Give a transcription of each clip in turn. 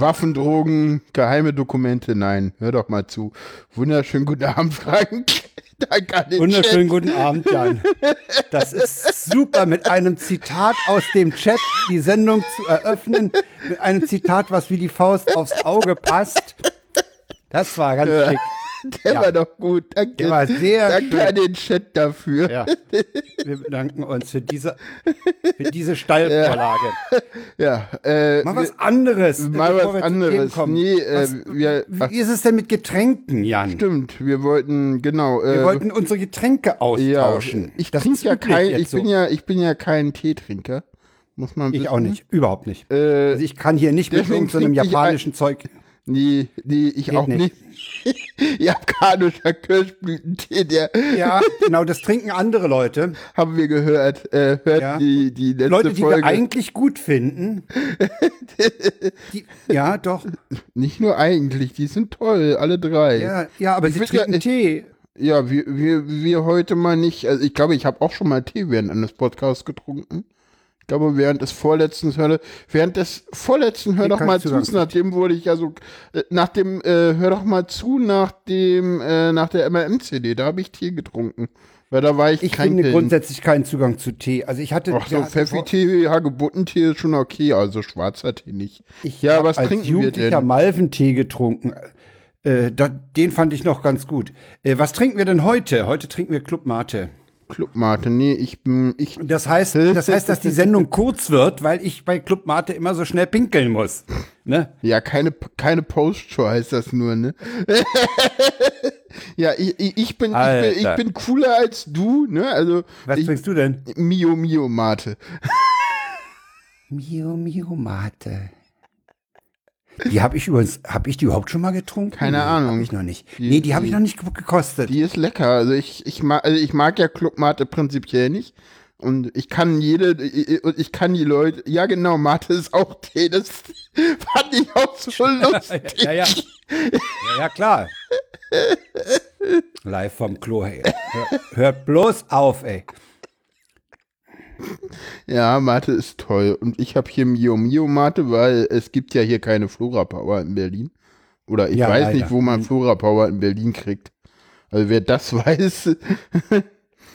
Waffen, Drogen, geheime Dokumente, nein. Hör doch mal zu. Wunderschönen guten Abend, Frank. Danke an den Wunderschönen Chat. guten Abend, Jan. Das ist super, mit einem Zitat aus dem Chat die Sendung zu eröffnen. Mit einem Zitat, was wie die Faust aufs Auge passt. Das war ganz ja. schick. Der ja. war doch gut. Danke. Der war sehr Danke schön. an den Chat dafür. Ja. Wir bedanken uns für diese, für diese Stallvorlage. Ja. ja äh, mal was anderes. Mal was anderes. Nee, äh, was, wir, wie ist es denn mit Getränken, Jan? Stimmt. Wir wollten, genau. Äh, wir wollten unsere Getränke austauschen. Ja, ich trinke ja kein, ich bin ja, ich bin ja kein Teetrinker. Muss man wissen. Ich auch nicht. Überhaupt nicht. Äh, also ich kann hier nicht mit irgendeinem japanischen Zeug. Nee, nee, ich Geht auch nicht. nicht. Japanischer Kirschblütentee, der. Ja, genau, das trinken andere Leute. Haben wir gehört. Äh, hört ja. die, die letzte Leute, die Folge. wir eigentlich gut finden. die, ja, doch. Nicht nur eigentlich, die sind toll, alle drei. Ja, ja aber ich sie trinken ja, Tee. Ja, wir, wir, wir heute mal nicht. Also ich glaube, ich habe auch schon mal Tee während eines Podcasts getrunken. Ich glaube, während des vorletzten Hör, während des vorletzten Hör doch mal zu, nachdem wurde ich ja so, äh, nach dem, äh, Hör doch mal zu, nach dem, äh, nach der MRM-CD, da habe ich Tee getrunken. Weil da war ich Ich finde Pillen. grundsätzlich keinen Zugang zu Tee. Also ich hatte. Ach so, Pfeffi-Tee, Hagebuttentee ist schon okay, also schwarzer Tee nicht. Ich ja, was als trinken wir denn? Malventee getrunken. Äh, da, den fand ich noch ganz gut. Äh, was trinken wir denn heute? Heute trinken wir Club Mate. Club Mate, nee, ich bin, ich. Das heißt, das heißt, dass die Sendung kurz wird, weil ich bei Club Mate immer so schnell pinkeln muss. Ne? Ja, keine, keine Postshow heißt das nur, ne? ja, ich, ich, bin, ich, bin, ich bin cooler als du, ne? Also. Was ich, trinkst du denn? Mio Mio Mate. Mio Mio Mate. Die habe ich übrigens, habe ich die überhaupt schon mal getrunken? Keine nee, Ahnung. Hab ich noch nicht. Die, nee, die habe ich noch nicht gekostet. Die ist lecker. Also ich, ich mag, also ich mag ja Club-Mate prinzipiell nicht. Und ich kann jede, ich kann die Leute, ja genau, Mate ist auch Tee, das fand ich auch so lustig. ja, ja. ja, ja, klar. Live vom Klo, hey. Hört bloß auf, ey. Ja, Mate ist toll. Und ich habe hier Mio Mio Mate, weil es gibt ja hier keine Flora Power in Berlin. Oder ich ja, weiß leider. nicht, wo man Flora Power in Berlin kriegt. Also wer das weiß,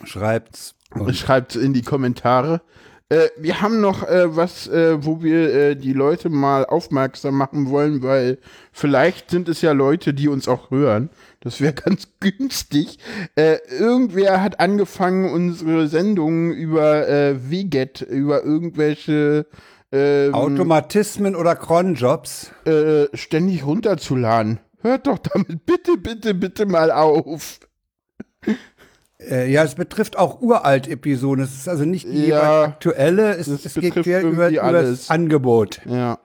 schreibt's. Schreibt's in die Kommentare. Äh, wir haben noch äh, was, äh, wo wir äh, die Leute mal aufmerksam machen wollen, weil vielleicht sind es ja Leute, die uns auch hören. Das wäre ganz günstig. Äh, irgendwer hat angefangen, unsere Sendungen über äh, WGET, über irgendwelche ähm, Automatismen oder Cronjobs äh, ständig runterzuladen. Hört doch damit bitte, bitte, bitte mal auf. Äh, ja, es betrifft auch uralt Episoden. Es ist also nicht die ja, aktuelle, es, es geht quer über, über das Angebot. Ja.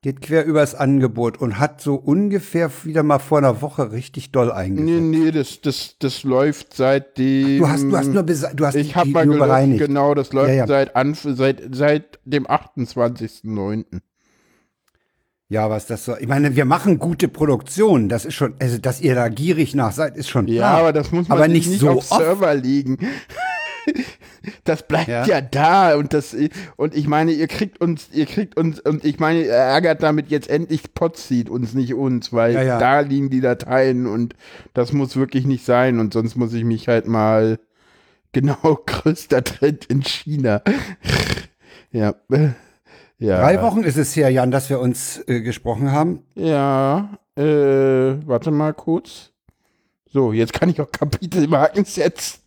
Geht quer übers Angebot und hat so ungefähr wieder mal vor einer Woche richtig doll eingesetzt. Nee, nee, das, das, das läuft seitdem. Du hast, du hast nur, du hast ich habe mal gelöst, genau, das läuft ja, ja. Seit, seit, seit dem 28.09. Ja, was das so. Ich meine, wir machen gute Produktionen. Das ist schon, also dass ihr da gierig nach seid, ist schon klar. Ja, aber das muss man aber nicht, nicht so auf oft. Server liegen. das bleibt ja. ja. da und das und ich meine, ihr kriegt uns, ihr kriegt uns und ich meine, ihr ärgert damit jetzt endlich Potseed uns nicht uns, weil ja, ja. da liegen die Dateien und das muss wirklich nicht sein und sonst muss ich mich halt mal genau größter Trend in China. ja. Ja. Drei Wochen ist es her, Jan, dass wir uns äh, gesprochen haben. Ja, äh, warte mal kurz. So, jetzt kann ich auch Kapitelmarken setzen.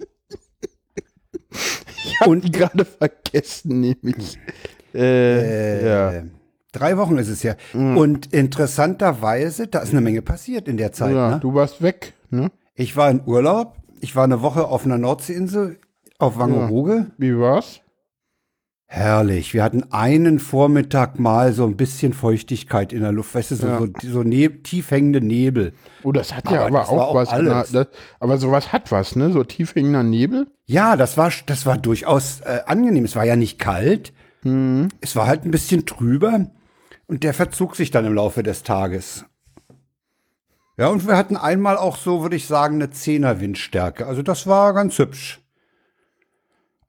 ich habe die gerade vergessen, nämlich. Äh, äh, ja. Drei Wochen ist es ja. Mhm. Und interessanterweise, da ist eine Menge passiert in der Zeit. Ja, ne? du warst weg, ne? Ich war in Urlaub. Ich war eine Woche auf einer Nordseeinsel auf Wangerooge. Ja. Wie war's? Herrlich. Wir hatten einen Vormittag mal so ein bisschen Feuchtigkeit in der Luft, weißt du, so, ja. so, so ne tief hängende Nebel. Oh, das hat ja aber, aber auch, was. Alles. Das, aber sowas hat was, ne? So tief hängender Nebel? Ja, das war, das war durchaus äh, angenehm. Es war ja nicht kalt. Mhm. Es war halt ein bisschen trüber und der verzog sich dann im Laufe des Tages. Ja, und wir hatten einmal auch so, würde ich sagen, eine Zehner Windstärke. Also das war ganz hübsch.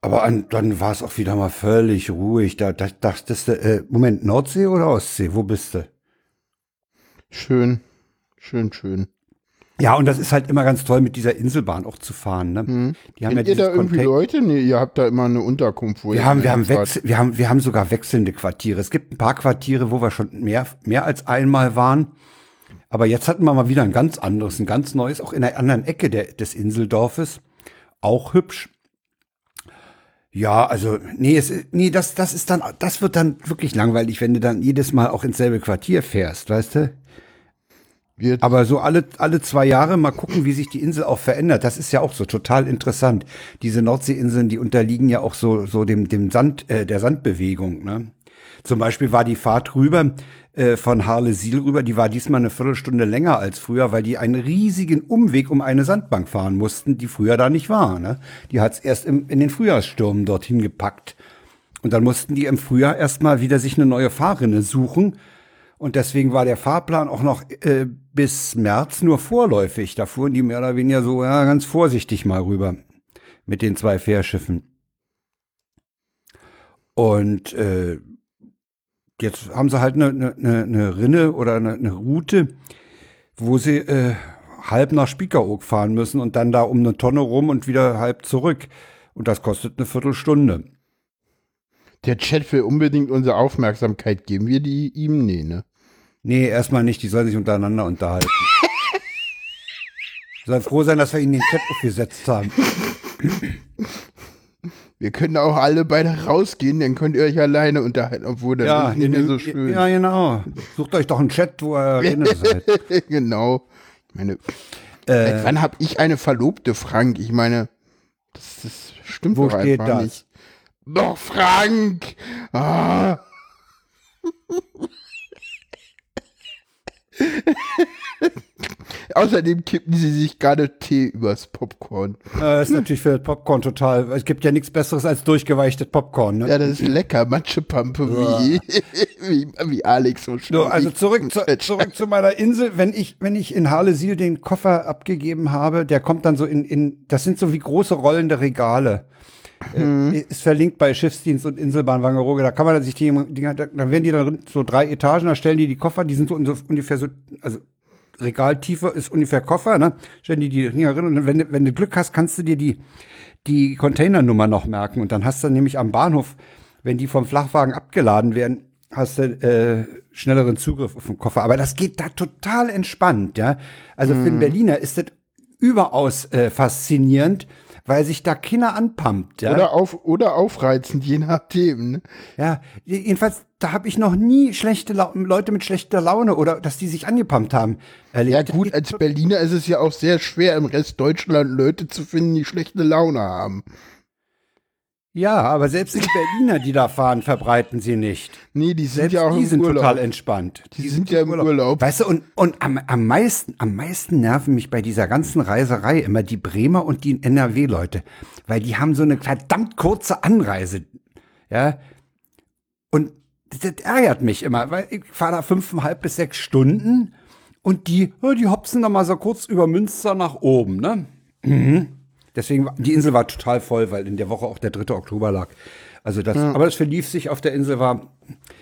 Aber an, dann war es auch wieder mal völlig ruhig. Da, da dachtest du, äh, Moment, Nordsee oder Ostsee? Wo bist du? Schön, schön, schön. Ja, und das ist halt immer ganz toll, mit dieser Inselbahn auch zu fahren. Ne? Mhm. Die haben Kennt ja ihr da irgendwie Contact Leute? Nee, ihr habt da immer eine Unterkunft. Wo wir, haben, wir, haben wir, haben, wir haben sogar wechselnde Quartiere. Es gibt ein paar Quartiere, wo wir schon mehr, mehr als einmal waren. Aber jetzt hatten wir mal wieder ein ganz anderes, ein ganz neues, auch in einer anderen Ecke der, des Inseldorfes. Auch hübsch. Ja, also, nee, es, nee, das, das ist dann, das wird dann wirklich langweilig, wenn du dann jedes Mal auch ins selbe Quartier fährst, weißt du? Wird Aber so alle, alle zwei Jahre mal gucken, wie sich die Insel auch verändert. Das ist ja auch so total interessant. Diese Nordseeinseln, die unterliegen ja auch so, so dem, dem Sand, äh, der Sandbewegung, ne? Zum Beispiel war die Fahrt rüber äh, von Harlesil rüber, die war diesmal eine Viertelstunde länger als früher, weil die einen riesigen Umweg um eine Sandbank fahren mussten, die früher da nicht war. Ne? Die hat's erst im, in den Frühjahrsstürmen dorthin gepackt. Und dann mussten die im Frühjahr erstmal wieder sich eine neue Fahrrinne suchen. Und deswegen war der Fahrplan auch noch äh, bis März nur vorläufig. Da fuhren die mehr oder weniger so ja, ganz vorsichtig mal rüber mit den zwei Fährschiffen. Und äh, jetzt haben sie halt eine, eine, eine Rinne oder eine, eine, Route, wo sie äh, halb nach Spiekeroog fahren müssen und dann da um eine Tonne rum und wieder halb zurück. Und das kostet eine Viertelstunde. Der Chat will unbedingt unsere Aufmerksamkeit. Geben wir die ihm? Nee, ne? Nee, erstmal nicht. Die sollen sich untereinander unterhalten. Soll froh sein, dass wir ihnen den Chat aufgesetzt haben. Wir können auch alle beide rausgehen, dann könnt ihr euch alleine unterhalten, obwohl das ja, ist nicht mehr so schön. Ja, genau. Sucht euch doch einen Chat, wo ihr drin seid. genau. Ich meine, äh, wann habe ich eine Verlobte, Frank? Ich meine, das, das stimmt wo doch steht einfach das? nicht. Doch, Frank! Ah. Außerdem kippen sie sich gerade Tee übers Popcorn. Das ist natürlich für das Popcorn total. Es gibt ja nichts Besseres als durchgeweichtes Popcorn. Ne? Ja, das ist lecker. Matschepampe, wie, wie, wie Alex so schön. So, also zurück, zu, zurück zu meiner Insel. Wenn ich, wenn ich in Harlesil den Koffer abgegeben habe, der kommt dann so in, in das sind so wie große rollende Regale. Mhm. Ist verlinkt bei Schiffsdienst und Inselbahn Wangerooge. Da kann man sich die, die dann werden die dann so drei Etagen, da stellen die die Koffer, die sind so, so ungefähr so, also Regaltiefe ist ungefähr Koffer, ne? Stellen die die Dinger drin und wenn, wenn du Glück hast, kannst du dir die, die Containernummer noch merken und dann hast du nämlich am Bahnhof, wenn die vom Flachwagen abgeladen werden, hast du äh, schnelleren Zugriff auf den Koffer. Aber das geht da total entspannt, ja. Also mhm. für einen Berliner ist das überaus äh, faszinierend, weil sich da Kinder anpumpt. Ja? Oder, auf, oder aufreizend, je nachdem. Ne? Ja, jedenfalls, da habe ich noch nie schlechte La Leute mit schlechter Laune oder dass die sich angepumpt haben erlebt. Ja gut, als Berliner ist es ja auch sehr schwer, im Rest Deutschland Leute zu finden, die schlechte Laune haben. Ja, aber selbst die Berliner, die da fahren, verbreiten sie nicht. Nee, die sind selbst ja auch die im sind Urlaub. total entspannt. Die, die sind, sind, ja im Urlaub. Urlaub. Weißt du, und, und am, am meisten, am meisten nerven mich bei dieser ganzen Reiserei immer die Bremer und die NRW-Leute. Weil die haben so eine verdammt kurze Anreise. Ja. Und das ärgert mich immer, weil ich fahre da fünfeinhalb bis sechs Stunden und die, die hopsen da mal so kurz über Münster nach oben, ne? Mhm. Deswegen, die Insel war total voll, weil in der Woche auch der 3. Oktober lag. Also das, ja. aber das verlief sich auf der Insel war.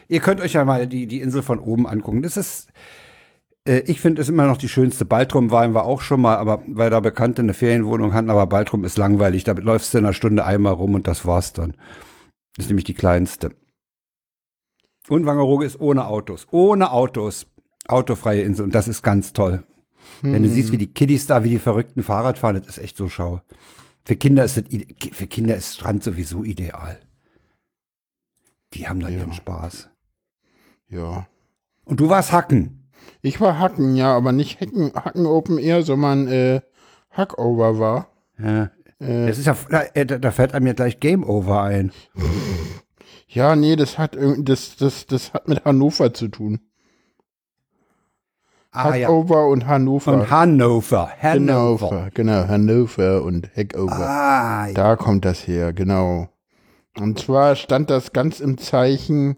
Ihr könnt euch ja mal die, die Insel von oben angucken. Das ist, äh, ich finde es immer noch die schönste. Baltrum waren wir auch schon mal, aber weil da Bekannte eine Ferienwohnung hatten, aber Baltrum ist langweilig. Da läufst du in einer Stunde einmal rum und das war's dann. Das ist nämlich die kleinste. Und Wangerooge ist ohne Autos. Ohne Autos. Autofreie Insel. Und das ist ganz toll. Hm. Wenn du siehst, wie die Kiddies da, wie die verrückten Fahrrad fahren, das ist echt so schau. Für Kinder ist das, für Kinder ist Strand sowieso ideal. Die haben da ja. ihren Spaß. Ja. Und du warst Hacken. Ich war Hacken, ja, aber nicht Hacken, Hacken Open Air, sondern äh, Hackover war. Ja. Äh, das ist ja, da, da fällt einem ja gleich Game Over ein. Ja, nee, das hat das, das, das hat mit Hannover zu tun. Ah, Hackover ja. und Hannover. Und Hannover. Hannover. Genau, Hannover und Hackover. Ah, ja. Da kommt das her, genau. Und zwar stand das ganz im Zeichen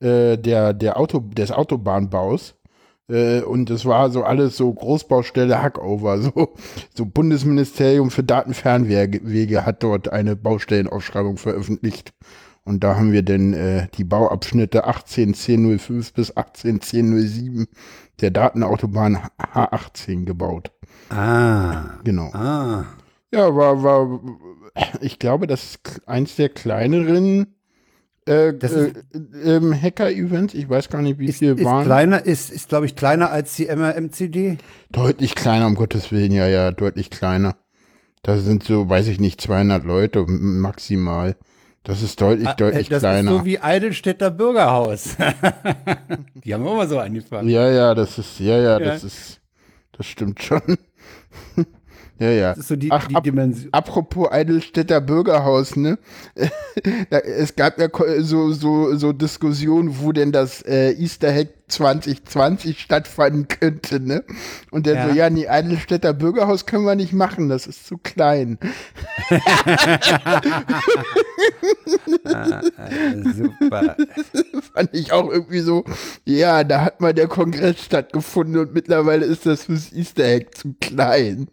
äh, der, der Auto, des Autobahnbaus Äh, und es war so alles so Großbaustelle Hackover. So, so Bundesministerium für Datenfernwege hat dort eine Baustellenausschreibung veröffentlicht. Und da haben wir dann äh, die Bauabschnitte 181005 bis 181007 der Datenautobahn H18 gebaut. Ah. Genau. Ah. Ja, war, war, ich glaube, das ist eins der kleineren äh, äh, ähm, Hacker-Events. Ich weiß gar nicht, wie Ist, viele ist waren. kleiner, ist, ist glaube ich, kleiner als die MRMCD. Deutlich kleiner, um Gottes Willen, ja, ja, deutlich kleiner. Da sind so, weiß ich nicht, 200 Leute maximal. Das ist deutlich, deutlich Ah, das kleiner. ist so wie Eidelstädter Bürgerhaus. die haben auch mal so angefangen. ja, ja, das ist, ja, ja, Ja. das ist, das stimmt schon. ja, ja. Das ist so die, Ach, die Dimension. Apropos Eidelstädter Bürgerhaus, ne? Da- es gab ja so, so, so Diskussionen, wo denn das äh, Easter Hack 2020 stattfinden könnte, ne? Und der Ja. so, ja, nee, Eidelstädter Bürgerhaus können wir nicht machen, das ist zu klein. Äh, super. Fand ich auch irgendwie so, ja, da hat mal der Kongress stattgefunden und mittlerweile ist das fürs Easter Hack zu klein.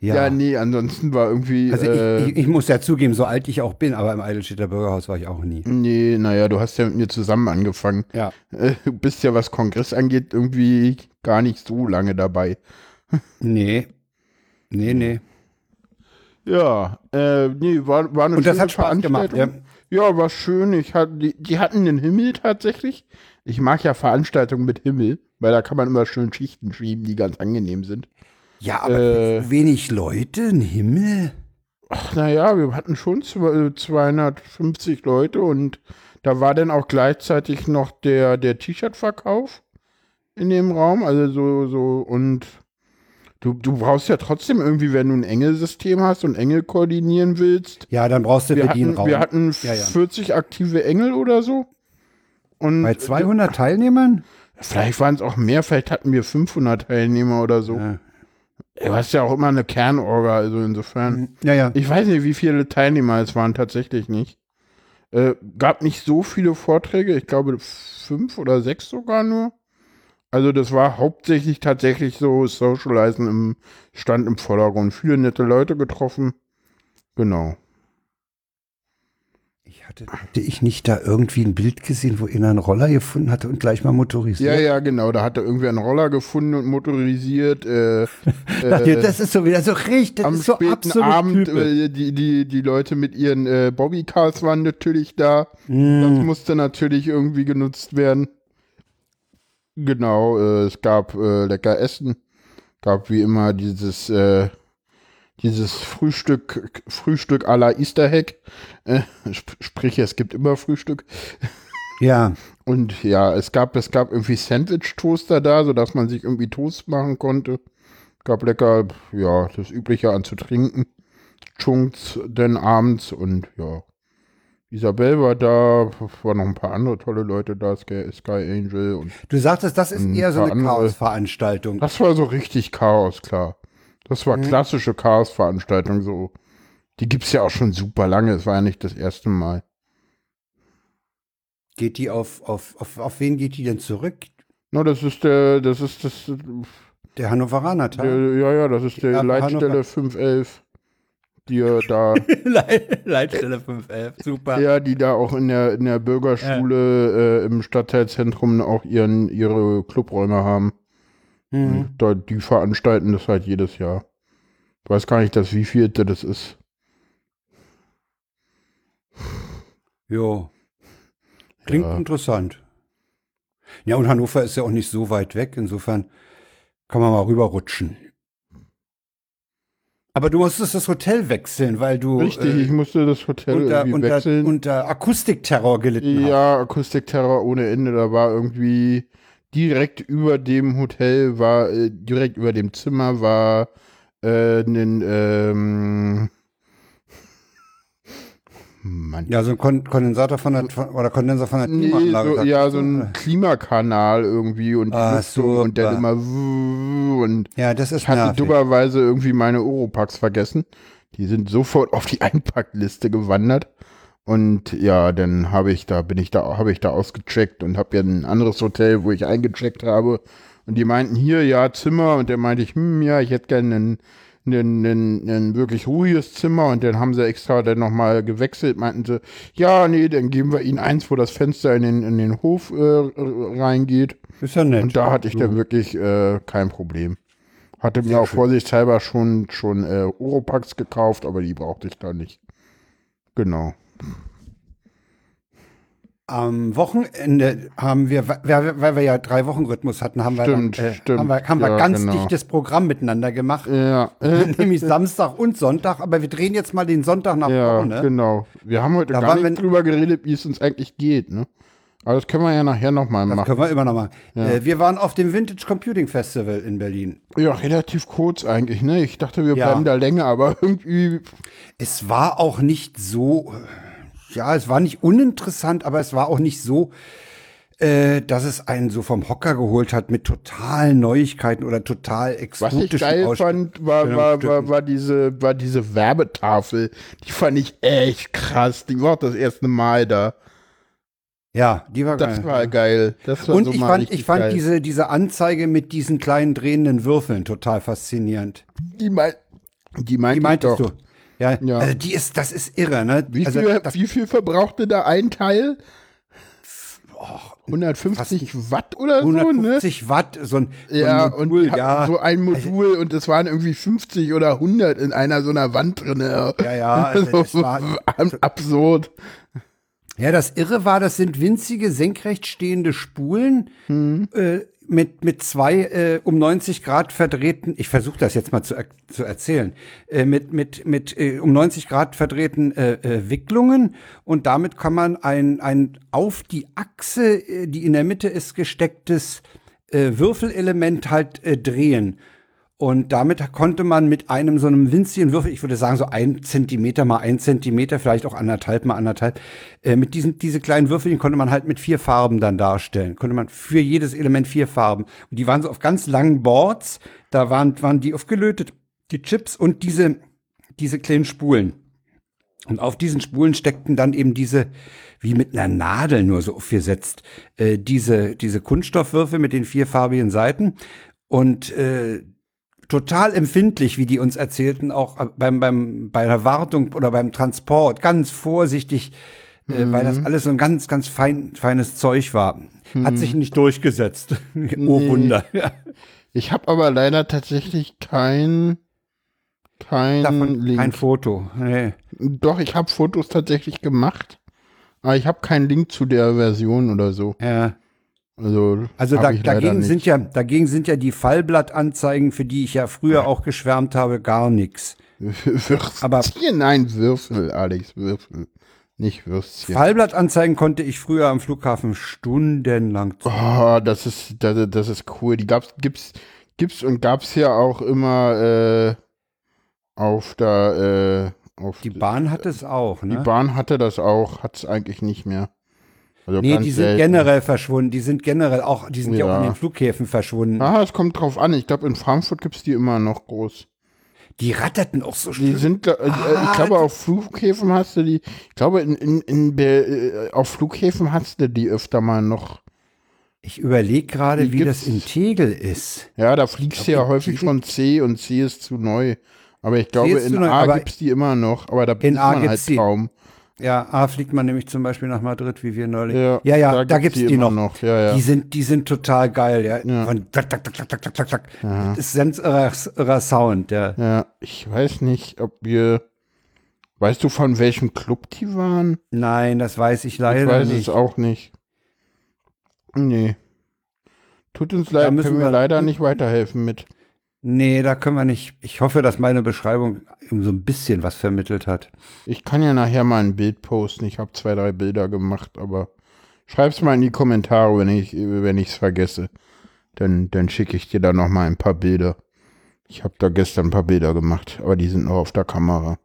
Ja, Ja. nee, ansonsten war irgendwie. Also äh, ich, ich, ich muss ja zugeben, so alt ich auch bin, aber im Eidelstädter Bürgerhaus war ich auch nie. Nee, naja, du hast ja mit mir zusammen angefangen. Ja. Äh, Du bist ja, was Kongress angeht, irgendwie gar nicht so lange dabei. Nee. Nee, nee. Ja, äh, nee, war, war eine Und das schöne hat Spaß gemacht, ja. Ja, war schön. Ich hatte, die, die hatten den Himmel tatsächlich. Ich mag ja Veranstaltungen mit Himmel, weil da kann man immer schön Schichten schieben, die ganz angenehm sind. Ja, aber Äh. wenig Leute, ein Himmel. Ach, naja, wir hatten schon zw- 250 Leute und da war dann auch gleichzeitig noch der, der T-Shirt-Verkauf in dem Raum. Also so, so, und du, du brauchst ja trotzdem irgendwie, wenn du ein Engelsystem hast und Engel koordinieren willst. Ja, dann brauchst du Wir hatten, Raum. wir hatten Ja, ja. 40 aktive Engel oder so. Und Bei 200 Teilnehmern? vielleicht waren es auch mehr, vielleicht hatten wir 500 Teilnehmer oder so. Ja. Du hast ja auch immer eine Kernorga, also insofern. Ja, ja. Ich weiß nicht, wie viele Teilnehmer es waren, tatsächlich nicht. Äh, gab nicht so viele Vorträge, ich glaube fünf oder sechs sogar nur. Also das war hauptsächlich tatsächlich so Socializen im Stand im Vordergrund. Viele nette Leute getroffen. Genau. Hatte, hatte ich nicht da irgendwie ein Bild gesehen, wo einer einen Roller gefunden hatte und gleich mal motorisiert? Ja, ja, genau. Da hat er irgendwie einen Roller gefunden und motorisiert. Äh, äh, das ist so wieder so richtig, am so späten Abend, äh, die, die, die Leute mit ihren äh, Bobbycars waren natürlich da. Mm. Das musste natürlich irgendwie genutzt werden. Genau, äh, es gab äh, lecker Essen. Gab wie immer dieses, äh, dieses Frühstück, Frühstück à la Easter Hack. Äh, sp sprich, es gibt immer Frühstück. Ja, Und ja, es gab, es gab irgendwie Sandwich-Toaster da, sodass man sich irgendwie Toast machen konnte. Gab lecker, ja, das Übliche an zu trinken. Chunks denn abends und ja. Isabel war da, waren noch ein paar andere tolle Leute da, Sky, Sky Angel und du sagtest, das ist eher so eine Chaosveranstaltung. das war so richtig Chaos, klar. Das war klassische Chaos-Veranstaltung, so. Die gibt's ja auch schon super lange, es war ja nicht das erste Mal. Geht die auf, auf, auf, auf wen geht die denn zurück? No, das ist der, das ist das, Der Hannoveraner Tag? Der, ja, ja, das ist der Ja, Leitstelle Hannover. 511, die da, Leit- Leitstelle 511, super. ja, die da auch in der, in der Bürgerschule äh, im Stadtteilzentrum auch ihren, ihre Clubräume haben. Mhm. Da, die veranstalten das halt jedes Jahr. Ich weiß gar nicht, das wievielte das ist. Jo. Klingt Ja. interessant. Ja, und Hannover ist ja auch nicht so weit weg, insofern kann man mal rüberrutschen. Aber du musstest das Hotel wechseln, weil du Richtig, ich äh, musste das Hotel unter, irgendwie unter, wechseln. unter Akustikterror gelitten ja, Akustikterror ohne Ende. Da war irgendwie direkt über dem Hotel, war äh, direkt über dem Zimmer war äh, ein ähm, Mann. Ja, so ein Kon Kondensator von der, von, oder Kondenser von der Nee, Klimaanlage. so, ja, so ein? Klimakanal irgendwie und Ah, Lüftung und dann immer und Ja, das ist ich hatte nervig. dummerweise irgendwie meine Oropax vergessen. Die sind sofort auf die Einpackliste gewandert Und ja, dann habe ich da, bin ich da, habe ich da ausgecheckt und habe ja ein anderes Hotel, wo ich eingecheckt habe. Und die meinten hier, ja, Zimmer. Und dann meinte ich, hm, ja, ich hätte gerne ein, ein, ein, ein wirklich ruhiges Zimmer. Und dann haben sie extra dann nochmal gewechselt, meinten sie, ja, nee, dann geben wir ihnen eins, wo das Fenster in den, in den Hof äh, reingeht. Ist ja nett. Und da hatte ich dann wirklich äh, kein Problem. Hatte Sehr mir auch schön. vorsichtshalber schon, schon äh, Oropax gekauft, aber die brauchte ich da nicht. Genau. Am Wochenende haben wir, weil wir ja drei Wochen Rhythmus hatten, haben stimmt, wir, äh, stimmt. haben wir, haben ja, wir ganz genau. dichtes Programm miteinander gemacht. Ja. Nämlich Samstag und Sonntag, aber wir drehen jetzt mal den Sonntag nach ja, vorne. Genau. Wir haben heute Da gar nicht drüber geredet, wie es uns eigentlich geht, ne? Aber das können wir ja nachher nochmal Das machen. können wir immer noch mal. Ja. Äh, wir waren auf dem Vintage Computing Festival in Berlin. Ja, relativ kurz eigentlich, ne? Ich dachte, wir Ja. bleiben da länger, aber irgendwie, Es war auch nicht so, äh, ja, es war nicht uninteressant, aber es war auch nicht so, äh, dass es einen so vom Hocker geholt hat mit totalen Neuigkeiten oder total was exotischen ich geil Ausst- fand, war, war, war, war, diese, war diese Werbetafel. Die fand ich echt krass. Die war auch das erste Mal da. Ja, die war Das geil. war geil. Das war Und so ich fand, ich fand geil. diese, diese Anzeige mit diesen kleinen drehenden Würfeln total faszinierend. Die, mein, die meinte Die meintest ich doch. du? Ja, Ja. Also die ist, das ist irre, ne? Wie, also viel, wie viel verbrauchte da ein Teil? 150 Watt oder so, ne? 150 Watt, so ein, Ja, so ein Modul, und ja. so ein Modul und es waren irgendwie 50 oder 100 in einer so einer Wand drin. Ja, ja, also es war- absurd. Ja, das Irre war, das sind winzige, senkrecht stehende Spulen Hm. äh, mit, mit zwei äh, um 90 Grad verdrehten, ich versuche das jetzt mal zu, er zu erzählen, äh, mit, mit, mit äh, um 90 Grad verdrehten äh, äh, Wicklungen und damit kann man ein, ein auf die Achse, äh, die in der Mitte ist, gestecktes äh, Würfelelement halt äh, drehen. Und damit konnte man mit einem so einem winzigen Würfel, ich würde sagen so ein Zentimeter mal ein Zentimeter, vielleicht auch anderthalb mal anderthalb, äh, mit diesen diese kleinen Würfelchen konnte man halt mit vier Farben dann darstellen. Konnte man für jedes Element vier Farben. Und die waren so auf ganz langen Boards, da waren, waren die aufgelötet, die Chips und diese, diese kleinen Spulen. Und auf diesen Spulen steckten dann eben diese, wie mit einer Nadel nur so aufgesetzt, äh, diese, diese Kunststoffwürfel mit den vierfarbigen Seiten. Und äh, total empfindlich, wie die uns erzählten, auch beim, beim, bei der Wartung oder beim Transport, ganz vorsichtig, äh, weil das alles so ein ganz, ganz fein, feines Zeug war. Hat sich nicht durchgesetzt. oh Wunder. Ja. Ich habe aber leider tatsächlich kein, kein Davon Link. kein Foto. Nee. Doch, ich habe Fotos tatsächlich gemacht, aber ich habe keinen Link zu der Version oder so. Ja. Also, Also da, dagegen sind ja, dagegen sind ja die Fallblattanzeigen, für die ich ja früher auch geschwärmt habe, gar nichts. Würstchen, aber- nein, Würfel, Alex, Würfel. Nicht Würstchen. Fallblattanzeigen konnte ich früher am Flughafen stundenlang zu. Oh, das ist, das, das ist cool. Die gab's, gibt's, gibt's und gab's ja auch immer äh, auf der, äh, auf Die Bahn hat es auch, die ne? Bahn hatte das auch, hat's eigentlich nicht mehr. Also Nee, die sind selten. generell verschwunden. Die sind generell auch, die sind ja, Ja. auch an den Flughäfen verschwunden. Ah, es kommt drauf an. Ich glaube, in Frankfurt gibt's die immer noch groß. Die ratterten auch so Die schön. sind, äh, Ah, ich glaube, auf Flughäfen hast du die, ich glaube, in, in, in, äh, auf Flughäfen hast du die öfter mal noch. Ich überlege gerade, Die wie das in Tegel ist. Ja, da fliegst du ja häufig von C und C ist zu neu. Aber ich glaube, in neu, A aber gibt's die immer noch, aber da in bist A man halt die. kaum. Ja, A fliegt man nämlich zum Beispiel nach Madrid, wie wir neulich. Ja, ja, ja da da, gibt's gibt's die die, noch. noch, ja, ja. Die sind, die sind total geil, ja. Ja. Von tak, tak, tak, tak, tak, tak, tak, tak. Das ist irrer, Sound, ja. Ja, ich weiß nicht, ob wir, weißt du, von welchem Club die waren? Nein, das weiß ich Ich leider weiß nicht. es auch nicht. Nee. Tut uns leid, können wir wir- leider nicht weiterhelfen mit. Nee, da können wir nicht. Ich hoffe, dass meine Beschreibung so ein bisschen was vermittelt hat. Ich kann ja nachher mal ein Bild posten. Ich habe zwei, drei Bilder gemacht, aber schreib's mal in die Kommentare, wenn ich wenn ich's vergesse. Dann, dann schicke ich dir da noch mal ein paar Bilder. Ich habe da gestern ein paar Bilder gemacht, aber die sind noch auf der Kamera.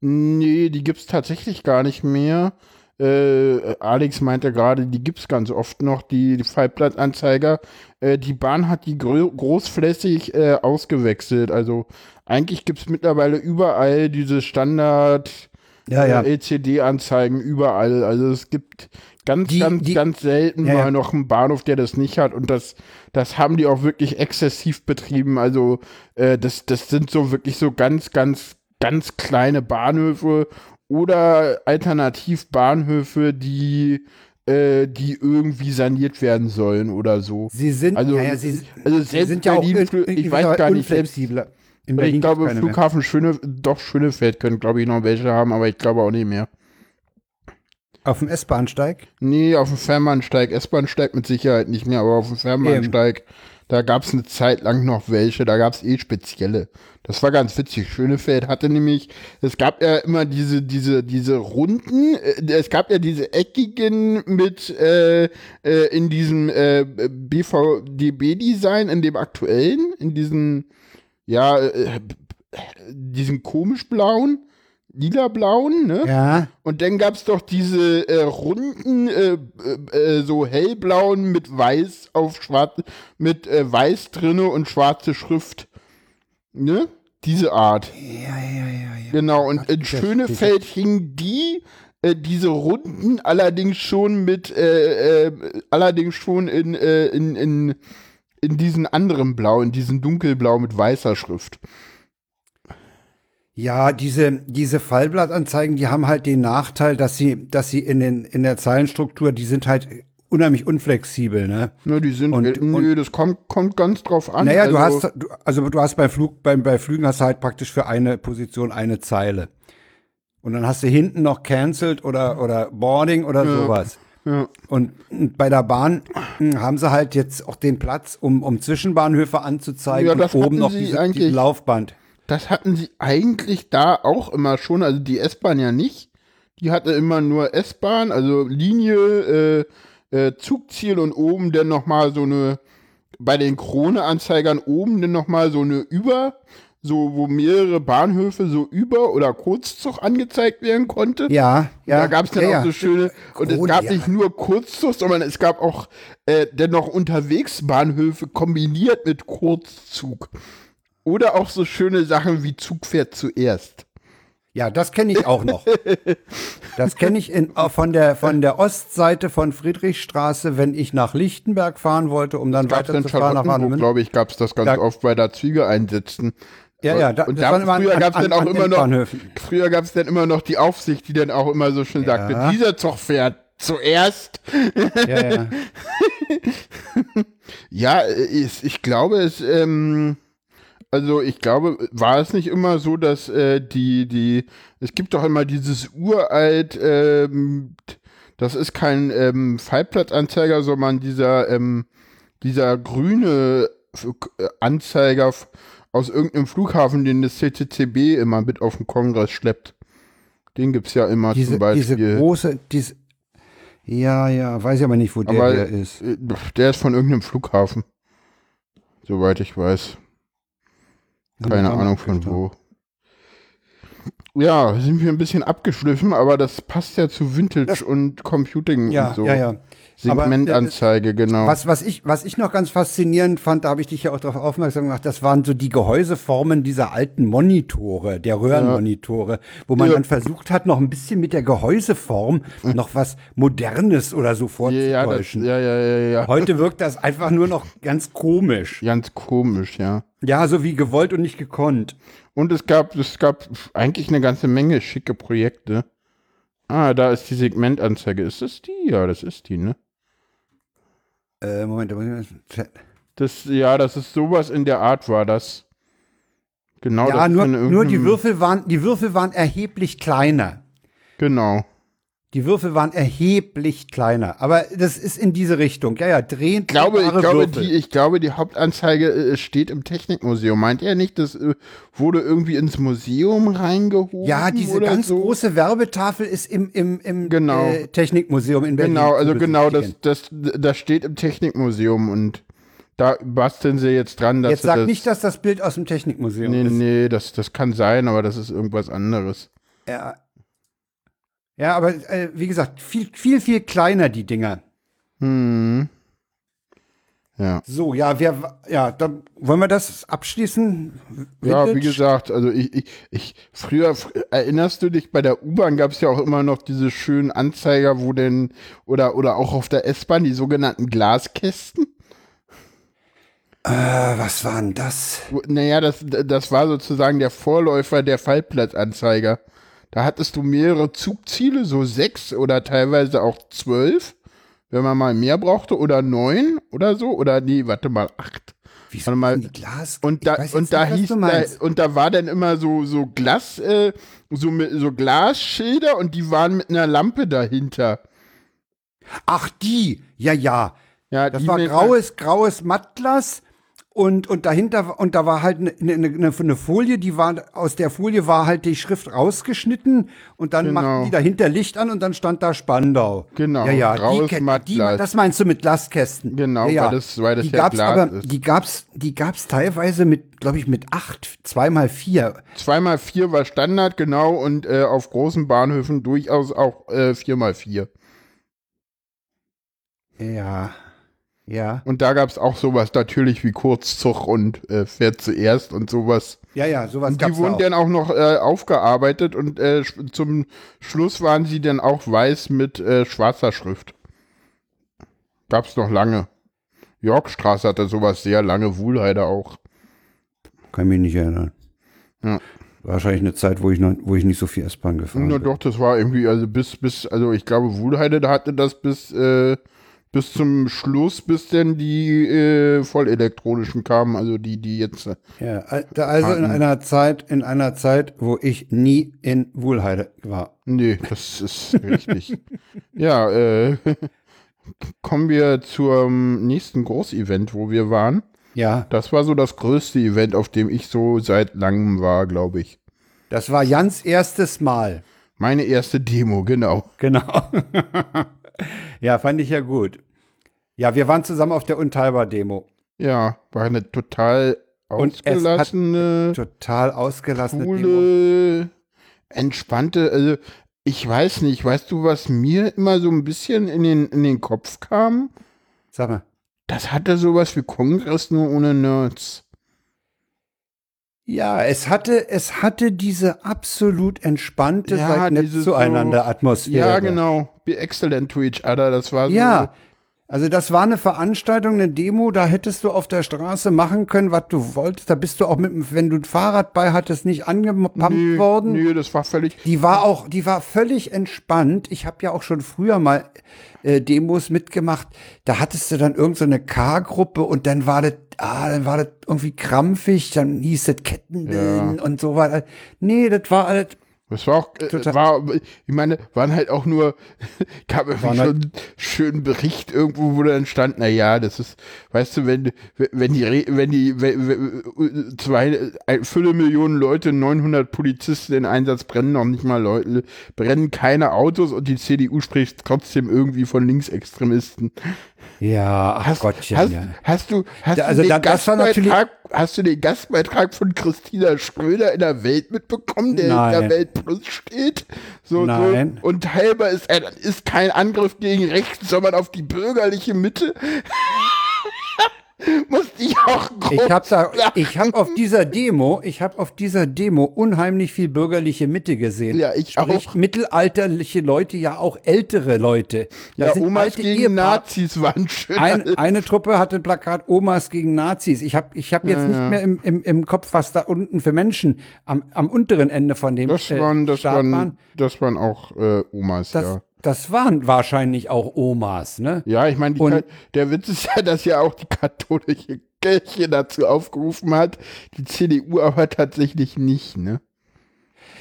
Nee, die gibt's tatsächlich gar nicht mehr. Äh, Alex meinte gerade, die gibt's ganz oft noch, die, die Fallblattanzeiger. Äh, die Bahn hat die grö- großflächig äh, ausgewechselt. Also eigentlich gibt's mittlerweile überall diese Standard ja, ja. Äh, LCD-Anzeigen überall. Also es gibt ganz, die, ganz, die, ganz selten ja, mal noch einen Bahnhof, der das nicht hat. Und das, das haben die auch wirklich exzessiv betrieben. Also äh, das, das sind so wirklich so ganz, ganz, ganz kleine Bahnhöfe oder alternativ Bahnhöfe, die äh, die irgendwie saniert werden sollen oder so. Sie sind, also, ja, sie, also selbst sie sind ja Berlin, auch ich weiß gar nicht, selbst, in ich glaube, Flughafen Schöne, doch Schönefeld können, glaube ich, noch welche haben, aber ich glaube auch nicht mehr. Auf dem S-Bahnsteig? Nee, auf dem Fernbahnsteig. S-Bahnsteig mit Sicherheit nicht mehr, aber auf dem Fernbahnsteig, Eben. da gab es eine Zeit lang noch welche, da gab es eh spezielle. Das war ganz witzig. Schönefeld hatte nämlich, es gab ja immer diese, diese, diese Runden, äh, es gab ja diese eckigen mit äh, äh, in diesem äh, BVDB-Design, in dem aktuellen, in diesem ja, äh, diesen komisch blauen, lila-blauen, ne? Ja. Und dann gab es doch diese äh, runden, äh, äh, so hellblauen mit weiß auf schwarz, mit äh, weiß drinne und schwarze Schrift. Ne? Diese Art. Ja, ja, ja, ja. Genau, und in Schönefeld hingen die, äh, diese Runden allerdings schon mit, äh, äh, allerdings schon in, äh, in, in in diesen anderen Blau, in diesen dunkelblau mit weißer Schrift. Ja, diese, diese Fallblattanzeigen, die haben halt den Nachteil, dass sie, dass sie in, den, in der Zeilenstruktur, die sind halt unheimlich unflexibel, ne? Ja, die sind, und, nö, das kommt, kommt ganz drauf an. Naja, also, du hast, du, also du hast bei Flug, beim, bei Flügen hast du halt praktisch für eine Position eine Zeile. Und dann hast du hinten noch cancelled oder, oder boarding oder ja. sowas. Ja. Und, bei der Bahn hm, haben sie halt jetzt auch den Platz, um, um Zwischenbahnhöfe anzuzeigen ja, und oben noch diese, diese Laufband. Das hatten sie eigentlich da auch immer schon, also die S-Bahn ja nicht. Die hatte immer nur S-Bahn, also Linie, äh, äh, Zugziel und oben dann nochmal so eine, bei den Krone-Anzeigern oben dann nochmal so eine Über, so wo mehrere Bahnhöfe so über oder Kurzzug angezeigt werden konnte. Ja, ja. da gab es dann ja, auch so schöne und es gab nicht nur Kurzzug, sondern es gab auch äh, dennoch unterwegs Bahnhöfe kombiniert mit Kurzzug. Oder auch so schöne Sachen wie Zug fährt zuerst. Ja, das kenne ich auch noch. Das kenne ich in, von, der, von der Ostseite von Friedrichstraße, wenn ich nach Lichtenberg fahren wollte, um dann weiterzufahren nach Warnemünde. glaube ich, gab es das ganz da, oft bei der Züge einsetzen. Ja, ja, da, und da, früher gab es dann auch immer noch, früher gab es dann immer noch die Aufsicht, die dann auch immer so schön ja. sagte, dieser Zug fährt zuerst. Ja, ja. ja ich, ich glaube, es, ähm, also ich glaube, war es nicht immer so, dass äh, die, die, es gibt doch immer dieses uralt, ähm, das ist kein ähm, Fallplatzanzeiger, sondern dieser, ähm, dieser grüne Anzeiger aus irgendeinem Flughafen, den das CCCB immer mit auf den Kongress schleppt. Den gibt es ja immer diese, zum Beispiel. Diese große, diese, ja, ja, weiß ich aber nicht, wo der, aber, der ist. Äh, der ist von irgendeinem Flughafen. Soweit ich weiß. Keine Ahnung von wo. Ja, sind wir ein bisschen abgeschliffen, aber das passt ja zu Vintage das, und Computing ja, und so. Ja, ja. Segmentanzeige, genau. Was, was, ich, was ich noch ganz faszinierend fand, da habe ich dich ja auch darauf aufmerksam gemacht, das waren so die Gehäuseformen dieser alten Monitore, der Röhrenmonitore, ja. wo man ja. dann versucht hat, noch ein bisschen mit der Gehäuseform noch was Modernes oder so vorzutäuschen. Ja, ja, ja, ja, Heute wirkt das einfach nur noch ganz komisch. Ganz komisch, ja. Ja, so wie gewollt und nicht gekonnt. Und es gab, es gab eigentlich eine ganze Menge schicke Projekte. Ah, da ist die Segmentanzeige. Ist das die? Ja, das ist die, ne? Äh, Moment, da muss ich Das, ja, das ist sowas in der Art war das. Genau. Ja, nur, nur die Würfel waren, die Würfel waren erheblich kleiner. Genau. Die Würfel waren erheblich kleiner, aber das ist in diese Richtung. Ja, ja, drehen. Ich glaube, ich glaube, die, ich glaube, die Hauptanzeige äh, steht im Technikmuseum. Meint er nicht, das äh, wurde irgendwie ins Museum reingehoben? Ja, diese ganz so? große Werbetafel ist im, im, im genau. äh, Technikmuseum in Berlin. Genau, also genau, das, das, das steht im Technikmuseum und da basteln sie jetzt dran, dass Jetzt sag das, nicht, dass das Bild aus dem Technikmuseum nee, ist. Nee, nee, das, das kann sein, aber das ist irgendwas anderes. Ja, ja, aber äh, wie gesagt, viel, viel, viel kleiner die Dinger. Hm. Ja. So, ja, wir, ja, dann wollen wir das abschließen? Ja, wie gesagt, also ich, ich, ich früher, erinnerst du dich, bei der U-Bahn gab es ja auch immer noch diese schönen Anzeiger, wo denn, oder, oder auch auf der S-Bahn, die sogenannten Glaskästen. Äh, was waren das? Naja, das, das war sozusagen der Vorläufer der Fallplatzanzeiger. Da hattest du mehrere Zugziele, so sechs oder teilweise auch zwölf wenn man mal mehr brauchte oder neun oder so oder nee, warte mal, acht. Wie warte mal. Glas? Und da und da nicht, hieß da, und da war dann immer so so Glas äh, so mit, so Glasschilder und die waren mit einer Lampe dahinter. Ach die, ja ja. Ja, das war graues graues Mattglas und, und dahinter, und da war halt eine, eine, eine, Folie, die war, aus der Folie war halt die Schrift rausgeschnitten und dann genau. machten die dahinter Licht an und dann stand da Spandau. Genau, ja, ja, graues die, die, Das meinst du mit Glaskästen? Genau, ja, ja. weil das, weil das die ja gab's Glas aber, ist. Die gab's, die gab's teilweise mit, glaube ich, mit acht, zweimal vier. Zweimal vier war Standard, genau, und äh, auf großen Bahnhöfen durchaus auch äh, viermal vier. Ja. Ja. Und da gab es auch sowas natürlich wie Kurzzug und äh, Pferd zuerst und sowas. Ja, ja, sowas und Die wurden auch. dann auch noch äh, aufgearbeitet und äh, zum Schluss waren sie dann auch weiß mit äh, schwarzer Schrift. Gab's noch lange. Yorkstraße hatte sowas sehr lange, Wuhlheide auch. Kann mich nicht erinnern. Ja. Wahrscheinlich eine Zeit, wo ich noch, wo ich nicht so viel S-Bahn gefahren bin. Na doch, das war irgendwie, also bis, bis, also ich glaube, Wuhlheide, da hatte das bis, äh, bis zum Schluss, bis denn die äh, vollelektronischen kamen, also die, die jetzt. Äh, ja, also in einer Zeit, in einer Zeit, wo ich nie in Wuhlheide war. Nee, das ist richtig. ja, äh, kommen wir zum nächsten Großevent, wo wir waren. Ja. Das war so das größte Event, auf dem ich so seit langem war, glaube ich. Das war Jans erstes Mal. Meine erste Demo, genau. Genau. Ja, fand ich ja gut. Ja, wir waren zusammen auf der Unteilbar-Demo. Ja, war eine total ausgelassene, total ausgelassene coole, Demo. entspannte, also ich weiß nicht, weißt du, was mir immer so ein bisschen in den, in den Kopf kam? Sag mal. Das hatte sowas wie Kongress nur ohne Nerds. Ja, es hatte, es hatte diese absolut entspannte, ja, seid nett zueinander so, Atmosphäre. Ja, genau. Be excellent to each other. Das war so. Ja. Also das war eine Veranstaltung, eine Demo, da hättest du auf der Straße machen können, was du wolltest. Da bist du auch mit, wenn du ein Fahrrad bei hattest, nicht angepumpt nee, worden. Nee, das war völlig. Die war auch, die war völlig entspannt. Ich habe ja auch schon früher mal äh, Demos mitgemacht. Da hattest du dann irgendeine so K-Gruppe und dann war das ah, dann war das irgendwie krampfig, dann hieß das Kettenbilden ja. und so weiter. Nee, das war halt das war auch, äh, war, ich meine, waren halt auch nur, gab irgendwie schon halt einen schönen Bericht irgendwo, wo dann stand, na ja, das ist, weißt du, wenn, wenn die, wenn die, wenn, zwei, Fülle Millionen Leute, 900 Polizisten in Einsatz brennen noch nicht mal Leute, brennen keine Autos und die CDU spricht trotzdem irgendwie von Linksextremisten. Ja, ach hast, Gottchen. Hast, ja. hast du, hast also du den Gastbeitrag, hast du den Gastbeitrag von Christina Schröder in der Welt mitbekommen, der Nein. in der Welt Plus steht? So, Nein. So. Und teilbar ist, ist kein Angriff gegen rechts, sondern auf die bürgerliche Mitte. musste ich auch Ich habe da, ich habe auf dieser Demo, ich habe auf dieser Demo unheimlich viel bürgerliche Mitte gesehen. Ja, ich Sprich, auch. mittelalterliche Leute, ja auch ältere Leute. Das ja, Omas gegen Ehepaar. Nazis waren schön. Ein, eine Truppe hatte ein Plakat Omas gegen Nazis. Ich habe ich hab jetzt ja, nicht ja. mehr im, im, im Kopf, was da unten für Menschen am, am unteren Ende von dem das waren, das waren, waren. Das waren auch äh, Omas, das, ja. Das waren wahrscheinlich auch Omas, ne? Ja, ich meine, der Witz ist ja, dass ja auch die katholische Kirche dazu aufgerufen hat, die CDU aber tatsächlich nicht, ne?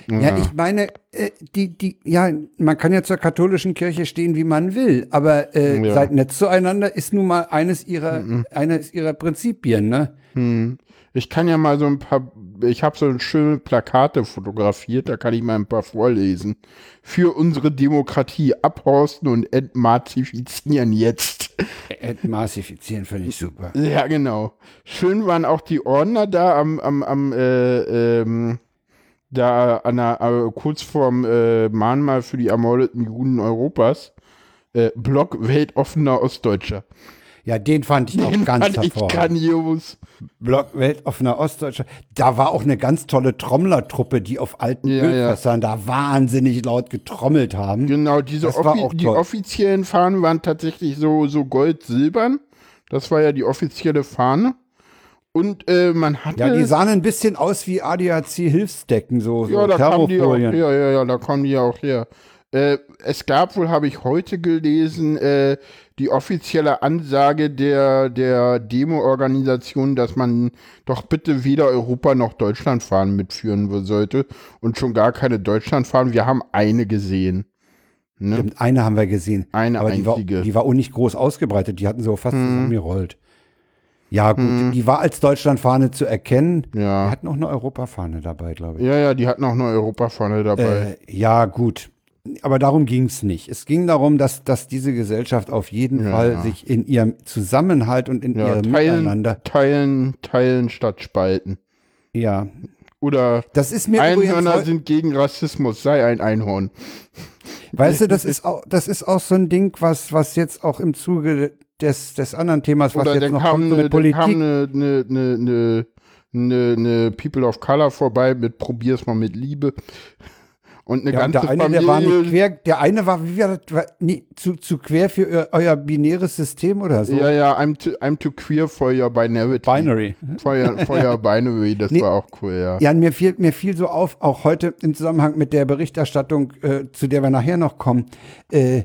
Ja, ja ich meine, äh, die, die, ja, man kann ja zur katholischen Kirche stehen, wie man will, aber äh, ja. seid nett zueinander ist nun mal eines ihrer, mhm. eines ihrer Prinzipien, ne? Hm. Ich kann ja mal so ein paar, ich habe so schöne Plakate fotografiert, da kann ich mal ein paar vorlesen. Für unsere Demokratie abhorsten und entmarzifizieren jetzt. Entmarzifizieren finde ich super. Ja, genau. Schön waren auch die Ordner da am, am, am äh, ähm, da an der, äh, kurz vorm äh, Mahnmal für die ermordeten Juden Europas. Äh, Block weltoffener Ostdeutscher. Ja, den fand ich den auch ganz fand hervorragend. Ich grandios. Block Weltoffener Ostdeutscher. Da war auch eine ganz tolle Trommlertruppe, die auf alten ja, Ölfässern ja. da wahnsinnig laut getrommelt haben. Genau, diese Offi die offiziellen Fahnen waren tatsächlich so, so gold-silbern. Das war ja die offizielle Fahne. Und äh, man hatte. Ja, die sahen ein bisschen aus wie ADAC-Hilfsdecken, so, so ja, da kamen die auch, ja, ja, ja, da kommen die auch her. Äh, es gab wohl, habe ich heute gelesen, äh, die offizielle Ansage der, der Demo-Organisation, dass man doch bitte weder Europa noch Deutschland fahren mitführen sollte und schon gar keine Deutschland fahren. Wir haben eine gesehen. Ne? Stimmt, eine haben wir gesehen. Eine aber einzige. Die war, die war auch nicht groß ausgebreitet. Die hatten so fast hm. zusammengerollt. Ja, gut, hm. die war als Deutschlandfahne zu erkennen. Ja. Die hatten auch eine Europafahne dabei, glaube ich. Ja, ja, die hatten auch eine Europafahne dabei. Äh, ja, gut. Aber darum ging es nicht. Es ging darum, dass, dass diese Gesellschaft auf jeden ja, Fall ja. sich in ihrem Zusammenhalt und in ja, ihrem teilen, Miteinander. Teilen, teilen statt spalten. Ja. Oder das ist mir Einhörner sind gegen Rassismus, sei ein Einhorn. Weißt du, das ist auch, das ist auch so ein Ding, was, was jetzt auch im Zuge des, des anderen Themas, was Oder jetzt noch kommt, eine, Politik. kam eine, eine, eine, eine, eine People of Color vorbei mit Probier's mal mit Liebe. Und eine ja, ganze der eine, Familie. Der, war nicht quer, der eine war, wie war das, war, nie, zu, zu quer für euer, euer, binäres System oder so? Ja, ja, I'm too, I'm too queer for your binary. Binary. For your, for your binary, das nee, war auch cool, ja. Ja, mir fiel, mir fiel so auf, auch heute im Zusammenhang mit der Berichterstattung, äh, zu der wir nachher noch kommen, äh,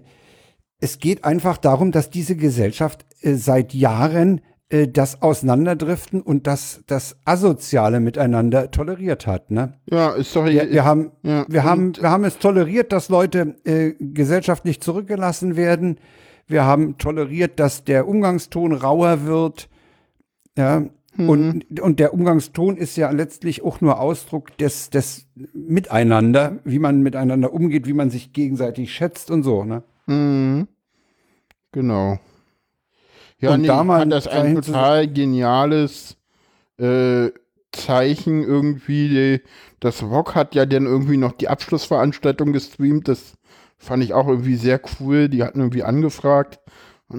es geht einfach darum, dass diese Gesellschaft äh, seit Jahren äh, das Auseinanderdriften und das, das Asoziale miteinander toleriert hat. Ne? Ja, ist doch. Wir, wir haben, ja, wir, haben, wir haben es toleriert, dass Leute äh, gesellschaftlich zurückgelassen werden. Wir haben toleriert, dass der Umgangston rauer wird. Ja, mhm. und, und der Umgangston ist ja letztlich auch nur Ausdruck des, des Miteinander, wie man miteinander umgeht, wie man sich gegenseitig schätzt und so. Ne? Mhm. Genau. Ja, und nee, da man das ein total geniales äh, Zeichen irgendwie. Das Rock hat ja dann irgendwie noch die Abschlussveranstaltung gestreamt. Das fand ich auch irgendwie sehr cool. Die hatten irgendwie angefragt.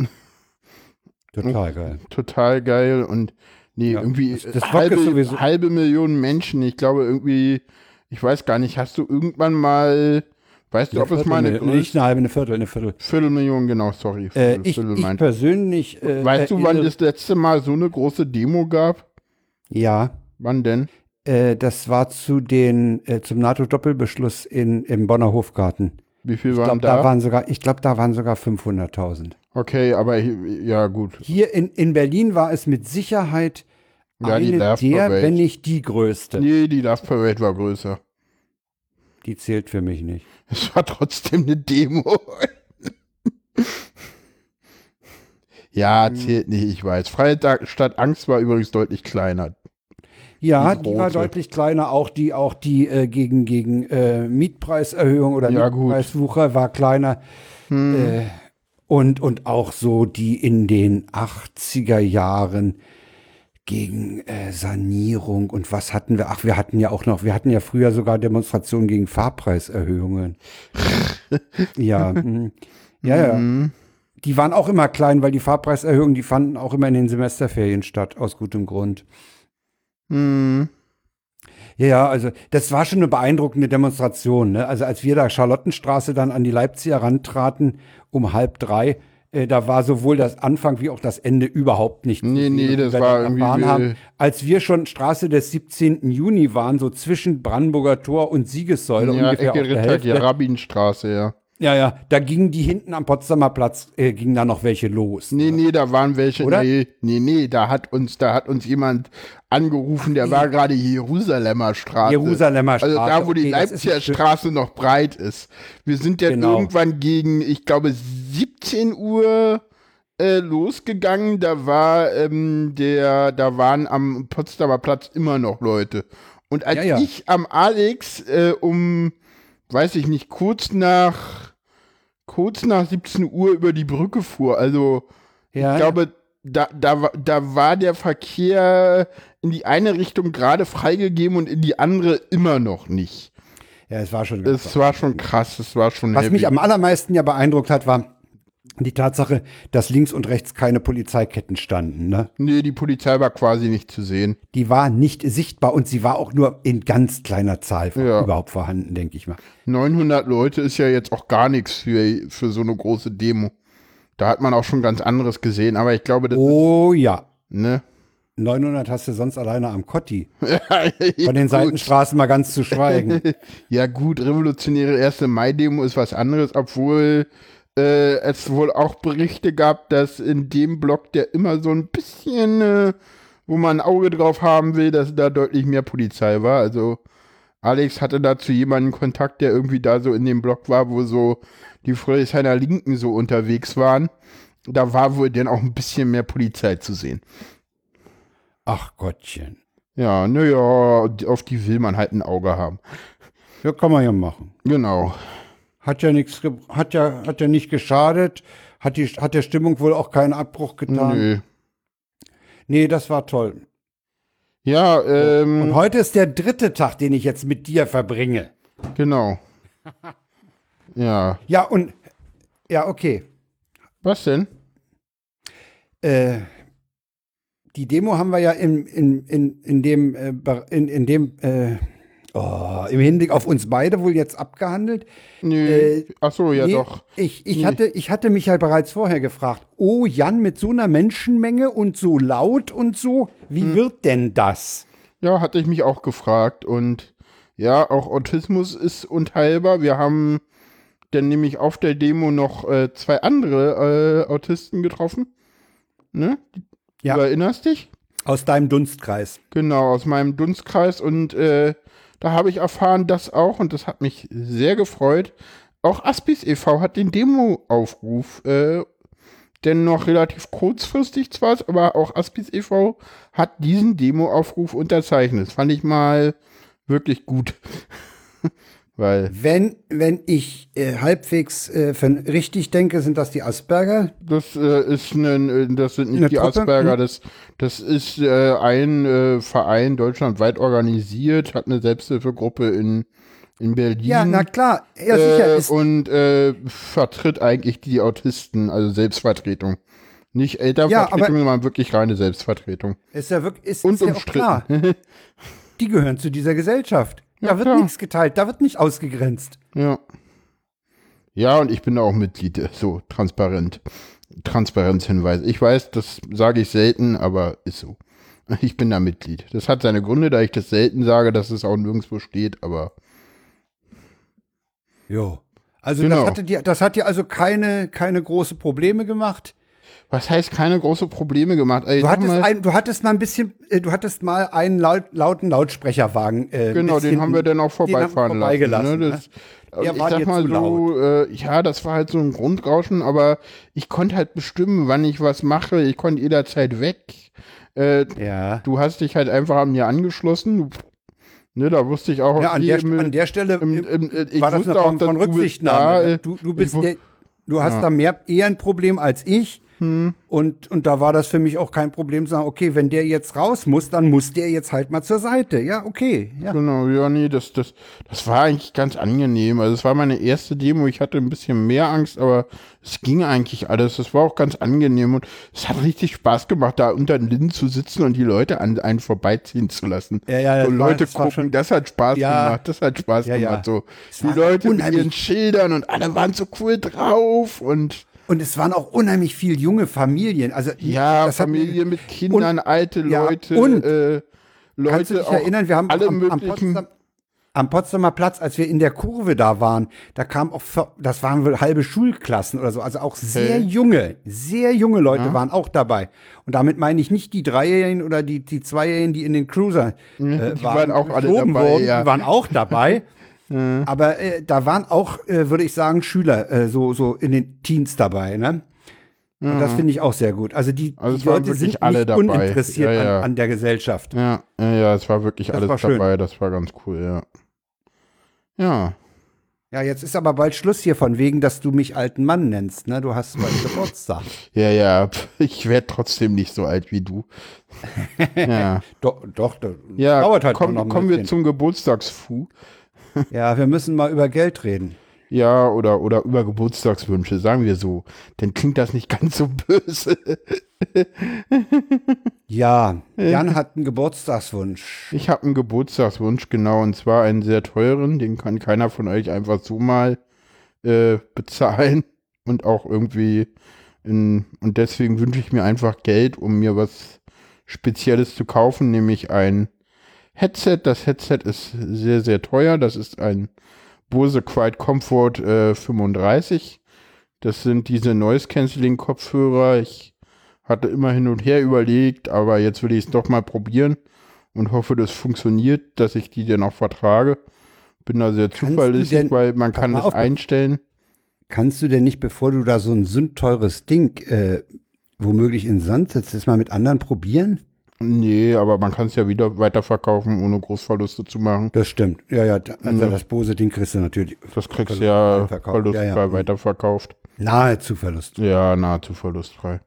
Total geil. Total geil. Und nee, ja, irgendwie das, das halbe, halbe Million Menschen. Ich glaube irgendwie, ich weiß gar nicht, hast du irgendwann mal Weißt du, ob es meine eine, nicht eine halbe, eine Viertel, eine Viertel. Viertelmillion, genau, sorry. Äh, ich, ich persönlich. Äh, weißt du, wann das letzte Mal so eine große Demo gab? Ja. Wann denn? Äh, das war zu den, äh, zum NATO-Doppelbeschluss in, im Bonner Hofgarten. Wie viel waren ich glaub, da? da waren sogar, ich glaube, da waren sogar 500.000. Okay, aber ja, gut. Hier in, in Berlin war es mit Sicherheit ja, eine der, wenn nicht die größte. Nee, die Love Parade war größer. Die zählt für mich nicht. Es war trotzdem eine Demo. ja, hm. zählt nicht, ich weiß. Freitag statt Angst war übrigens deutlich kleiner. Ja, die, die war deutlich kleiner. Auch die, auch die äh, gegen, gegen äh, Mietpreiserhöhung oder ja, Mietpreiswucher war kleiner. Hm. Äh, und, und auch so die in den 80er Jahren gegen äh, Sanierung und was hatten wir? Ach, wir hatten ja auch noch, wir hatten ja früher sogar Demonstrationen gegen Fahrpreiserhöhungen. ja, mh. ja, ja. Mhm. Die waren auch immer klein, weil die Fahrpreiserhöhungen, die fanden auch immer in den Semesterferien statt, aus gutem Grund. Mhm. Ja, ja, also das war schon eine beeindruckende Demonstration. Ne? Also als wir da Charlottenstraße dann an die Leipziger rantraten um halb drei, äh, da war sowohl das Anfang wie auch das Ende überhaupt nicht. Nee, nee, das war irgendwie. Haben. Als wir schon Straße des 17. Juni waren, so zwischen Brandenburger Tor und Siegessäule ja, ungefähr Ecke Hälfte. Die Rabbinstraße, ja. Ja, ja, da gingen die hinten am Potsdamer Platz, äh, gingen da noch welche los. Nee, nee, da waren welche, Oder? nee, nee, nee, da hat uns, da hat uns jemand angerufen, der war gerade Jerusalemer Straße. Jerusalemer Straße. Also da, wo die okay, Leipziger Straße noch breit ist. Wir sind ja genau. irgendwann gegen, ich glaube, 17 Uhr äh, losgegangen. Da war ähm, der, da waren am Potsdamer Platz immer noch Leute. Und als ja, ja. ich am Alex äh, um, weiß ich nicht, kurz nach, kurz nach 17 Uhr über die Brücke fuhr, also ja, ich glaube, da, da, da war der Verkehr in die eine Richtung gerade freigegeben und in die andere immer noch nicht. Ja, es war schon. Es war schon krass, es war schon. Was heavy. mich am allermeisten ja beeindruckt hat, war, die Tatsache, dass links und rechts keine Polizeiketten standen. Ne? Nee, die Polizei war quasi nicht zu sehen. Die war nicht sichtbar und sie war auch nur in ganz kleiner Zahl ja. überhaupt vorhanden, denke ich mal. 900 Leute ist ja jetzt auch gar nichts für, für so eine große Demo. Da hat man auch schon ganz anderes gesehen, aber ich glaube, das Oh ist, ja. Ne? 900 hast du sonst alleine am Kotti. Von den Seitenstraßen mal ganz zu schweigen. ja gut, revolutionäre erste Mai-Demo ist was anderes, obwohl äh, es wohl auch Berichte gab, dass in dem Block, der immer so ein bisschen, äh, wo man ein Auge drauf haben will, dass da deutlich mehr Polizei war. Also Alex hatte dazu jemanden Kontakt, der irgendwie da so in dem Block war, wo so die Friedrichshainer Linken so unterwegs waren. Da war wohl dann auch ein bisschen mehr Polizei zu sehen. Ach Gottchen. Ja, naja, auf die will man halt ein Auge haben. Ja, kann man ja machen. Genau. Hat ja nichts, hat ja, hat ja nicht geschadet. Hat, die, hat der Stimmung wohl auch keinen Abbruch getan. Nö. Nee, das war toll. Ja, ähm. Und heute ist der dritte Tag, den ich jetzt mit dir verbringe. Genau. ja. Ja, und. Ja, okay. Was denn? Äh, die Demo haben wir ja in, in, in, in dem, äh, in, in dem äh, oh, im Hinblick auf uns beide wohl jetzt abgehandelt. Nö. Äh, Ach so, ja nee, doch. Ich, ich, nee. hatte, ich hatte mich ja bereits vorher gefragt, oh Jan, mit so einer Menschenmenge und so laut und so, wie hm. wird denn das? Ja, hatte ich mich auch gefragt. Und ja, auch Autismus ist unteilbar. Wir haben dann nämlich auf der Demo noch äh, zwei andere äh, Autisten getroffen. Ne? Ja. Du erinnerst dich? Aus deinem Dunstkreis. Genau, aus meinem Dunstkreis. Und äh, da habe ich erfahren, dass auch, und das hat mich sehr gefreut, auch Aspis e.V. hat den Demo-Aufruf, äh, denn noch relativ kurzfristig zwar, aber auch Aspis e.V. hat diesen Demo-Aufruf unterzeichnet. Das fand ich mal wirklich gut. Weil wenn, wenn ich äh, halbwegs äh, richtig denke, sind das die Asperger? Das äh, ist ein, äh, das sind nicht Eine die Truppe? Asperger, hm? das, das ist äh, ein äh, Verein deutschlandweit organisiert, hat eine Selbsthilfegruppe in, in Berlin. Ja, na klar, ja, sicher. Ist und äh, vertritt eigentlich die Autisten, also Selbstvertretung. Nicht Elternvertretung, ja, sondern wirklich reine Selbstvertretung. Ist ja wirklich, ist, und ist ja auch klar. die gehören zu dieser Gesellschaft. Ja, da wird klar. nichts geteilt, da wird nicht ausgegrenzt. Ja. Ja, und ich bin auch Mitglied, so transparent. Transparenzhinweis. Ich weiß, das sage ich selten, aber ist so. Ich bin da Mitglied. Das hat seine Gründe, da ich das selten sage, dass es auch nirgendwo steht, aber. Jo. Also genau. das, hatte dir, das hat dir also keine, keine große Probleme gemacht was heißt keine große Probleme gemacht? Ey, du, hattest mal, ein, du hattest mal ein bisschen, äh, du hattest mal einen laut, lauten Lautsprecherwagen. Äh, genau, den haben wir dann auch vorbeifahren lassen. Ne? Das, ne? ich sag mal so, äh, ja, das war halt so ein Grundrauschen, aber ich konnte halt bestimmen, wann ich was mache. Ich konnte jederzeit weg. Äh, ja. Du hast dich halt einfach an mir angeschlossen. Ne, da wusste ich auch. Ja, an, der, an der Stelle im, im, im, war das eine Form von Rücksichtnahme. Ne? Du, du, bist der, du hast ja. da mehr eher ein Problem als ich. Hm. Und, und da war das für mich auch kein Problem, zu sagen, okay, wenn der jetzt raus muss, dann muss der jetzt halt mal zur Seite. Ja, okay. Ja. Genau, ja, nee, das, das, das war eigentlich ganz angenehm. Also es war meine erste Demo, ich hatte ein bisschen mehr Angst, aber es ging eigentlich alles. Es war auch ganz angenehm und es hat richtig Spaß gemacht, da unter den Linden zu sitzen und die Leute an einen vorbeiziehen zu lassen. Ja, ja, so Leute war, gucken, schon, das hat Spaß ja, gemacht, das hat Spaß ja, gemacht. So. Die Leute mit ihren Schildern und alle waren so cool drauf und und es waren auch unheimlich viele junge Familien. Also ja, Familien mit Kindern, und, alte Leute, ja, und äh, Leute. Kannst du dich erinnern, wir haben alle am, am, Potsdam, am Potsdamer Platz, als wir in der Kurve da waren, da kam auch, das waren wohl halbe Schulklassen oder so, also auch sehr okay. junge, sehr junge Leute ja. waren auch dabei. Und damit meine ich nicht die Dreijährigen oder die, die Zweijährigen, die in den Cruiser äh, die waren, waren auch alle dabei. Wurden, ja. Die waren auch dabei. Mhm. Aber äh, da waren auch, äh, würde ich sagen, Schüler äh, so, so in den Teens dabei, ne? Und das mhm. finde ich auch sehr gut. Also die, also die Leute sind alle nicht dabei. uninteressiert ja, ja. An, an, der Gesellschaft. Ja, ja, ja, es war wirklich das alles war dabei. Das war ganz cool, ja. Ja. Ja, jetzt ist aber bald Schluss hier von wegen, dass du mich alten Mann nennst, ne? Du hast bald Geburtstag. ja, ja, ich werde trotzdem nicht so alt wie du. ja. doch, doch, das ja, dauert halt komm, noch Kommen wir zum Geburtstagsfu ja, wir müssen mal über Geld reden. Ja, oder, oder über Geburtstagswünsche, sagen wir so. Dann klingt das nicht ganz so böse. ja, Jan hat einen Geburtstagswunsch. Ich habe einen Geburtstagswunsch, genau, und zwar einen sehr teuren, den kann keiner von euch einfach so mal äh, bezahlen und auch irgendwie in, und deswegen wünsche ich mir einfach Geld, um mir was Spezielles zu kaufen, nämlich ein Headset. Das Headset ist sehr, sehr teuer. Das ist ein Bose Quiet Comfort äh, 35. Das sind diese Noise Cancelling Kopfhörer. Ich hatte immer hin und her überlegt, aber jetzt will ich es doch mal probieren und hoffe, das funktioniert, dass ich die dann auch vertrage. Bin da sehr Kannst zuverlässig, weil man kann das einstellen. Kannst du denn nicht, bevor du da so ein sündteures Ding äh, womöglich in Sand setzt, das mal mit anderen probieren? Nee, aber man kann es ja wieder weiterverkaufen, ohne Großverluste zu machen. Das stimmt. Ja, ja, also ja. das Bose-Ding kriegst du natürlich. Das kriegst du ja verlustfrei ja, ja. weiterverkauft. Nahezu verlustfrei. Ja, nahezu verlustfrei.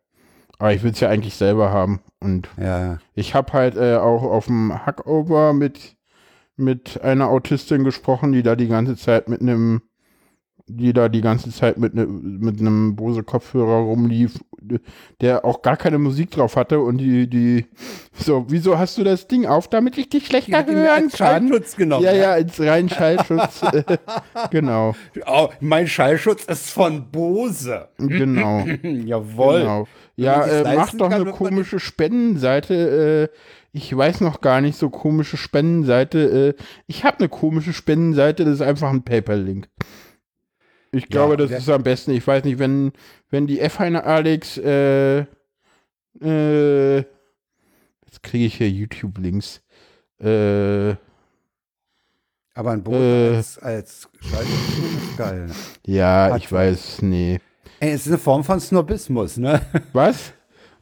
Aber ich will es ja eigentlich selber haben. Und ich habe halt äh, auch auf dem Hackover mit, mit einer Autistin gesprochen, die da die ganze Zeit mit einem die da die ganze Zeit mit, ne, mit einem Bose-Kopfhörer rumlief, der auch gar keine Musik drauf hatte und die, die, so, wieso hast du das Ding auf, damit ich dich schlechter ja, hören kann? Schallschutz genommen. Ja, ja, als rein Schallschutz. genau. Oh, mein Schallschutz ist von Bose. Genau. Jawohl. Genau. Ja, äh, mach doch eine komische Spendenseite, äh, ich weiß noch gar nicht, so komische Spendenseite. Äh, ich habe eine komische Spendenseite, das ist einfach ein Paper-Link. Ich glaube, ja, das ist am besten. Ich weiß nicht, wenn, wenn die F-Heine Alex, äh, äh, jetzt kriege ich hier YouTube-Links. Äh, aber ein Boot äh, als, als ist geil. Ja, Hat ich weiß, nee. Ey, es ist eine Form von Snobismus, ne? Was?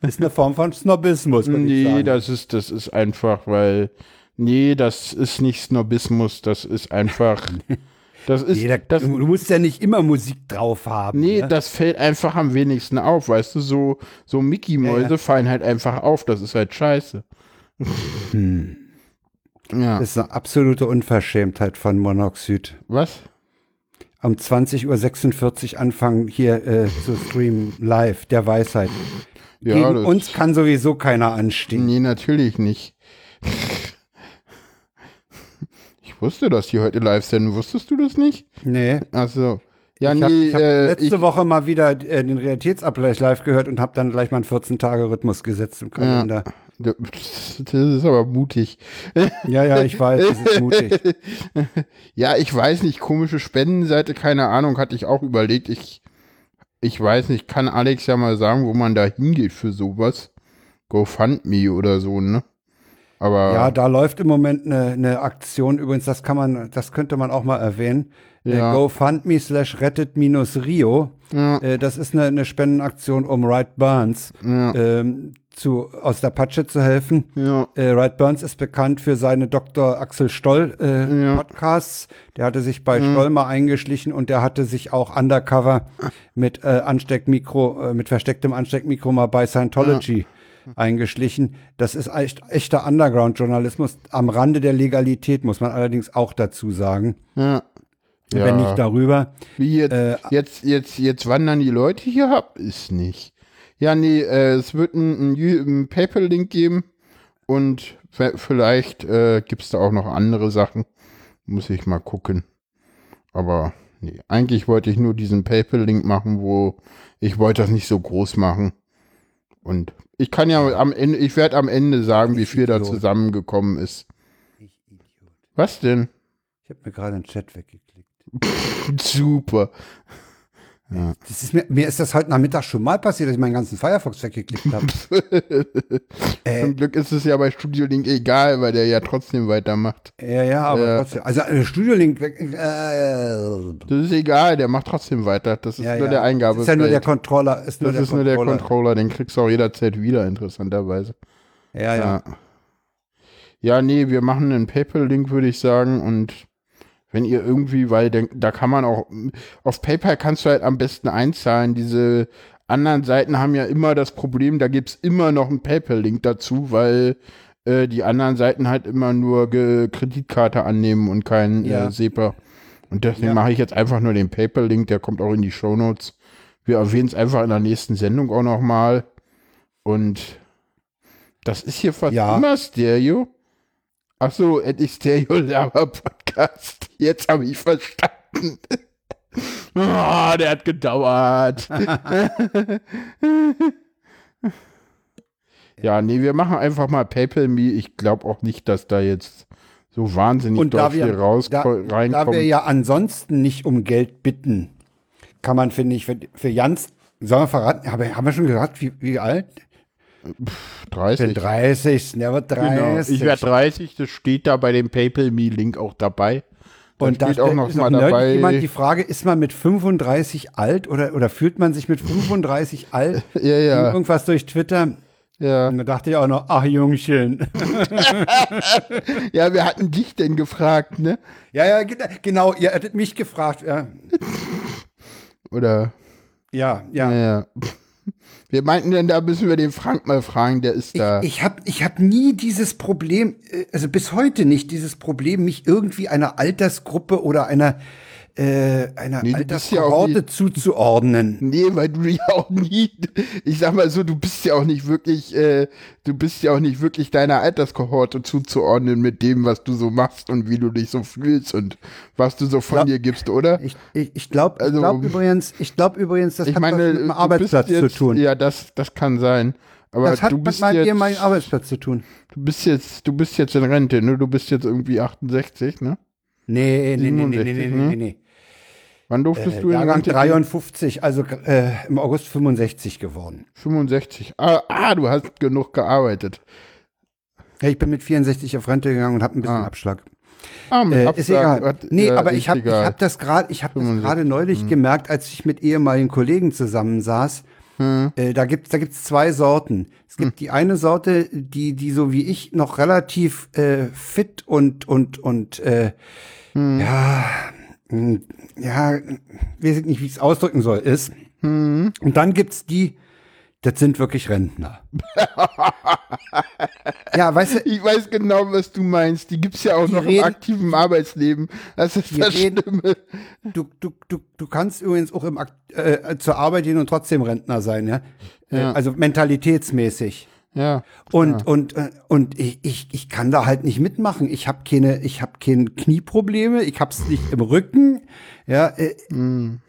Das ist eine Form von Snobismus. Nee, das ist, das ist einfach, weil, nee, das ist nicht Snobismus, das ist einfach. Das ist, da, das, du, musst ja nicht immer Musik drauf haben. Nee, ne? das fällt einfach am wenigsten auf, weißt du, so, so Mickey-Mäuse ja. fallen halt einfach auf, das ist halt scheiße. Hm. Ja. Das ist eine absolute Unverschämtheit von Monoxid. Was? Um 20.46 Uhr anfangen hier äh, zu streamen live, der Weisheit. Ja, Gegen uns kann sowieso keiner anstehen. Nee, natürlich nicht. Ich wusste, dass die heute live sind. Wusstest du das nicht? Nee. Achso. Ja, ich nee, hab, hab äh, letzte ich, Woche mal wieder äh, den Realitätsabgleich live gehört und habe dann gleich mal einen 14-Tage-Rhythmus gesetzt im Kalender. Ja, das ist aber mutig. Ja, ja, ich weiß, das ist mutig. ja, ich weiß nicht, komische Spendenseite, keine Ahnung, hatte ich auch überlegt. Ich, ich weiß nicht, kann Alex ja mal sagen, wo man da hingeht für sowas. GoFundMe oder so, ne? Aber ja, da läuft im Moment eine, eine Aktion. Übrigens, das kann man, das könnte man auch mal erwähnen. Äh, ja. GoFundMe slash rettet minus Rio. Ja. Äh, das ist eine, eine Spendenaktion, um Wright Burns ja. ähm, zu, aus der Patsche zu helfen. Ja. Äh, Wright Burns ist bekannt für seine Dr. Axel Stoll äh, ja. Podcasts. Der hatte sich bei Stoll mal eingeschlichen und der hatte sich auch undercover mit äh, Ansteckmikro, äh, mit verstecktem Ansteckmikro mal bei Scientology eingeschlichen. Das ist echt, echter Underground-Journalismus am Rande der Legalität, muss man allerdings auch dazu sagen. Ja. Ja. Wenn nicht darüber. Wie jetzt, äh, jetzt, jetzt, jetzt wandern die Leute hier ab? Ist nicht. Ja, nee, äh, es wird einen ein PayPal-Link geben und vielleicht äh, gibt es da auch noch andere Sachen. Muss ich mal gucken. Aber nee, eigentlich wollte ich nur diesen PayPal-Link machen, wo ich wollte das nicht so groß machen. Und ich kann ja am Ende, ich werde am Ende sagen, ich wie viel Idiot. da zusammengekommen ist. Ich Idiot. Was denn? Ich habe mir gerade einen Chat weggeklickt. Super. Ja. Das ist mir, mir ist das heute Nachmittag schon mal passiert, dass ich meinen ganzen Firefox weggeklickt habe. äh, Zum Glück ist es ja bei Studio Link egal, weil der ja trotzdem weitermacht. Ja, ja, aber äh, trotzdem. Also äh, Studio Link weg. Äh, das ist egal, der macht trotzdem weiter. Das ist ja, nur ja. der Eingabe. Das ist ja nur der Controller. Ist nur das der ist Controller. nur der Controller, den kriegst du auch jederzeit wieder, interessanterweise. Ja, ja. Ja, ja nee, wir machen einen PayPal-Link, würde ich sagen, und wenn ihr irgendwie, weil da kann man auch, auf PayPal kannst du halt am besten einzahlen. Diese anderen Seiten haben ja immer das Problem, da gibt es immer noch einen PayPal-Link dazu, weil äh, die anderen Seiten halt immer nur Ge Kreditkarte annehmen und kein äh, ja. äh, SEPA. Und deswegen ja. mache ich jetzt einfach nur den Paper-Link, der kommt auch in die Show Notes. Wir erwähnen es einfach in der nächsten Sendung auch nochmal. Und das ist hier fast ja. immer Stereo. Achso, endlich Stereo Lava Podcast. Jetzt habe ich verstanden. oh, der hat gedauert. ja, nee, wir machen einfach mal PayPal Me. Ich glaube auch nicht, dass da jetzt so wahnsinnig Und da wir, raus da. Da wir ja ansonsten nicht um Geld bitten, kann man, finde ich, für, für Jans, sollen wir verraten, haben, haben wir schon gesagt, wie, wie alt? 30. Den 30. Der wird 30. Genau. Ich werde 30, das steht da bei dem PayPal Me Link auch dabei. Da und da steht auch noch mal dabei. Jemand die Frage, ist man mit 35 alt oder, oder fühlt man sich mit 35 alt? ja, ja. Irgendwas durch Twitter. Ja. Und da dachte ich auch noch, ach Jungchen. ja, wir hatten dich denn gefragt, ne? Ja, ja, genau, ihr hattet mich gefragt, ja. Oder? Ja, ja. ja, ja. Wir meinten denn, da müssen wir den Frank mal fragen, der ist da. Ich, ich habe ich hab nie dieses Problem, äh, also bis heute nicht dieses Problem, mich irgendwie einer Altersgruppe oder einer äh, einer nee, Alterskohorte ja zuzuordnen. Nee, weil du ja auch nie, ich sag mal so, du bist ja auch nicht wirklich, äh, du bist ja auch nicht wirklich deiner Alterskohorte zuzuordnen mit dem, was du so machst und wie du dich so fühlst und was du so von glaub, dir gibst, oder? Ich, ich, ich glaube also, glaub übrigens, ich glaube übrigens, das hat meine, was mit dem Arbeitsplatz jetzt, zu tun. Ja, das, das kann sein. Aber das hat du bist mit meinem ehemaligen Arbeitsplatz zu tun. Du bist jetzt, du bist jetzt in Rente, ne? Du bist jetzt irgendwie 68, ne? Nee, nee, nee, nee, nee, nee, nee, nee. Wann durftest äh, du Jahrgang 53, also äh, im August 65 geworden. 65. Ah, ah, du hast genug gearbeitet. Ja, ich bin mit 64 auf Rente gegangen und habe ein bisschen ah. Abschlag. Ah, mit äh, Abschlag. Ist egal. nee, aber ich habe hab das gerade ich habe das gerade neulich hm. gemerkt, als ich mit ehemaligen Kollegen zusammensaß. Hm. Äh, da gibt's da gibt's zwei Sorten. Es gibt hm. die eine Sorte, die die so wie ich noch relativ äh, fit und und und äh, hm. ja ja, weiß ich nicht, wie ich es ausdrücken soll, ist. Hm. Und dann gibt's die, das sind wirklich Rentner. ja, weißt du. Ich weiß genau, was du meinst. Die gibt's ja auch noch reden, im aktiven Arbeitsleben. Das ist das reden, Schlimme. Du, du, du, du kannst übrigens auch im, äh, zur Arbeit gehen und trotzdem Rentner sein, ja. Äh, ja. Also mentalitätsmäßig. Ja. Und ja. und äh, und ich, ich ich kann da halt nicht mitmachen. Ich habe keine ich habe keine Knieprobleme, ich hab's nicht im Rücken. Ja, äh, mm.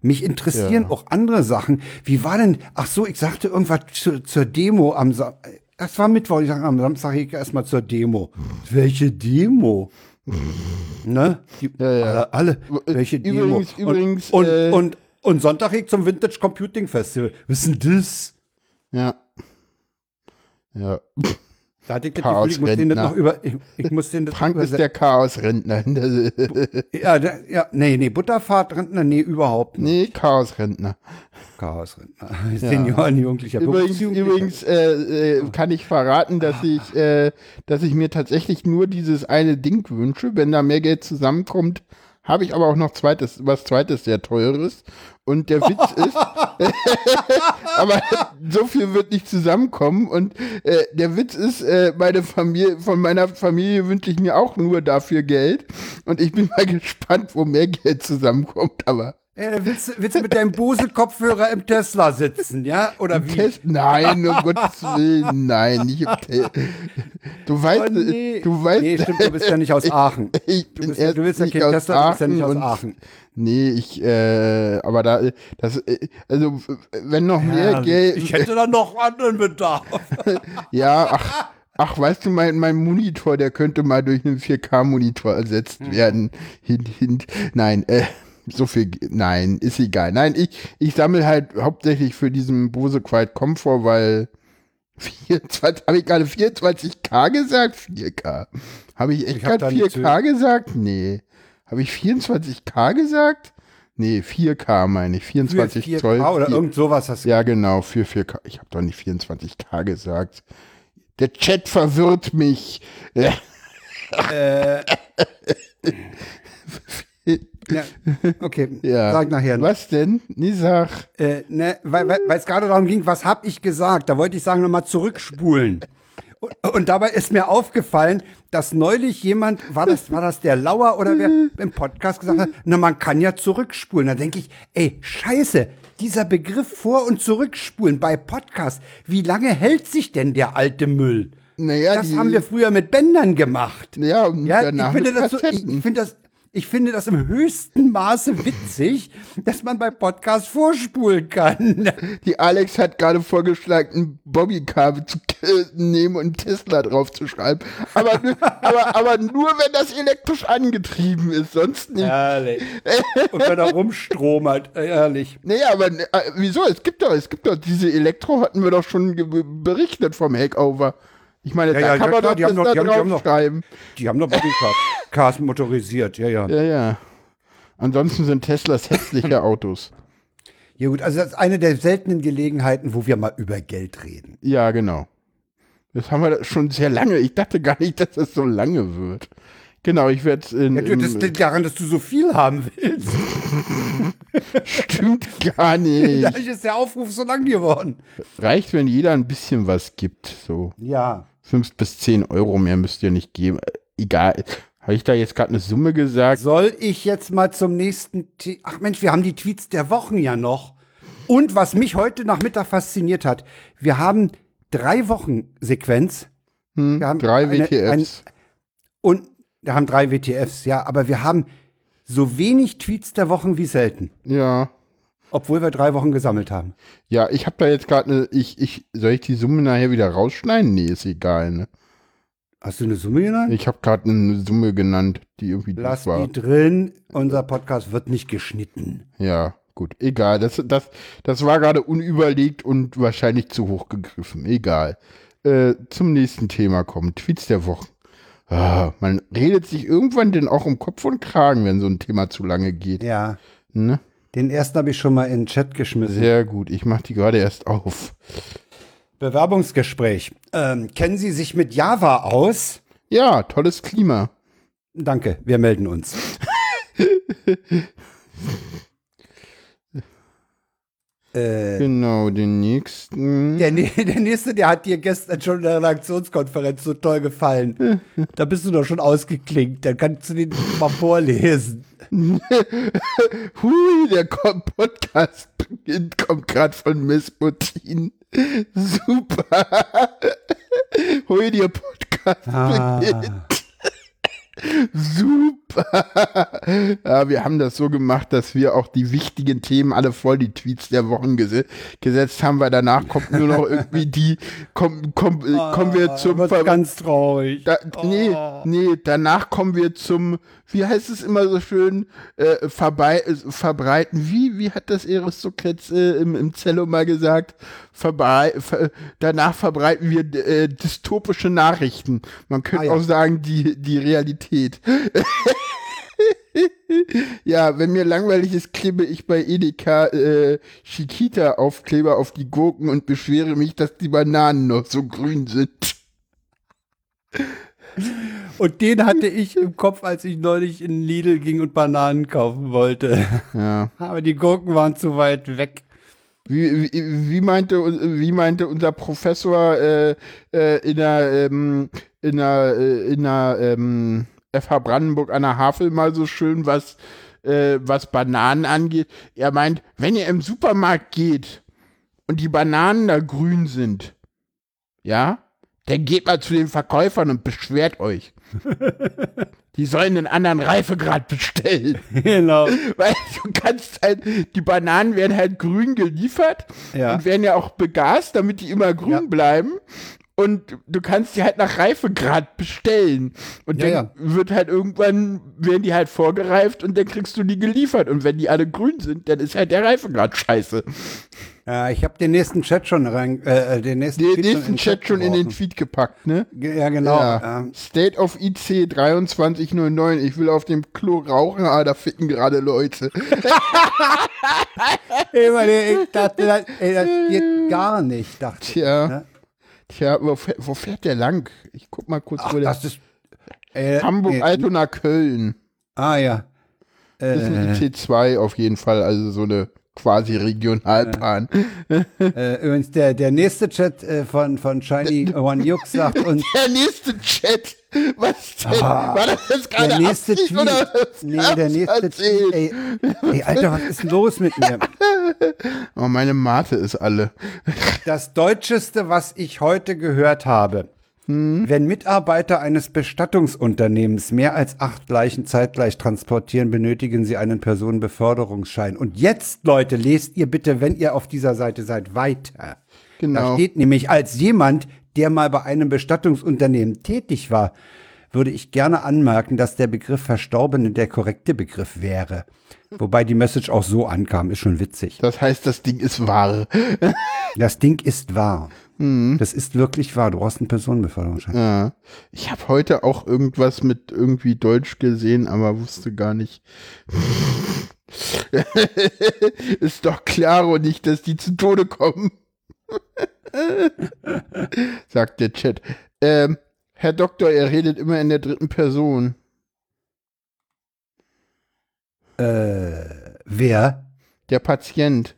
mich interessieren ja. auch andere Sachen. Wie war denn Ach so, ich sagte irgendwas zu, zur Demo am Sa das war Mittwoch, ich sage am Samstag ich erstmal zur Demo. Welche Demo? ne? Die, ja, ja. Alle, alle, welche Demo? Übrigens, übrigens und, äh, und, und, und Sonntag ich zum Vintage Computing Festival. Denn das? Ja. Ja. Da ich das Gefühl, ich muss den noch über. Ich, ich muss den Frank ist der Chaosrentner. ja, der, ja, nee, nee, Butterfahrtrentner, nee, überhaupt nicht. Nee, Chaosrentner. Chaosrentner. Ja. Seniorenjugendlicher Übrigens, übrigens äh, äh, kann ich verraten, dass ich, äh, dass ich mir tatsächlich nur dieses eine Ding wünsche. Wenn da mehr Geld zusammenkommt, habe ich aber auch noch zweites, was zweites sehr teures. Und der Witz ist, aber so viel wird nicht zusammenkommen. Und äh, der Witz ist, äh, meine Familie, von meiner Familie wünsche ich mir auch nur dafür Geld. Und ich bin mal gespannt, wo mehr Geld zusammenkommt. Aber äh, willst, willst, du mit deinem Bose-Kopfhörer im Tesla sitzen, ja? Oder wie? Test nein, um Gottes Willen, nein, nicht im Tesla. Du weißt, oh, nee. du weißt. Nee, stimmt, du bist ja nicht aus Aachen. Ich, bin du, bist, du willst ja kein Tesla, du bist ja nicht aus Aachen. Nee, ich, äh, aber da, das, äh, also, wenn noch mehr ja, Geld. Ich hätte da noch anderen Bedarf. ja, ach. Ach, weißt du, mein, mein Monitor, der könnte mal durch einen 4K-Monitor ersetzt hm. werden. Hin, hin, nein, äh, so viel, nein, ist egal. Nein, ich, ich sammle halt hauptsächlich für diesen Bose Quiet Comfort, weil 24, habe ich gerade 24K gesagt? 4K. Habe ich echt gerade 4K gesagt? Nee. Habe ich 24K gesagt? Nee, 4K meine ich. 24 4K Zoll. oder 4, irgend sowas hast du. Ja, genau, für 4K. Ich habe doch nicht 24K gesagt. Der Chat verwirrt mich. Äh. Ja, okay, ja. sag nachher. Noch. Was denn? Nie sag. Äh, ne, weil es gerade darum ging, was hab ich gesagt? Da wollte ich sagen, nochmal zurückspulen. Und, und, dabei ist mir aufgefallen, dass neulich jemand, war das, war das der Lauer oder wer im Podcast gesagt hat, na, man kann ja zurückspulen. Da denke ich, ey, scheiße, dieser Begriff vor- und zurückspulen bei Podcast, wie lange hält sich denn der alte Müll? Naja, das haben wir früher mit Bändern gemacht. Ja, und ja ich finde das, so, ich finde das, ich finde das im höchsten Maße witzig, dass man bei Podcasts vorspulen kann. Die Alex hat gerade vorgeschlagen, ein Bobbycable zu nehmen und Tesla drauf zu schreiben. Aber, aber, aber nur, wenn das elektrisch angetrieben ist, sonst nicht. Ehrlich. Und wenn er rumstromert, ehrlich. Naja, aber äh, wieso? Es gibt doch, es gibt doch diese Elektro, hatten wir doch schon berichtet vom Hackover. Ich meine, ja, da ja, kann man doch die haben noch, die, haben, die, haben noch, schreiben. die haben noch Bodycars motorisiert, ja, ja. Ja, ja. Ansonsten sind Teslas hässliche Autos. Ja gut, also das ist eine der seltenen Gelegenheiten, wo wir mal über Geld reden. Ja, genau. Das haben wir schon sehr lange. Ich dachte gar nicht, dass das so lange wird. Genau, ich werde in. Ja, das liegt daran, dass du so viel haben willst. Stimmt gar nicht. Dadurch ist der Aufruf so lang geworden. Reicht, wenn jeder ein bisschen was gibt. So. Ja. Fünf bis zehn Euro mehr müsst ihr nicht geben. Egal. Habe ich da jetzt gerade eine Summe gesagt? Soll ich jetzt mal zum nächsten. T Ach Mensch, wir haben die Tweets der Wochen ja noch. Und was mich heute Nachmittag fasziniert hat, wir haben drei Wochen Sequenz. Hm, wir haben drei eine, WTFs. Ein, und wir haben drei WTFs, ja, aber wir haben so wenig Tweets der Wochen wie selten. Ja. Obwohl wir drei Wochen gesammelt haben. Ja, ich habe da jetzt gerade eine, ich, ich, soll ich die Summe nachher wieder rausschneiden? Nee, ist egal, ne? Hast du eine Summe genannt? Ich habe gerade eine Summe genannt, die irgendwie Lass war. die drin, unser Podcast wird nicht geschnitten. Ja, gut, egal. Das, das, das war gerade unüberlegt und wahrscheinlich zu hoch gegriffen. Egal. Äh, zum nächsten Thema kommen. Tweets der Woche. Ah, man redet sich irgendwann denn auch um Kopf und Kragen, wenn so ein Thema zu lange geht. Ja. Ne? Den ersten habe ich schon mal in den Chat geschmissen. Sehr gut, ich mache die gerade erst auf. Bewerbungsgespräch. Ähm, kennen Sie sich mit Java aus? Ja, tolles Klima. Danke, wir melden uns. Äh, genau, den nächsten. Der, der, nächste, der hat dir gestern schon in der Redaktionskonferenz so toll gefallen. da bist du doch schon ausgeklinkt. Dann kannst du den mal vorlesen. Hui, der Podcast kommt gerade von Miss Putin. Super. Hui, der Podcast ah. beginnt. Super. Ja, wir haben das so gemacht, dass wir auch die wichtigen Themen alle voll die Tweets der Wochen ges gesetzt haben, weil danach kommt nur noch irgendwie die, komm, komm, oh, kommen wir zum Ver ganz traurig. Da, nee, oh. nee, danach kommen wir zum, wie heißt es immer so schön, äh, verbei, äh, verbreiten. Wie, wie hat das Eris Sokrates äh, im, im Zello mal gesagt? Verbrei ver danach verbreiten wir äh, dystopische Nachrichten. Man könnte ah, ja. auch sagen, die, die Realität. ja, wenn mir langweilig ist, klebe ich bei Edeka äh, Chiquita-Aufkleber auf die Gurken und beschwere mich, dass die Bananen noch so grün sind. Und den hatte ich im Kopf, als ich neulich in Lidl ging und Bananen kaufen wollte. Ja. Aber die Gurken waren zu weit weg. Wie, wie, wie, meinte, wie meinte unser Professor äh, äh, in der, ähm, in der, äh, in der ähm, FH Brandenburg an der Havel mal so schön, was, äh, was Bananen angeht? Er meint, wenn ihr im Supermarkt geht und die Bananen da grün sind, ja, dann geht mal zu den Verkäufern und beschwert euch. Die sollen einen anderen Reifegrad bestellen. Genau. Weil du kannst halt, die Bananen werden halt grün geliefert ja. und werden ja auch begast, damit die immer grün ja. bleiben. Und du kannst die halt nach Reifegrad bestellen. Und ja, dann wird halt irgendwann, werden die halt vorgereift und dann kriegst du die geliefert. Und wenn die alle grün sind, dann ist halt der Reifegrad scheiße. Ja, ich habe den nächsten Chat schon rein, äh, äh den nächsten, den nächsten Chat, Chat schon in den Tweet gepackt, ne? Ja, genau. Ja. Ähm. State of IC 2309. Ich will auf dem Klo rauchen, aber da ficken gerade Leute. ich dachte, das, ey, das geht gar nicht, dachte Tja. ich. Ne? Tja, wo, wo, fährt der lang? Ich guck mal kurz, Ach, wo der. Das ist, äh, Hamburg, äh, Altona, Köln. Ah, ja. Das ist ein äh. IC2 auf jeden Fall, also so eine quasi Regionalbahn. Äh, übrigens, der, der nächste Chat äh, von, von Shiny One Yuk sagt uns. Der nächste Chat? Was denn? Ah, War das jetzt gerade der nächste Absicht Tweet. oder Nee, der nächste? Tweet. Ey, ey, Alter, was ist denn los mit mir? Oh, meine Mate ist alle. Das Deutscheste, was ich heute gehört habe. Wenn Mitarbeiter eines Bestattungsunternehmens mehr als acht Leichen zeitgleich transportieren, benötigen sie einen Personenbeförderungsschein. Und jetzt, Leute, lest ihr bitte, wenn ihr auf dieser Seite seid, weiter. Da Genau. steht nämlich, als jemand, der mal bei einem Bestattungsunternehmen tätig war, würde ich gerne anmerken, dass der Begriff Verstorbene der korrekte Begriff wäre. Wobei die Message auch so ankam, ist schon witzig. Das heißt, das Ding ist wahr. Das Ding ist wahr. Das ist wirklich wahr. Du brauchst einen Personenbeförderungsschein. Ja. Ich habe heute auch irgendwas mit irgendwie Deutsch gesehen, aber wusste gar nicht. ist doch klar und nicht, dass die zu Tode kommen. Sagt der Chat. Ähm, Herr Doktor, er redet immer in der dritten Person. Äh, wer? Der Patient.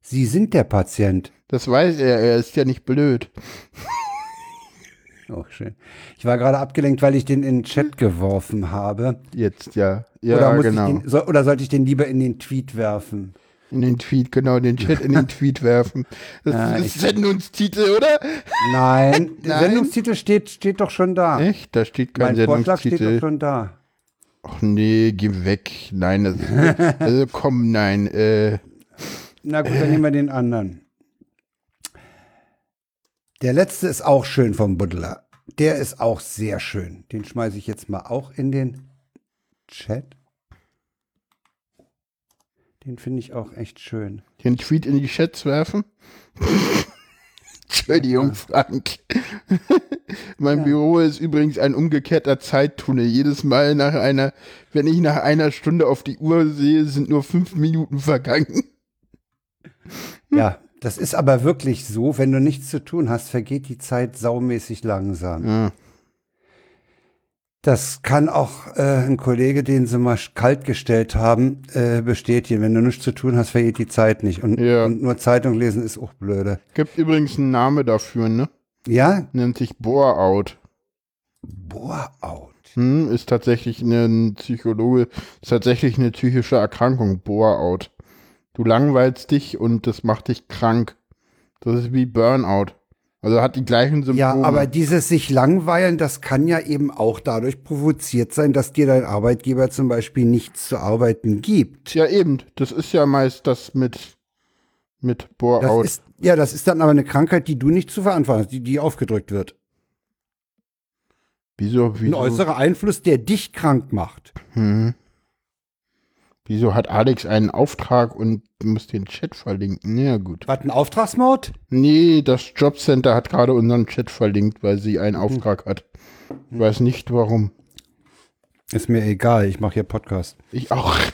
Sie sind der Patient. Das weiß er, er ist ja nicht blöd. Oh, schön. Ich war gerade abgelenkt, weil ich den in den Chat geworfen habe. Jetzt, ja. Ja, oder, genau. ich den, so, oder sollte ich den lieber in den Tweet werfen? In den Tweet, genau, den Chat in den Tweet werfen. Das Ja, ist Sendungstitel, oder? Nein, der Nein? Sendungstitel steht, steht doch schon da. Echt? Da steht kein mein Vorschlag steht doch Sendungstitel. schon da. Ach nee, geh weg. Nein, das, also komm, nein. Äh, Na gut, dann nehmen wir den anderen. Der letzte ist auch schön vom Buddler. Der ist auch sehr schön. Den schmeiße ich jetzt mal auch in den Chat. Den finde ich auch echt schön. den Tweet in die Chats werfen. Entschuldigung, Frank. mein Büro ist übrigens ein umgekehrter Zeittunnel. Jedes Mal nach einer, wenn ich nach einer Stunde auf die Uhr sehe, sind nur fünf Minuten vergangen. Ja, das ist aber wirklich so, wenn du nichts zu tun hast, vergeht die Zeit saumäßig langsam. Ja. Das kann auch äh, ein Kollege, den sie mal kalt gestellt haben, äh, bestätigen. Wenn du nichts zu tun hast, vergeht die Zeit nicht. Und, Ja. und nur Zeitung lesen ist auch blöde. Gibt übrigens einen Name dafür, ne? Ja? Nennt sich Bore-out. Bore-out. Hm, ist tatsächlich eine Psychologe, ist tatsächlich eine psychische Erkrankung, Bore-out. Du langweilst dich und das macht dich krank. Das ist wie Burnout. Also hat die gleichen Symptome. Ja, aber dieses sich langweilen, das kann ja eben auch dadurch provoziert sein, dass dir dein Arbeitgeber zum Beispiel nichts zu arbeiten gibt. ja eben, das ist ja meist das mit mit Bore-out. ja, das ist dann aber eine Krankheit, die du nicht zu verantworten hast, die, die aufgedrückt wird. Wieso, Ein wieso, äußerer Einfluss, der dich krank macht. hm. Wieso hat Alex einen Auftrag und muss den Chat verlinken? Ja, gut. Was, ein Auftragsmord? Nee, das Jobcenter hat gerade unseren Chat verlinkt, weil sie Hm. einen Auftrag hat. Ich weiß nicht warum. Ist mir egal, ich mache hier Podcast. Ich auch.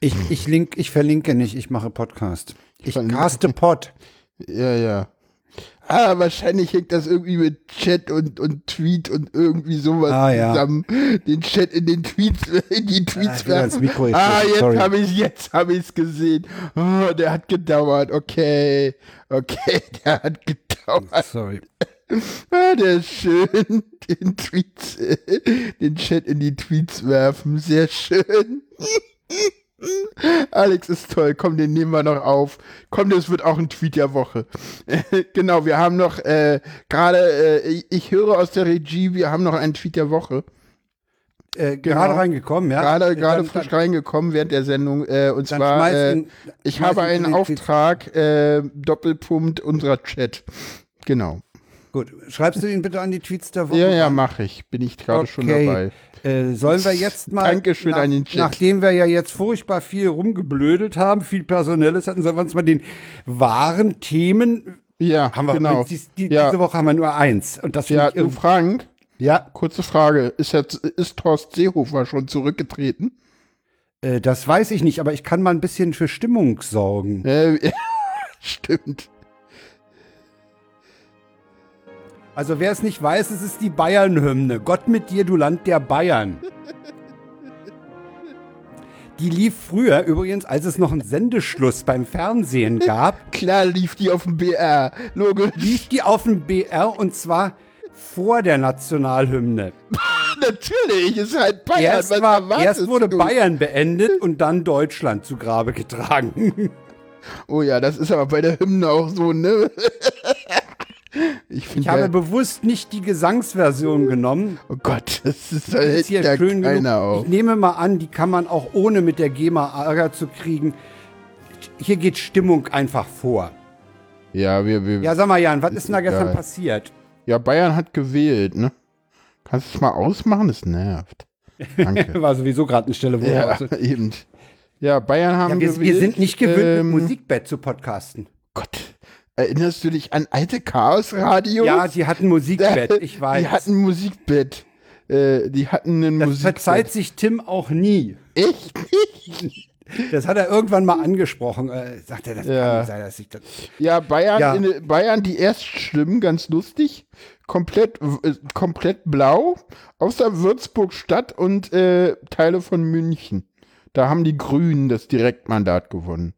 Ich, ich, link, ich verlinke nicht, ich mache Podcast. Ich Verlinke. caste Pod. Ja, ja. Ah, wahrscheinlich hängt das irgendwie mit Chat und, und Tweet und irgendwie sowas Ah, ja. zusammen. Den Chat in den Tweets, in die Tweets bin ans Mikro jetzt Ah, jetzt habe ich jetzt habe ich es gesehen. Oh, der hat gedauert. Okay. Okay, der hat gedauert. Sorry. Ah, der ist schön. Den Tweets, den Chat in die Tweets werfen. Sehr schön. Alex ist toll. Komm, den nehmen wir noch auf. Komm, das wird auch ein Tweet der Woche. genau, wir haben noch äh, gerade, äh, ich, höre aus der Regie, wir haben noch einen Tweet der Woche. Äh, gerade reingekommen, ja? Gerade, Dann- gerade frisch reingekommen während der Sendung. Äh, und Dann zwar, äh, ich habe einen. Auftrag, äh, Doppelpunkt unserer Chat. Genau. Gut, schreibst du ihn bitte an die Tweets der Woche? Ja, ja, mache ich. Bin ich gerade schon Okay. dabei. Äh, sollen wir jetzt mal, Dankeschön an den nachdem wir ja jetzt furchtbar viel rumgeblödelt haben, viel Personelles hatten, sollen wir uns mal den wahren Themen, Ja, haben wir, genau. die, die, ja, diese Woche haben wir nur eins. Und das ja du Frank, ja, kurze Frage. Ist, jetzt, ist Horst Seehofer schon zurückgetreten? äh, das weiß ich nicht, aber ich kann mal ein bisschen für Stimmung sorgen. Äh, stimmt. Also wer es nicht weiß, es ist die Bayern-Hymne. Gott mit dir, du Land der Bayern. Die lief früher übrigens, als es noch einen Sendeschluss beim Fernsehen gab. Klar lief die auf dem BR, logisch. Lief die auf dem BR und zwar vor der Nationalhymne. Natürlich, ist halt Bayern. Erst, war, erst wurde du? Bayern beendet und dann Deutschland zu Grabe getragen. Oh ja, das ist aber bei der Hymne auch so, ne? Ich, ich habe bewusst nicht die Gesangsversion genommen. Oh Gott, das ist, das ist hier schön keiner auf. Ich nehme mal an, die kann man auch ohne mit der GEMA Ärger zu kriegen. Hier geht Stimmung einfach vor. Ja, wir, wir Ja, sag mal, Jan, was ist denn da gestern ja. passiert? Ja, Bayern hat gewählt, ne? Kannst du es mal ausmachen? Das nervt. Danke. War sowieso gerade eine Stelle, wo Ja, eben. Ja, Bayern haben ja, wir, gewählt. Wir sind nicht gewöhnt, ähm, mit Musikbett zu podcasten. Gott. Erinnerst du dich an alte Chaos-Radios? Ja, die hatten Musikbett, ich weiß. Die hatten Musikbett. Äh, die hatten ein das Musikbett. Das verzeiht sich Tim auch nie. Echt nicht? Das hat er irgendwann mal angesprochen. Äh, sagt er, das ja. kann nicht sein, dass ich das. Ja, Bayern, ja. In, Bayern die Erststimmen, ganz lustig. Komplett, äh, komplett blau. Außer Würzburg Stadt und äh, Teile von München. Da haben die Grünen das Direktmandat gewonnen.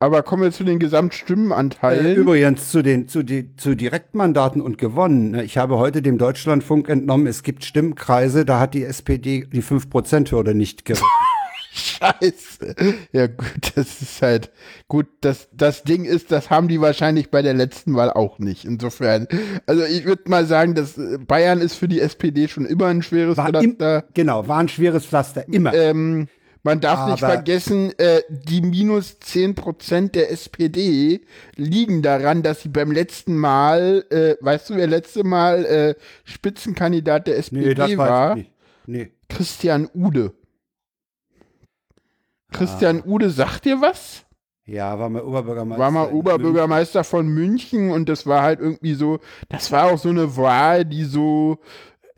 Aber kommen wir zu den Gesamtstimmenanteilen. Äh, übrigens zu den zu, die, zu Direktmandaten und gewonnen. Ne? Ich habe heute dem Deutschlandfunk entnommen, es gibt Stimmkreise, da hat die SPD die 5%-Hürde nicht gewonnen. Scheiße. Ja, gut, das ist halt gut. Das, das Ding ist, das haben die wahrscheinlich bei der letzten Wahl auch nicht. Insofern, also ich würde mal sagen, dass Bayern ist für die SPD schon immer ein schweres war Pflaster. Im, genau, war ein schweres Pflaster, immer. Ähm, man darf Aber nicht vergessen, äh, die minus 10% der SPD liegen daran, dass sie beim letzten Mal, äh, weißt du, wer letzte Mal äh, Spitzenkandidat der SPD nee, das war? Weiß ich nicht. Nee. Christian Ude. Christian ah. Ude sagt dir was? Ja, war mal Oberbürgermeister. War mal Oberbürgermeister München. von München und das war halt irgendwie so, das war auch so eine Wahl, die so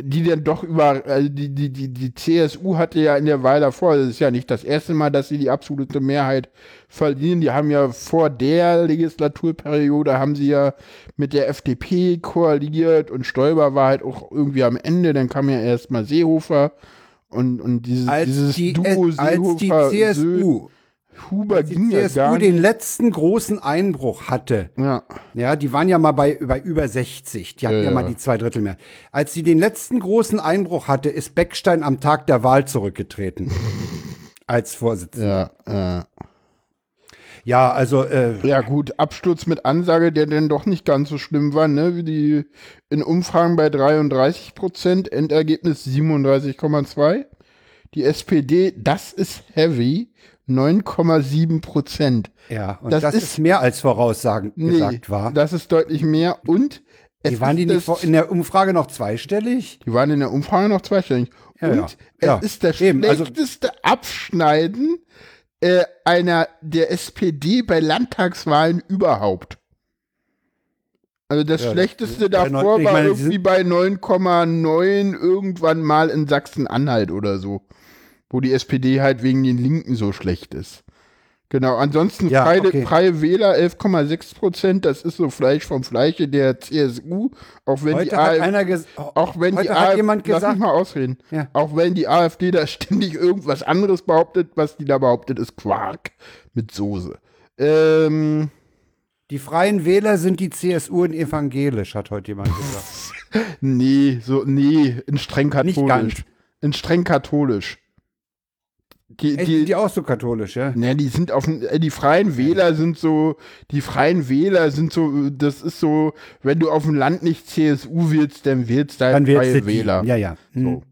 die dann doch über, also die, die, die, die CSU hatte ja in der Wahl davor, das ist ja nicht das erste Mal, dass sie die absolute Mehrheit verlieren. Die haben ja vor der Legislaturperiode, haben sie ja mit der FDP koaliert und Stoiber war halt auch irgendwie am Ende, dann kam ja erstmal Seehofer und, und dieses, als dieses die, Duo Seehofer. Als die CSU Huber ging ja gar nicht. den letzten großen Einbruch hatte, ja. ja, die waren ja mal bei, bei über 60, die hatten ja, ja mal die zwei Drittel mehr. Als sie den letzten großen Einbruch hatte, ist Beckstein am Tag der Wahl zurückgetreten. als Vorsitzender. Ja, ja. Ja, also. Äh, ja, gut, Absturz mit Ansage, der denn doch nicht ganz so schlimm war, ne? Wie die in Umfragen bei 33 Prozent, Endergebnis 37,2. Die SPD, das ist heavy, 9,7 Prozent. Ja, und das, das ist, ist, mehr als voraussagen nee, gesagt war. Das ist deutlich mehr und die waren die nicht in der Umfrage noch zweistellig? Die waren in der Umfrage noch zweistellig. Ja, und ja. es ja. ist das Eben, also schlechteste also, Abschneiden äh, einer der SPD bei Landtagswahlen überhaupt. Also das ja, schlechteste das, davor war meine, irgendwie bei 9,9 irgendwann mal in Sachsen-Anhalt oder so wo die SPD halt wegen den Linken so schlecht ist. Genau, ansonsten ja, freie, okay. freie Wähler 11,6 Prozent, das ist so Fleisch vom Fleische der CSU, auch wenn heute die AfD, auch wenn die AfD, lass mich mal ausreden, ja. auch wenn die AfD da ständig irgendwas anderes behauptet, was die da behauptet, ist Quark mit Soße. Ähm, die Freien Wähler sind die CSU in evangelisch, hat heute jemand gesagt. nee, so, nee, in streng katholisch. In streng katholisch. Die, Echt, die, die auch so katholisch, ja? Ne, die sind auf äh, die Freien Wähler sind so, die Freien Wähler sind so, das ist so, wenn du auf dem Land nicht CSU willst, dann wählst du halt dann Freie Wähler. Ja, ja. Mhm.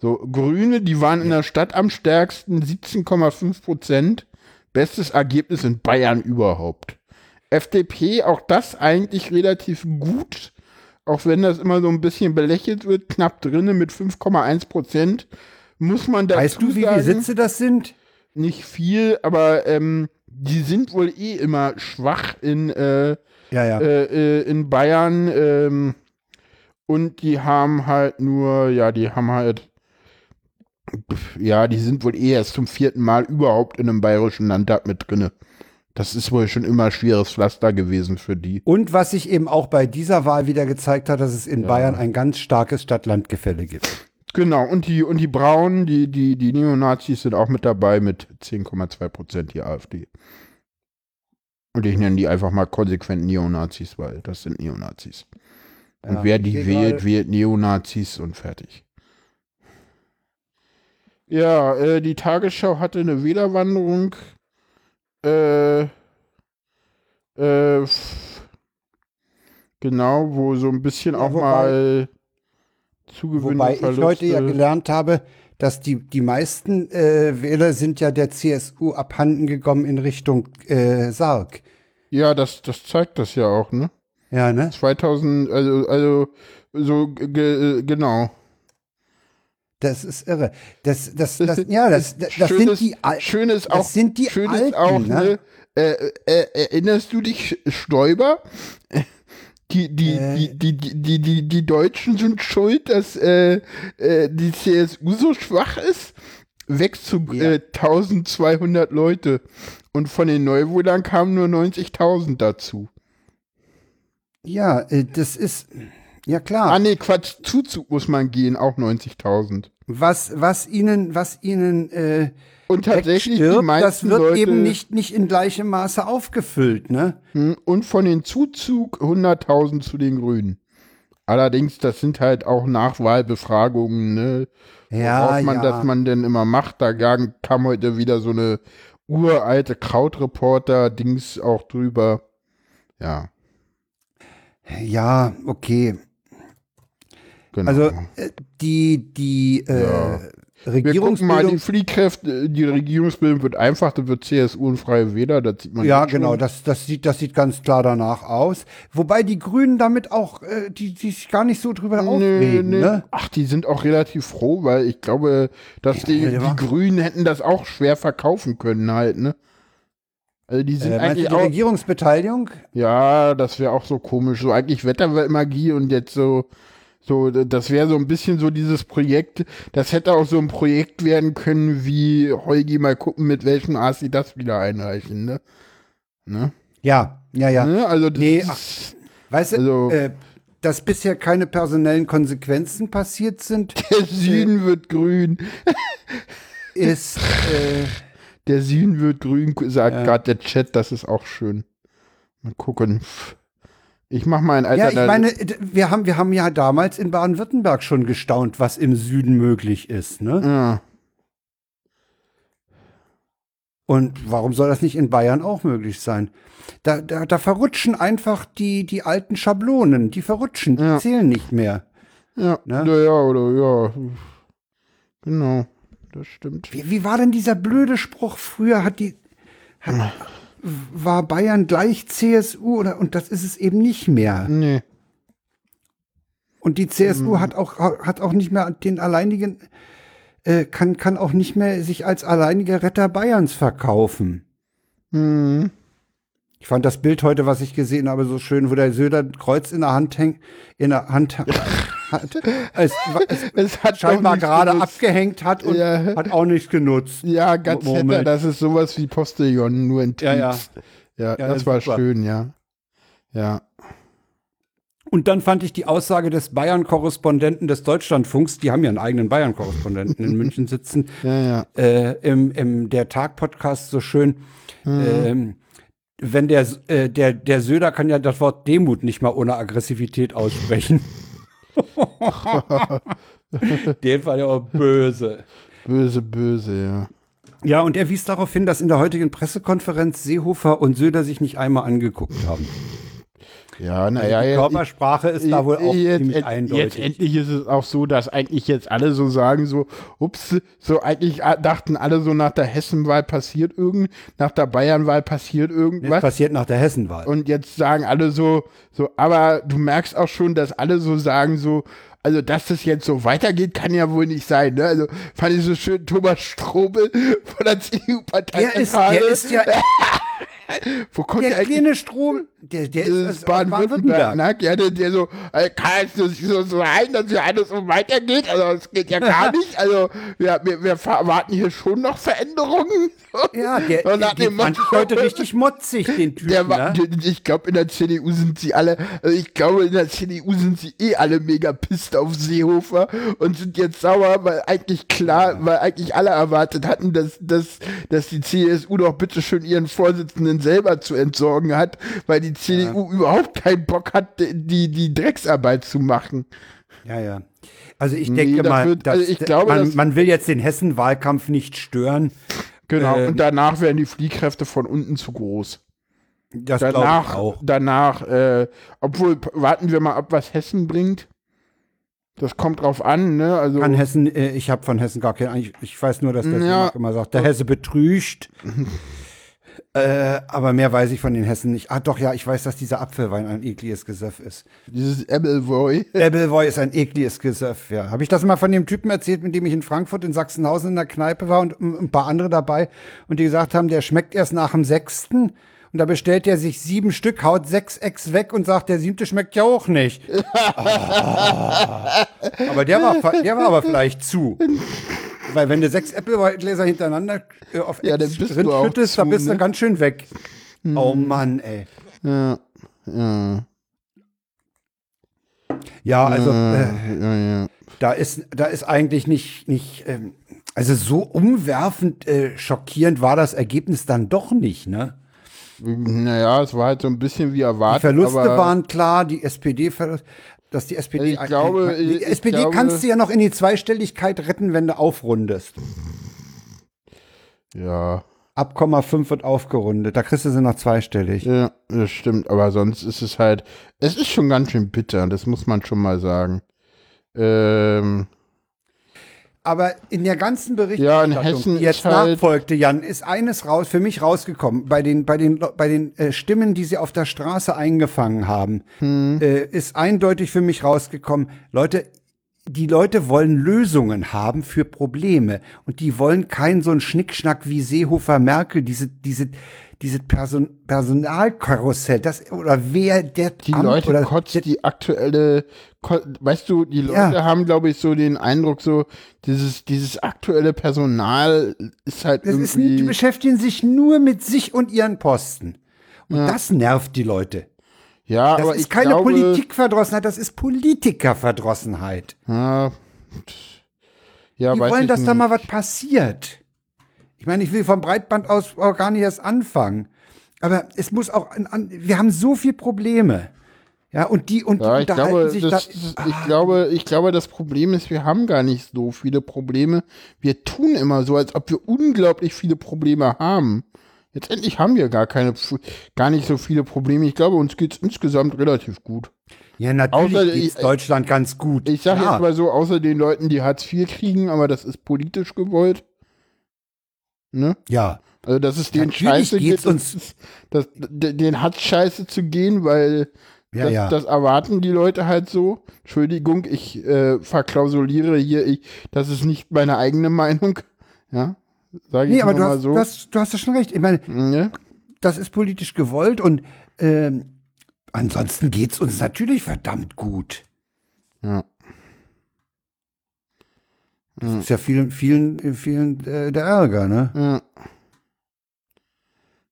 So. so. Grüne, die waren in der Stadt am stärksten, 17,5 Prozent. Bestes Ergebnis in Bayern überhaupt. FDP, auch das eigentlich relativ gut, auch wenn das immer so ein bisschen belächelt wird, knapp drinne mit 5,1 Prozent muss man dazu Weißt du, wie viele Sitze das sind? Nicht viel, aber ähm, die sind wohl eh immer schwach in, äh, ja, ja. Äh, äh, in Bayern. Ähm, und die haben halt nur, ja, die haben halt, ja, die sind wohl eh erst zum vierten Mal überhaupt in einem bayerischen Landtag mit drinne. Das ist wohl schon immer schweres Pflaster gewesen für die. Und was sich eben auch bei dieser Wahl wieder gezeigt hat, dass es in ja. Bayern ein ganz starkes Stadt-Land-Gefälle gibt. Genau, und die, und die Braunen, die, die, die Neonazis sind auch mit dabei mit 10,2 Prozent die AfD. Und ich nenne die einfach mal konsequent Neonazis, weil das sind Neonazis. Und ja, wer die wählt, wählt Neonazis und fertig. Ja, äh, die Tagesschau hatte eine Wählerwanderung. Äh, äh, genau, wo so ein bisschen ja, auch mal Zugewinn Wobei ich heute ja gelernt habe, dass die, die meisten äh, Wähler sind ja der CSU abhanden gekommen in Richtung äh, Sarg. Ja, das, das zeigt das ja auch, ne? Ja, ne? 2000, also, also so ge, genau. Das ist irre. Das, das, das, ja, das, das, das sind die Alten. Schön ist auch, das sind die schön Alten, auch, ne? ne? Äh, äh, erinnerst du dich, Stoiber? Die, die, äh. die, die, die, die, die Deutschen sind schuld, dass äh, äh, die CSU so schwach ist. Wächst zu ja. äh, 1200 Leute. Und von den Neuwohlern kamen nur 90.000 dazu. Ja, äh, das ist. Ja, klar. Ah, nee, Quatsch. Zuzug muss man gehen, auch 90.000. Was, was ihnen, was ihnen, äh, und tatsächlich stirbt, die meisten das wird Leute, eben nicht, nicht in gleichem Maße aufgefüllt, ne? Hm, und von den Zuzug 100.000 zu den Grünen. Allerdings, das sind halt auch Nachwahlbefragungen, ne? Ja, man ja. das man denn immer macht. Da kam heute wieder so eine uralte Krautreporter-Dings auch drüber. Ja. Ja, okay. Genau. Also äh, die, die äh, ja. Regierungsbildung. Wir gucken mal, die Fliehkräfte, die Regierungsbildung wird einfach, da wird CSU und Freie Wähler, das sieht man Ja, genau, das, das, sieht, das sieht ganz klar danach aus. Wobei die Grünen damit auch, äh, die, die sich gar nicht so drüber nee, aufregen, nee. ne? Ach, die sind auch relativ froh, weil ich glaube, dass ja, die, die Grünen hätten das auch schwer verkaufen können halt, ne? Also die sind äh, eigentlich die auch, Regierungsbeteiligung? Ja, das wäre auch so komisch. So eigentlich Wettermagie und jetzt so so, das wäre so ein bisschen so dieses Projekt, das hätte auch so ein Projekt werden können, wie Holgi mal gucken, mit welchem Arzt sie das wieder einreichen, ne? ne? Ja, ja, ja. Ne? Also nee, ach, weißt du, also, äh, dass bisher keine personellen Konsequenzen passiert sind. Der Süden äh, wird grün. ist äh, der Süden wird grün, sagt ja. gerade der Chat, das ist auch schön. Mal gucken. Ich mach mal ein Alter. Ja, ich meine, wir haben, wir haben ja damals in Baden-Württemberg schon gestaunt, was im Süden möglich ist, ne? Ja. Und warum soll das nicht in Bayern auch möglich sein? Da, da, da verrutschen einfach die, die alten Schablonen, die verrutschen, die ja. zählen nicht mehr. Ja, ne? ja, ja, oder ja. Genau, das stimmt. Wie, wie war denn dieser blöde Spruch? Früher hat die, hat, war Bayern gleich CSU oder und das ist es eben nicht mehr. Nee. Und die CSU mhm. hat auch hat auch nicht mehr den alleinigen äh, kann kann auch nicht mehr sich als alleiniger Retter Bayerns verkaufen. Mhm. Ich fand das Bild heute, was ich gesehen habe, so schön, wo der Söder ein Kreuz in der Hand hängt, in der Hand hat, es, es, es hat scheinbar gerade genutzt. abgehängt hat und ja. hat auch nichts genutzt. Ja, ganz netter, das ist sowas wie Postillon, nur in Tweets. Ja, ja. ja, ja das war super. schön, ja. Ja. Und dann fand ich die Aussage des Bayern-Korrespondenten des Deutschlandfunks, die haben ja einen eigenen Bayern-Korrespondenten in München sitzen, ja, ja. Äh, im, im der Tag-Podcast so schön. Mhm. Ähm, wenn der, äh, der, der Söder kann ja das Wort Demut nicht mal ohne Aggressivität aussprechen. Den fand ja auch böse. Böse, böse, ja. Ja, und er wies darauf hin, dass in der heutigen Pressekonferenz Seehofer und Söder sich nicht einmal angeguckt haben. Ja, naja. Also die Körpersprache ist da wohl auch jetzt, ziemlich jetzt, eindeutig. Jetzt endlich ist es auch so, dass eigentlich jetzt alle so sagen, so, ups, so eigentlich dachten alle so nach der Hessenwahl passiert irgend, nach der Bayernwahl passiert irgendwas. Jetzt passiert nach der Hessenwahl. Und jetzt sagen alle so, so, aber du merkst auch schon, dass alle so sagen, so, also, dass das jetzt so weitergeht, kann ja wohl nicht sein. Ne? Also, fand ich so schön, Thomas Strobel von der CDU-Partei. Der ist, der ist ja, Wo kommt der, der kleine Strom? Der, der ist Baden-Württemberg. Baden ja, der, der so, äh, kann es so, so sein, dass hier alles so weitergeht? Also, es geht ja gar nicht. Also, wir, wir, wir erwarten hier schon noch Veränderungen. Ja, der, der, der fand ich heute richtig motzig, den Typen. Der, ne? Ich glaube, in der CDU sind sie alle, also ich glaube, in der CDU sind sie eh alle mega pisst auf Seehofer und sind jetzt sauer, weil eigentlich klar, weil eigentlich alle erwartet hatten, dass, dass, dass die CSU doch bitte schön ihren Vorsitzenden selber zu entsorgen hat, weil die CDU ja. überhaupt keinen Bock hat, die, die Drecksarbeit zu machen. Ja, ja. Also ich denke nee, mal, wird, also ich glaube, man, man, will jetzt den Hessen-Wahlkampf nicht stören. Genau, äh, und danach werden die Fliehkräfte von unten zu groß. Das danach, auch. Danach, äh, obwohl, warten wir mal ab, was Hessen bringt. Das kommt drauf an, ne? Also An Hessen, äh, ich habe von Hessen gar keinen, ich, ich weiß nur, dass der ja. immer sagt, der Hesse betrügt. Äh, aber mehr weiß ich von den Hessen nicht. Ah, doch, ja, ich weiß, dass dieser Apfelwein ein ekliges Gesöff ist. Dieses Ebelvoy. Ebelvoy ist ein ekliges Gesöff, ja. Habe ich das mal von dem Typen erzählt, mit dem ich in Frankfurt in Sachsenhausen in der Kneipe war und ein paar andere dabei und die gesagt haben, der schmeckt erst nach dem sechsten. Und da bestellt er sich sieben Stück, haut sechs Ex weg und sagt, der siebte schmeckt ja auch nicht. ah. Aber der war, der war aber vielleicht zu. Weil wenn du sechs Apple-Gläser hintereinander äh, auf ja, Ex drin schüttest, dann bist du ne? ganz schön weg. Hm. Oh Mann, ey. Ja, ja. Ja, also äh, ja, ja. da ist da ist eigentlich nicht nicht ähm, also so umwerfend äh, schockierend war das Ergebnis dann doch nicht, ne? Naja, es war halt so ein bisschen wie erwartet. Die Verluste waren klar, die SPD, dass die SPD. Ich glaube, die SPD glaube, kannst du ja noch in die Zweistelligkeit retten, wenn du aufrundest. Ja. Ab Komma 5 wird aufgerundet. Da kriegst du sie noch zweistellig. Ja, das stimmt. Aber sonst ist es halt, es ist schon ganz schön bitter. Das muss man schon mal sagen. Ähm, aber in der ganzen Berichterstattung, ja, die jetzt halt nachfolgte, Jan, ist eines raus, für mich rausgekommen. Bei den, bei den, bei den äh, Stimmen, die sie auf der Straße eingefangen haben, hm. äh, ist eindeutig für mich rausgekommen, Leute, die Leute wollen Lösungen haben für Probleme und die wollen keinen so einen Schnickschnack wie Seehofer Merkel, diese, diese, diese Person Personalkarussell, das oder wer der die Amt Leute oder kotzt die aktuelle weißt du, die Leute ja. haben glaube ich so den Eindruck so dieses dieses aktuelle Personal ist halt das irgendwie ist, die beschäftigen sich nur mit sich und ihren Posten. Und ja. das nervt die Leute. Ja, das aber ist keine glaube, Politikverdrossenheit, das ist Politikerverdrossenheit. Ja. Ja, die wollen, dass nicht. da mal was passiert. Ich meine, ich will vom Breitband aus auch gar nicht erst anfangen. Aber es muss auch, an, wir haben so viele Probleme. Ja, und die und ja, ich glaube, sich das, da, ich ah. glaube, ich glaube, das Problem ist, wir haben gar nicht so viele Probleme. Wir tun immer so, als ob wir unglaublich viele Probleme haben. Letztendlich haben wir gar keine, gar nicht so viele Probleme. Ich glaube, uns geht es insgesamt relativ gut. Ja, natürlich geht geht's Deutschland ganz gut. Ich sage jetzt mal so, außer den Leuten, die Hartz IV kriegen, aber das ist politisch gewollt. Ne? Ja. Also, dass es den Scheiße geht, uns das, den hat Scheiße zu gehen, weil ja, das, ja. das, erwarten die Leute halt so. Entschuldigung, ich äh, verklausuliere hier, ich, das ist nicht meine eigene Meinung. Ja, nee, ich aber du hast, so. Du hast, du hast ja schon recht. Ich meine, ja? das ist politisch gewollt und ähm, ansonsten geht es uns natürlich verdammt gut. Ja. Das ist ja vielen, vielen, vielen äh, der Ärger, ne? Ja.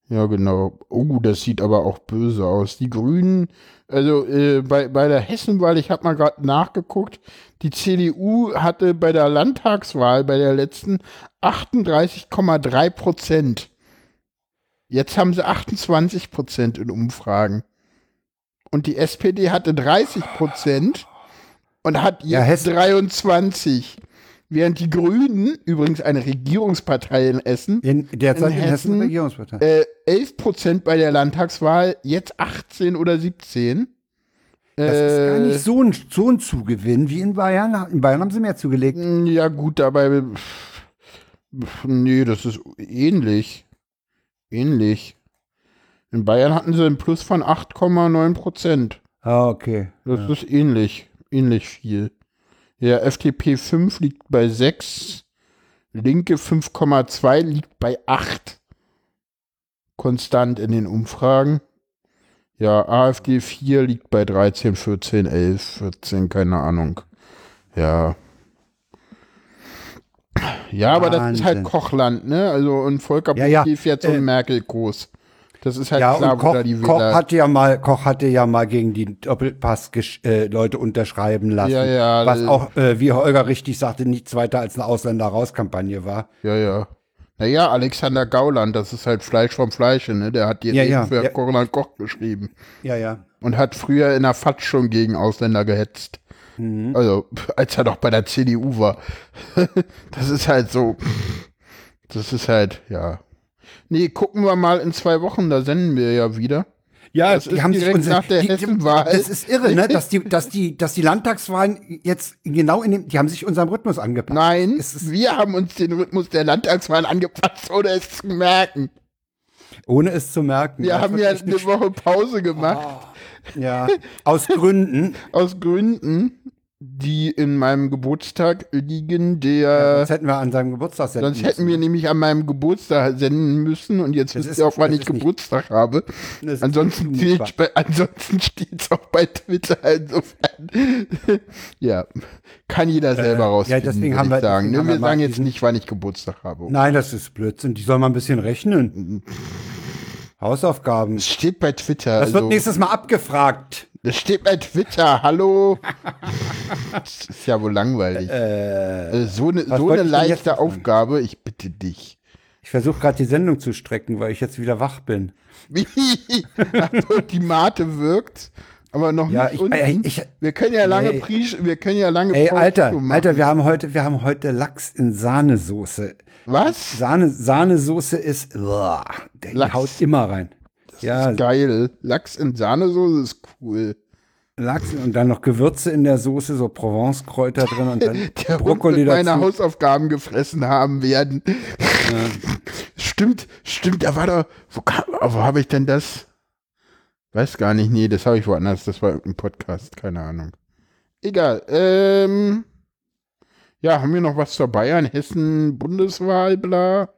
Ja, genau. Oh, das sieht aber auch böse aus. Die Grünen, also äh, bei, bei der Hessenwahl, ich habe mal gerade nachgeguckt, die CDU hatte bei der Landtagswahl, bei der letzten, 38,3 Prozent. Jetzt haben sie 28 Prozent in Umfragen. Und die SPD hatte 30 Prozent und hat jetzt ja, 23. Während die Grünen, übrigens eine Regierungspartei in Essen, in, derzeit in, in Hessen, Regierungspartei. Äh, 11 Prozent bei der Landtagswahl, jetzt 18 oder 17. Das äh, ist gar nicht so ein, so ein Zugewinn wie in Bayern. In Bayern haben sie mehr zugelegt. Ja, gut, dabei. Nee, das ist ähnlich. Ähnlich. In Bayern hatten sie einen Plus von 8,9 Prozent. Ah, okay. Das ja. ist ähnlich. Ähnlich viel. Ja, FDP 5 liegt bei 6. Linke 5,2 liegt bei 8. konstant in den Umfragen. Ja, AfD 4 liegt bei 13, 14, 11, 14, keine Ahnung. Ja. Ja, aber Wahnsinn. das ist halt Kochland, ne? Also und Volker ja, ja. fährt so einen äh, Merkel-Kurs. Das ist halt ja, klar, Koch, die Koch hatte ja mal, Koch hatte ja mal gegen die Doppelpass-Leute äh, unterschreiben lassen. Ja, ja. Was auch, äh, wie Holger richtig sagte, nichts weiter als eine Ausländer-Raus-Kampagne war. Ja, ja. Naja, Alexander Gauland, das ist halt Fleisch vom Fleische, ne? Der hat die ja, ja, für ja. Koch geschrieben. Ja, ja. Und hat früher in der FAT schon gegen Ausländer gehetzt. Mhm. Also, als er doch bei der CDU war. das ist halt so. Das ist halt, ja. Nee, gucken wir mal in zwei Wochen, da senden wir ja wieder. Ja, das die haben sich unsere, nach der die, Hessenwahl. Das ist irre, ne? Dass die, dass die, dass die Landtagswahlen jetzt genau in dem, die haben sich unserem Rhythmus angepasst. Nein, wir haben uns den Rhythmus der Landtagswahlen angepasst, ohne es zu merken. Ohne es zu merken. Wir haben ja eine Woche Pause gemacht. Oh, ja, aus Gründen. aus Gründen die in meinem Geburtstag liegen, der. Ja, sonst hätten wir an seinem Geburtstag senden Sonst hätten wir nämlich an meinem Geburtstag senden müssen und jetzt wisst ihr auch, wann ich Geburtstag nicht, habe. Ansonsten, ansonsten steht es auch bei Twitter insofern. ja, kann jeder selber äh, rausfinden, ja, deswegen haben wir, sagen. Ne, wir sagen jetzt nicht, wann ich Geburtstag habe. Nein, das ist Blödsinn. Die soll mal ein bisschen rechnen. Hausaufgaben. Es steht bei Twitter. Das also, wird nächstes Mal abgefragt. Das steht bei Twitter, hallo. das ist ja wohl langweilig. Äh, äh so eine, so eine leichte Aufgabe, ich bitte dich. Ich versuche gerade die Sendung zu strecken, weil ich jetzt wieder wach bin. Wie? Also, die Mate wirkt, aber noch ja, nicht. Ich, ey, ich, wir können ja lange ey, wir können ja lange Ey, Alter, Alter, wir haben heute, wir haben heute Lachs in Sahnesoße. Was? Sahne, Sahnesoße ist, boah, der Lachs. haut immer rein. Ja. ist geil. Lachs in Sahnesoße ist cool. Lachs und dann noch Gewürze in der Soße, so Provence-Kräuter drin und dann der Brokkoli Hund meine Hausaufgaben gefressen haben werden. Ja. stimmt, stimmt, da war doch, wo, wo habe ich denn das? Weiß gar nicht, nee, das habe ich woanders, das war irgendein Podcast, keine Ahnung. Egal, ähm, ja, haben wir noch was zur Bayern, Hessen, Bundeswahl, bla?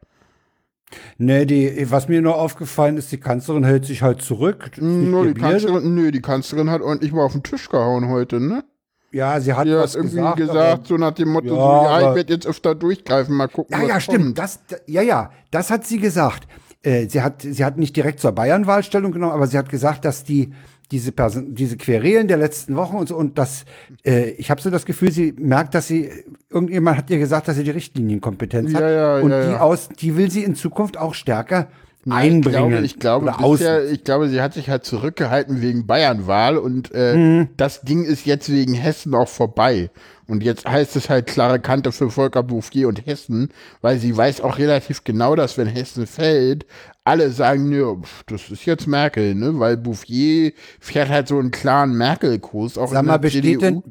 Nee, die, was mir nur aufgefallen ist, die Kanzlerin hält sich halt zurück. No, die Kanzlerin, nö, die Kanzlerin hat ordentlich mal auf den Tisch gehauen heute, ne? Ja, sie hat, sie was irgendwie gesagt, gesagt so nach dem Motto, ja, so, ja ich werde jetzt öfter durchgreifen, mal gucken. Ja, ja, stimmt. Das, ja, ja, das hat sie gesagt. Äh, sie, hat, sie hat nicht direkt zur Bayern-Wahl Stellung genommen, aber sie hat gesagt, dass die diese Person, diese Querelen der letzten Wochen und so und das, äh, ich habe so das Gefühl, sie merkt, dass sie irgendjemand hat ihr gesagt, dass sie die Richtlinienkompetenz ja, hat ja, und ja, die aus, die will sie in Zukunft auch stärker einbringen. Ich glaube, ich glaube, bisher, ich glaube, sie hat sich halt zurückgehalten wegen Bayernwahl und äh, mhm. das Ding ist jetzt wegen Hessen auch vorbei. Und jetzt heißt es halt klare Kante für Volker Bouffier und Hessen, weil sie weiß auch relativ genau, dass wenn Hessen fällt, alle sagen, nö, das ist jetzt Merkel, ne? Weil Bouffier fährt halt so einen klaren Merkel-Kurs auch Sag in mal, besteht CDU. Denn,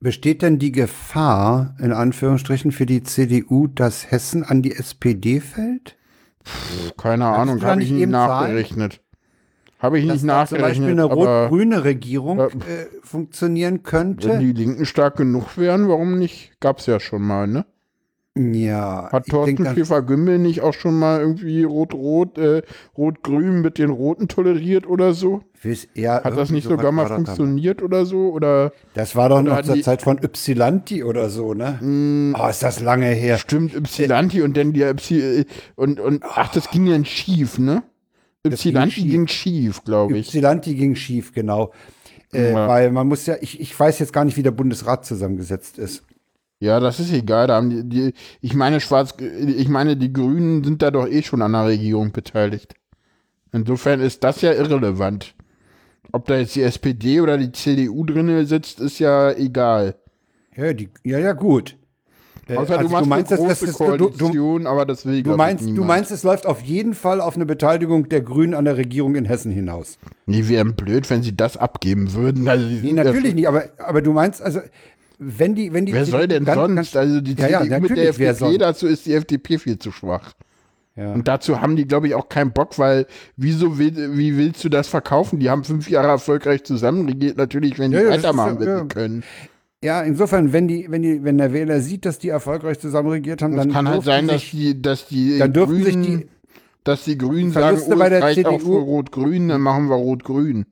besteht denn die Gefahr, in Anführungsstrichen, für die CDU, dass Hessen an die SPD fällt? Pff, keine Ahnung, habe ich nicht nachgerechnet. Habe ich nicht nachgerechnet. Zum Beispiel eine rot-grüne Regierung äh, funktionieren könnte. Wenn die Linken stark genug wären, warum nicht? Gab's ja schon mal, ne? Ja. Hat Thorsten Schäfer-Gümbel nicht auch schon mal irgendwie rot-rot, äh, rot-grün mit den Roten toleriert oder so? Ja, Hat das nicht so sogar mal funktioniert oder so? Oder, das war doch noch zur Zeit von Ypsilanti oder so, ne? Mm, oh, ist das lange her. Stimmt, Ypsilanti und dann die Ypsi und, und ach, das ging dann schief, ne? Ypsilanti ging schief, glaube ich. Ypsilanti ging schief, genau. Äh, ja. Weil man muss ja, ich, ich weiß jetzt gar nicht, wie der Bundesrat zusammengesetzt ist. Ja, das ist egal. Da haben die, die, ich meine, Schwarz, ich meine, die Grünen sind da doch eh schon an der Regierung beteiligt. Insofern ist das ja irrelevant. Ob da jetzt die SPD oder die CDU drin sitzt, ist ja egal. Ja, die, ja, ja, gut. Äh, Außer also du machst du meinst, eine große das, das, Koalition, du, aber das will du meinst, du meinst, es läuft auf jeden Fall auf eine Beteiligung der Grünen an der Regierung in Hessen hinaus. Nee, wären blöd, wenn sie das abgeben würden. Also nee, natürlich nicht, aber, aber du meinst, also wenn die, wenn die Wer soll denn ganz, sonst? Also die ja, CDU ja, mit der FDP, dazu ist die FDP viel zu schwach. Ja. Und dazu haben die, glaube ich, auch keinen Bock, weil wieso will, wie willst du das verkaufen? Die haben fünf Jahre erfolgreich zusammenregiert, natürlich, wenn die ja, weitermachen, ja. können. Ja, insofern, wenn die, wenn die, wenn der Wähler sieht, dass die erfolgreich zusammenregiert haben, das dann kann halt sein, dass die, dass die dann dürfen Grünen sich die dass die Grünen sagen, oh, bei der reicht CDU. auch für Rot-Grün, dann machen wir Rot-Grün.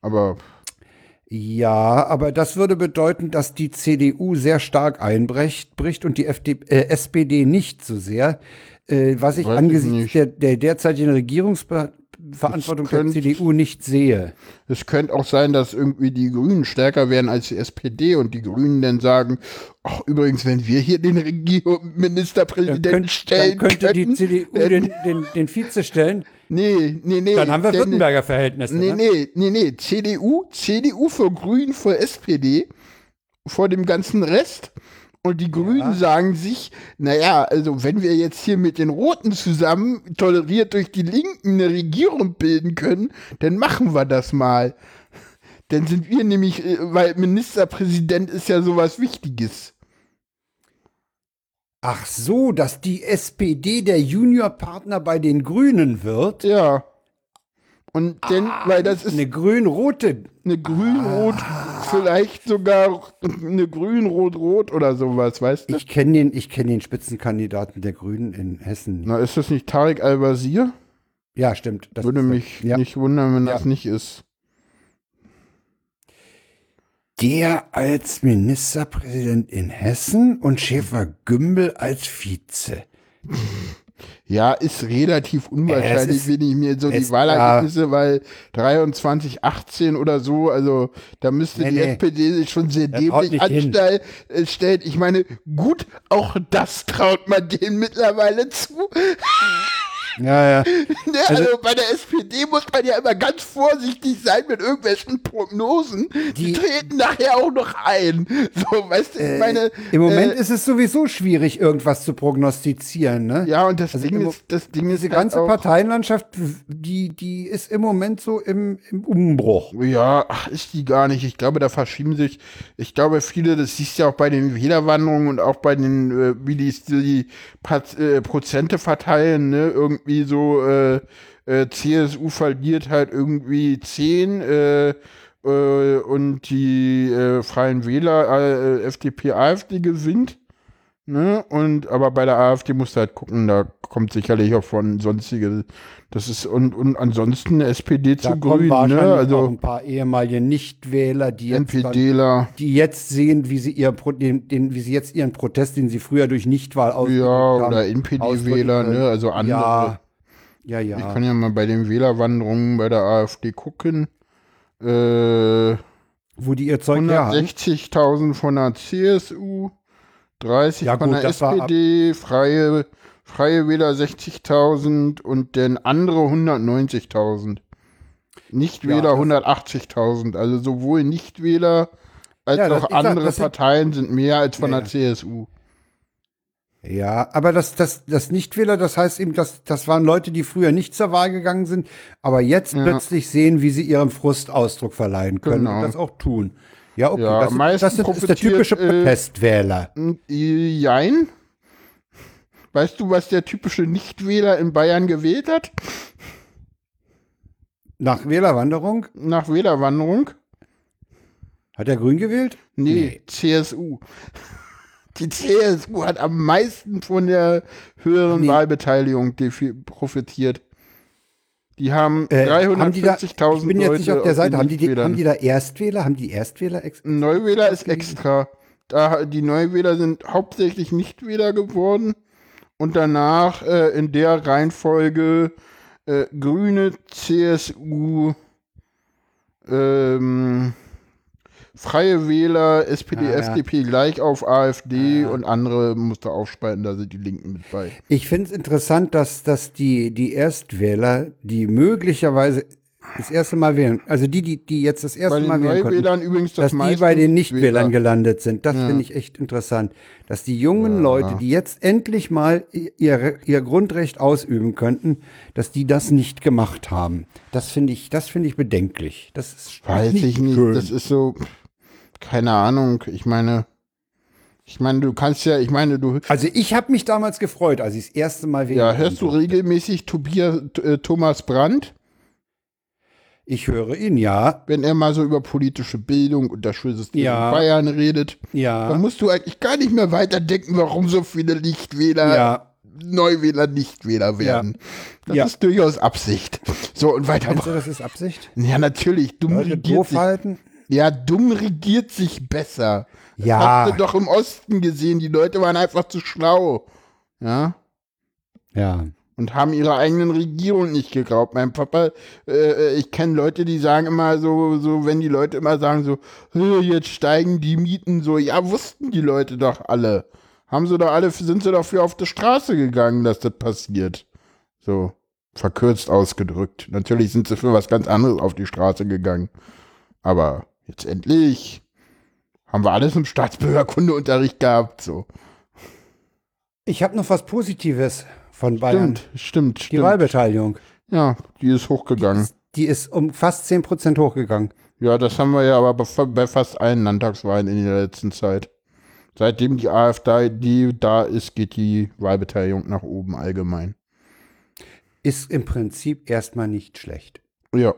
Aber ja, aber das würde bedeuten, dass die CDU sehr stark einbricht bricht und die FD, äh, SPD nicht so sehr. Äh, was ich Weiß ich angesichts nicht. der, der derzeitigen Regierungsverantwortung der könnte- CDU nicht sehe. es könnte auch sein, dass irgendwie die Grünen stärker werden als die SPD und die Grünen dann sagen, ach übrigens, wenn wir hier den Regierung Dann, Ministerpräsidenten könnt, stellen dann könnte die könnten, CDU dann- den, den, den Vize stellen. Nee, nee, nee. Dann haben wir Württemberger Verhältnisse. Nee, ne? nee, nee, nee. CDU, CDU vor Grün, vor SPD, vor dem ganzen Rest. Und die Grünen sagen sich, naja, also wenn wir jetzt hier mit den Roten zusammen, toleriert durch die Linken, eine Regierung bilden können, dann machen wir das mal. Dann sind wir nämlich, äh, weil Ministerpräsident ist ja sowas Wichtiges. Ach so, dass die SPD der Juniorpartner bei den Grünen wird. Ja. Und denn, weil das ist Eine grün-rote. eine grün-rot, vielleicht sogar eine grün-rot-rot oder sowas, weißt du? Ich kenne den, ich kenn den Spitzenkandidaten der Grünen in Hessen. Na, ist das nicht Tarek Al-Wazir? Ja, stimmt. Das Würde mich ja. nicht wundern, wenn Ja. das nicht ist. Der als Ministerpräsident in Hessen und Schäfer-Gümbel als Vize. Ja, ist relativ unwahrscheinlich, ist- wenn ich mir so die Wahlergebnisse, weil 23, 18 oder so, also da müsste Nee, die nee. SPD sich schon sehr dämlich anstellen. äh. Ich meine, gut, auch das traut man denen mittlerweile zu. Ja, ja. Ne, also, bei der SPD muss man ja immer ganz vorsichtig sein mit irgendwelchen Prognosen. Die, Die- treten nachher auch noch ein. So, weißt du, ich meine. Im Moment äh, ist es sowieso schwierig, irgendwas zu prognostizieren. Ne? ja, und das Also Ding ist, das Ding ist Diese halt ganze auch, Parteienlandschaft, die, die ist im Moment so im, im Umbruch. Ja, ach, ist die gar nicht. Ich glaube, da verschieben sich, ich glaube, viele, das siehst du ja auch bei den Wählerwanderungen und auch bei den, äh, wie die, die Pat, äh, Prozente verteilen, ne, irgendwie so, äh, äh, CSU verliert halt irgendwie 10, äh, äh, und die äh, Freien Wähler, äh, FDP, AfD gewinnt. Ne? Und aber bei der AfD musst du halt gucken, da kommt sicherlich auch von sonstige, das ist und, und ansonsten SPD Da zu grün, ne? auch Also ein paar ehemalige Nichtwähler, die jetzt, dann, die jetzt sehen, wie sie, ihr, den, den, wie sie jetzt ihren Protest, den sie früher durch Nichtwahl ausgedrückt ja, haben, oder NPD-Wähler, ne? Also andere. Ja, ja, Ich ja. kann ja mal bei den Wählerwanderungen bei der AfD gucken. Äh, Wo die ihr Zeug her haben. 160.000 von der CSU, 30 Ja, von gut, der SPD, Freie, Freie Wähler 60.000 und dann andere 190.000. Nichtwähler Ja, das- 180.000. Also sowohl Nichtwähler als Ja, auch sag, andere sind- Parteien sind mehr als von Ja, der CSU. Ja, aber das, das, das Nichtwähler, das heißt eben, das, das waren Leute, die früher nicht zur Wahl gegangen sind, aber jetzt plötzlich sehen, wie sie ihrem Frust Ausdruck verleihen können Genau. und das auch tun. Ja, okay, Ja, das, das ist der typische äh, Protestwähler. Hm, Jein. Weißt du, was der typische Nichtwähler in Bayern gewählt hat? Nach Wählerwanderung Nach Wählerwanderung? hat er Grün gewählt? Nee, CSU. Die CSU hat am meisten von der höheren Nee. Wahlbeteiligung profitiert. Die haben Äh, haben die da- 340.000 Ich bin jetzt nicht auf der Seite. Haben die, die, haben die da Erstwähler? Haben die Erstwähler? Ex Ein Neuwähler ist extra. Da, die Neuwähler sind hauptsächlich Nichtwähler geworden und danach äh, in der Reihenfolge äh, Grüne, CSU, ähm, Freie Wähler, SPD, ja. FDP gleich auf AfD ja. und andere musste aufspalten, da sind die Linken mit bei. Ich finde es interessant, dass, dass die, die Erstwähler, die möglicherweise das erste Mal wählen, also die, die, die jetzt das erste Mal wählen konnten, übrigens das dass die bei den Nichtwählern Wähler. gelandet sind. Das Ja. finde ich echt interessant. Dass die jungen Ja. Leute, die jetzt endlich mal ihr, ihr Grundrecht ausüben könnten, dass die das nicht gemacht haben. Das finde ich, das finde ich bedenklich. Das ist Weiß ich nicht. schön. Das ist so, keine Ahnung. Ich meine, ich meine, du kannst ja, ich meine, du, also ich habe mich damals gefreut, als ich das erste Mal wählen ja, hörst du regelmäßig Tobias, äh, Thomas Brandt, Ich höre ihn, ja. wenn er mal so über politische Bildung und das Schulsystem Ja. in Bayern redet? Ja. Dann musst du eigentlich gar nicht mehr weiterdenken, warum so viele Lichtwähler Ja. Neuwähler Nichtwähler werden. Ja. Das ja. ist durchaus Absicht. So, und weiter. Meinst du, das ist Absicht? Ja, natürlich. Dumm Leute sich, halten? Ja, dumm regiert sich besser. Ja. Das hast du doch im Osten gesehen. Die Leute waren einfach zu schlau. Ja. Ja. Und haben ihre eigenen Regierungen nicht geglaubt. Mein Papa, äh, ich kenne Leute, die sagen immer so, so, wenn die Leute immer sagen so, jetzt steigen die Mieten so, ja, wussten die Leute doch alle. Haben sie doch alle, sind sie dafür auf die Straße gegangen, dass das passiert. So, verkürzt ausgedrückt. Natürlich sind sie für was ganz anderes auf die Straße gegangen. Aber jetzt endlich haben wir alles im Staatsbürgerkundeunterricht gehabt, so. Ich habe noch was Positives von Bayern. Stimmt, stimmt, Die stimmt. Wahlbeteiligung. Ja, die ist hochgegangen. Die ist, die ist um fast 10% hochgegangen. Ja, das haben wir ja aber bei fast allen Landtagswahlen in der letzten Zeit. Seitdem die AfD da ist, geht die Wahlbeteiligung nach oben allgemein. Ist im Prinzip erstmal nicht schlecht. Ja.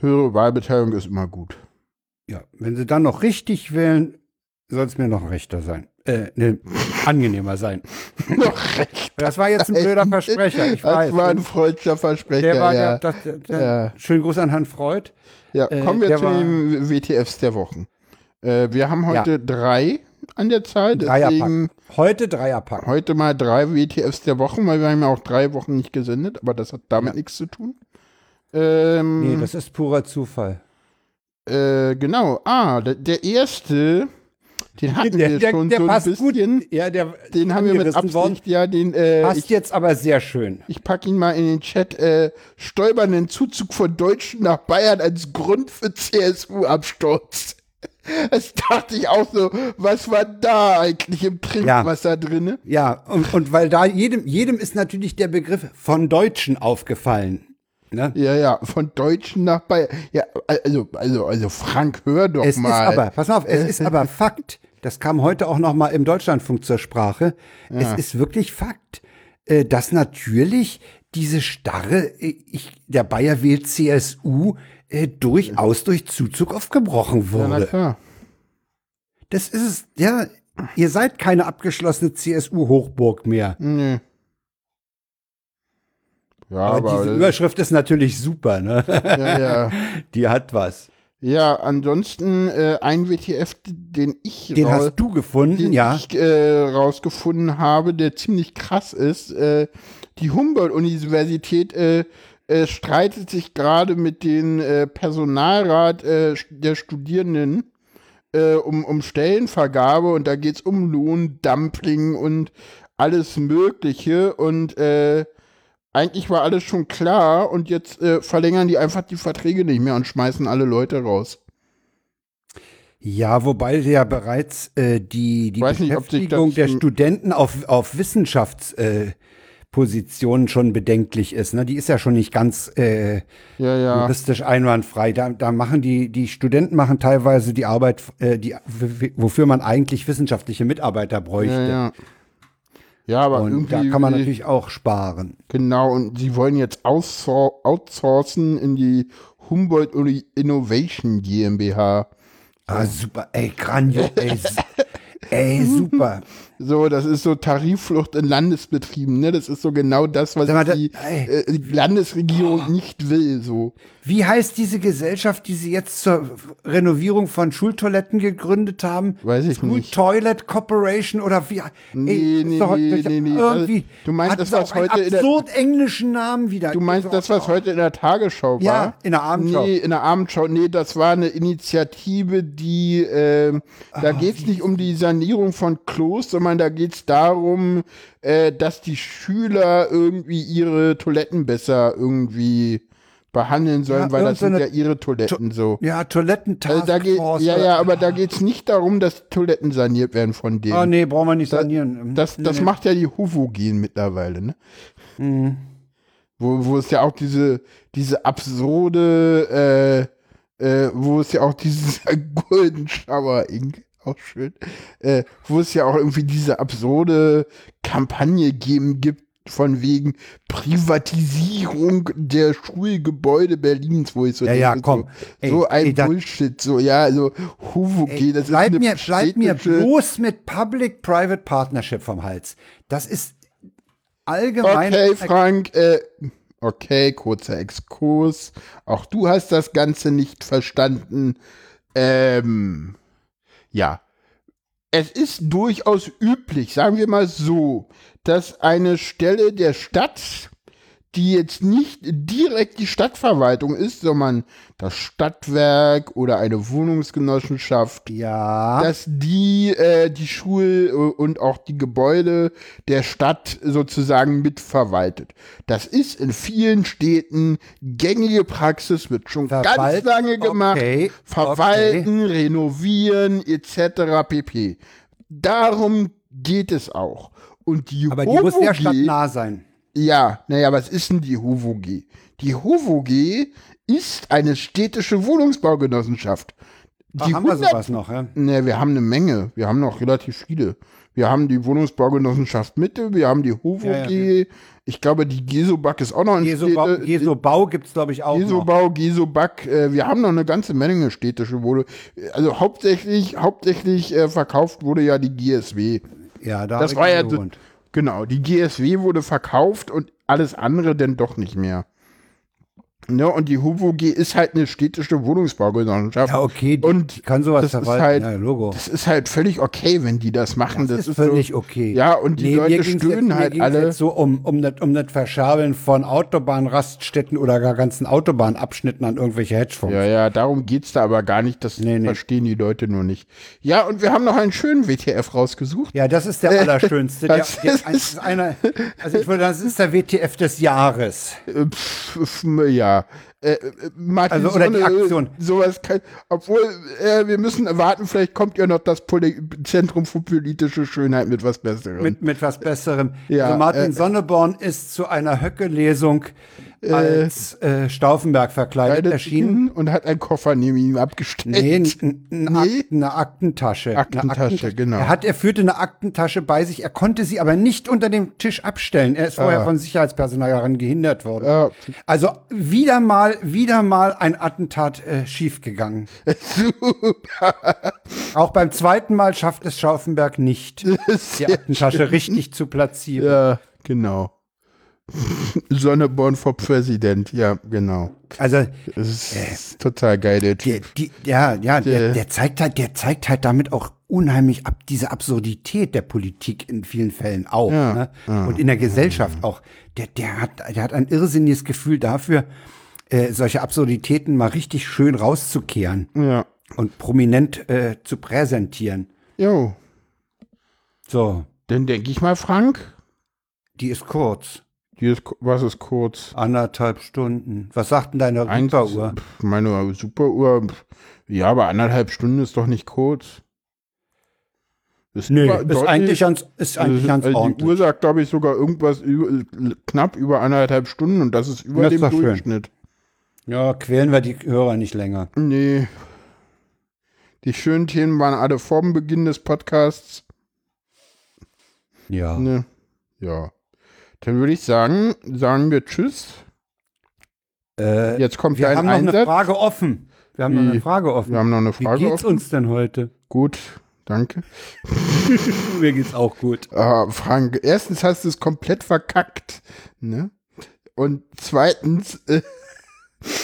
Höhere Wahlbeteiligung ist immer gut. Ja, wenn sie dann noch richtig wählen, soll es mir noch rechter sein. Äh, ne, angenehmer sein. noch recht. Das war jetzt ein blöder Versprecher. Ich das weiß. war ein freudscher Versprecher. Der war ja. der, der, der ja. Schönen Gruß an Herrn Freud. Ja, äh, kommen wir äh, zu den WTFs der Wochen. Äh, wir haben heute ja. drei an der Zahl. Dreierpack. Heute Dreierpack. Heute mal drei WTFs der Wochen, weil wir haben ja auch drei Wochen nicht gesendet, aber das hat damit ja. nichts zu tun. Ähm, nee, das ist purer Zufall. Äh, genau. Ah, der, der erste den hatten der, wir der, schon der so passt ein bisschen. Gut. Ja, der den haben wir mit Absicht, worden. ja, den äh, passt ich, jetzt aber sehr schön. Ich packe ihn mal in den Chat. Äh, stolpernden Zuzug von Deutschen nach Bayern als Grund für CSU-Absturz. Das dachte ich auch so, was war da eigentlich im Trinkwasser ja. drin? Ja, und, und weil da jedem, jedem ist natürlich der Begriff von Deutschen aufgefallen. Ne? Ja, ja, von Deutschen nach Bayern. Ja, also, also, also Frank, hör doch es mal. Ist aber, pass auf, es ist aber Fakt. Das kam heute auch noch mal im Deutschlandfunk zur Sprache. Ja. Es ist wirklich Fakt, äh, dass natürlich diese starre, äh, ich, der Bayer wählt CSU, äh, durchaus durch Zuzug aufgebrochen wurde. Ja. Das ist es, ja, ihr seid keine abgeschlossene CSU-Hochburg mehr. Nee. Ja, aber, aber diese Überschrift ist natürlich super, ne? Ja, ja. Die hat was. Ja, ansonsten äh, ein WTF, den ich den hast du gefunden, den ja, ich äh, rausgefunden habe, der ziemlich krass ist. Äh, die Humboldt-Universität äh, äh, streitet sich gerade mit dem äh, Personalrat äh, der Studierenden äh, um, um Stellenvergabe und da geht es um Lohndumping und alles Mögliche und äh, eigentlich war alles schon klar und jetzt äh, verlängern die einfach die Verträge nicht mehr und schmeißen alle Leute raus. Ja, wobei ja bereits äh, die, die Beschäftigung nicht, der Studenten auf, auf Wissenschaftspositionen äh, schon bedenklich ist. Ne? Die ist ja schon nicht ganz äh, ja, ja. juristisch einwandfrei. Da, da machen die, die Studenten machen teilweise die Arbeit, äh, die, wofür man eigentlich wissenschaftliche Mitarbeiter bräuchte. Ja, ja. Aber und irgendwie. Da kann man natürlich auch sparen. Genau, und sie wollen jetzt outsourcen in die Humboldt Innovation GmbH. Ah, super, ey, grandios, ey, ey, super. So, das ist so Tarifflucht in Landesbetrieben, ne? Das ist so genau das, was mal, die, äh, Landesregierung oh. nicht will, so. Wie heißt diese Gesellschaft, die sie jetzt zur Renovierung von Schultoiletten gegründet haben? Weiß ich School nicht. Toilet Corporation oder wie? Nee, ey, nee, doch, nee, nee, nee. Irgendwie du meinst das, was heute in der absurd englischen Namen wieder. Du meinst das, was heute in der Tagesschau war? Ja, in der Abendschau. Nee, in der Abendschau. Nee, das war eine Initiative, die, äh, da oh, geht's nicht um die Sanierung von Klos, sondern da geht's darum, äh, dass die Schüler irgendwie ihre Toiletten besser irgendwie behandeln sollen, ja, weil das sind ja ihre Toiletten to so. Ja, Toiletten also da geht, Ja, ja, aber da geht es nicht darum, dass Toiletten saniert werden von denen. Ah, nee, brauchen wir nicht sanieren. Das, das, das nee. macht ja die Huvogen mittlerweile, ne? Mhm. Wo, wo es ja auch diese, diese absurde, äh, äh, wo es ja auch dieses Golden Shower Ink, auch schön, äh, wo es ja auch irgendwie diese absurde Kampagne geben gibt, von wegen Privatisierung der Schulgebäude Berlins, wo ich so ja, ja, komm. so, ey, so ein ey, Bullshit, so, ja, also, Huvuki, das bleib ist mir, bleib mir bloß mit Public-Private Partnership vom Hals. Das ist allgemein. Okay, Frank, äh, okay, kurzer Exkurs. Auch du hast das Ganze nicht verstanden. Ähm, ja. Es ist durchaus üblich, sagen wir mal so, dass eine Stelle der Stadt die jetzt nicht direkt die Stadtverwaltung ist, sondern das Stadtwerk oder eine Wohnungsgenossenschaft, ja. dass die äh, die Schul- und auch die Gebäude der Stadt sozusagen mitverwaltet. Das ist in vielen Städten gängige Praxis, wird schon Verwalt ganz lange gemacht. Okay. Verwalten, okay. renovieren etc. pp. Darum geht es auch. Und die Aber die muss ja stadtnah sein. Ja, naja, was ist denn die HOVOG? Die HOVOG ist eine städtische Wohnungsbaugenossenschaft. Die Ach, haben 100, wir sowas noch, ja? Ne, wir haben eine Menge. Wir haben noch relativ viele. Wir haben die Wohnungsbaugenossenschaft Mitte, wir haben die HOVOG, ja, ja, ich glaube, die Gesobak ist auch noch ein Gesobau, Gesobau gibt es, glaube ich, auch Gesobau, noch. Gesobak, äh, wir haben noch eine ganze Menge städtische Wohnungen. Also hauptsächlich, hauptsächlich äh, verkauft wurde ja die GSW. Ja, da das war ja, gewohnt. Genau, die GSW wurde verkauft und alles andere denn doch nicht mehr. Ja, und die HUVOG ist halt eine städtische Wohnungsbaugenossenschaft. Ja, okay, die und kann sowas das ist halt, ja, Logo. Das ist halt völlig okay, wenn die das machen. Das, das ist, völlig so, okay. Ja, und die nee, Leute stöhnen jetzt, halt alle. So um, um das um das Verschabeln von Autobahnraststätten oder gar ganzen Autobahnabschnitten an irgendwelche Hedgefonds. Ja, ja, darum geht's da aber gar nicht. Das nee, nee. verstehen die Leute nur nicht. Ja, und wir haben noch einen schönen WTF rausgesucht. Ja, das ist der allerschönste. der, der, ist einer, also ich würde, das ist der WTF des Jahres. Pff, ja. Äh, äh, Martin also, oder Sonne, die Aktion. Sowas kann, obwohl äh, wir müssen erwarten, vielleicht kommt ja noch das Poli Zentrum für politische Schönheit mit was Besserem. Mit, mit was Besserem. Ja, also Martin äh, Sonneborn ist zu einer Höcke-Lesung als äh, Stauffenberg verkleidet erschienen. Und hat einen Koffer neben ihm abgestellt. Nee, nee? eine Aktentasche. Aktentasche, eine Aktentasche, genau. Er, hat, er führte eine Aktentasche bei sich. Er konnte sie aber nicht unter dem Tisch abstellen. Er ist vorher ah. von Sicherheitspersonal daran gehindert worden. Ah. Also wieder mal, wieder mal ein Attentat äh, schiefgegangen. Super. Auch beim zweiten Mal schafft es Stauffenberg nicht, die Aktentasche richtig zu platzieren. Ja, genau. Sonneborn for President, ja, genau. Also, das ist äh, total geil, der Typ. Die, ja, ja, der, der, der, zeigt halt, der zeigt halt damit auch unheimlich ab diese Absurdität der Politik in vielen Fällen auch. Ja, ne? ja, Und in der Gesellschaft ja. auch. Der, der, hat, der hat ein irrsinniges Gefühl dafür, äh, solche Absurditäten mal richtig schön rauszukehren. Ja. Und prominent äh, zu präsentieren. Jo. So. Dann denke ich mal, Frank. Die ist kurz. Ist, was ist kurz? Anderthalb Stunden. Was sagt denn deine Superuhr? Meine Superuhr, ja, aber anderthalb Stunden ist doch nicht kurz. Ist nee, ist eigentlich ganz, ist eigentlich ganz also Die Uhr sagt, glaube ich, sogar irgendwas über, knapp über anderthalb Stunden und das ist über das dem Durchschnitt. Schön. Ja, quälen wir die Hörer nicht länger. Nee. Die schönen Themen waren alle vor dem Beginn des Podcasts. Ja. Ne? Ja. Dann würde ich sagen, sagen wir Tschüss. Äh, Jetzt kommt wir haben noch Einsatz. eine Frage offen. Wir haben noch eine Frage offen. Wir haben noch eine Frage Wie geht's offen? uns denn heute? Gut, danke. Mir geht's auch gut. Ah, Frank, erstens hast du es komplett verkackt, ne? Und zweitens, äh,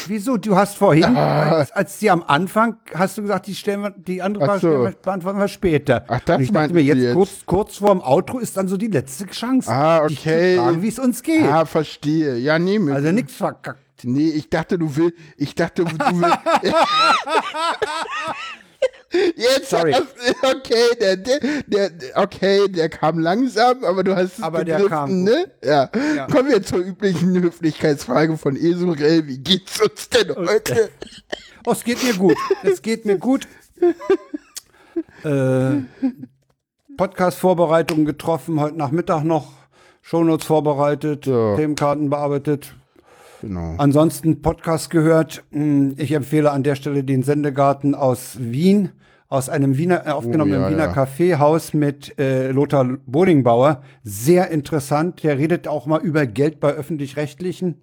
Wieso? Du hast vorhin, ah. als, als die am Anfang, hast du gesagt, die stellen wir, die andere Frage so. wir, beantworten wir später. Ach, das Und ich dachte mir, jetzt, jetzt, Kurz, kurz vorm Outro ist dann so die letzte Chance. Ah, okay. Wie es uns geht. Ah, verstehe. Ja, nee, Also nichts verkackt. Nee, ich dachte, du willst, ich dachte, du willst. Jetzt, Sorry. okay, der, der, der, okay, der kam langsam, aber du hast es aber der kam ne? Ja. ja. Kommen wir zur üblichen Höflichkeitsfrage von Esurel. Wie geht's uns denn heute? Oh, es geht mir gut. Es geht mir gut. äh, Podcast-Vorbereitungen getroffen, heute Nachmittag noch Shownotes vorbereitet, ja. Themenkarten bearbeitet. Genau. Ansonsten Podcast gehört. Hm, ich empfehle an der Stelle den Sendegarten aus Wien aus einem Wiener, äh, aufgenommen oh, ja, Wiener ja. Kaffeehaus mit äh, Lothar Bodingbauer. Sehr interessant. Der redet auch mal über Geld bei öffentlich-rechtlichen.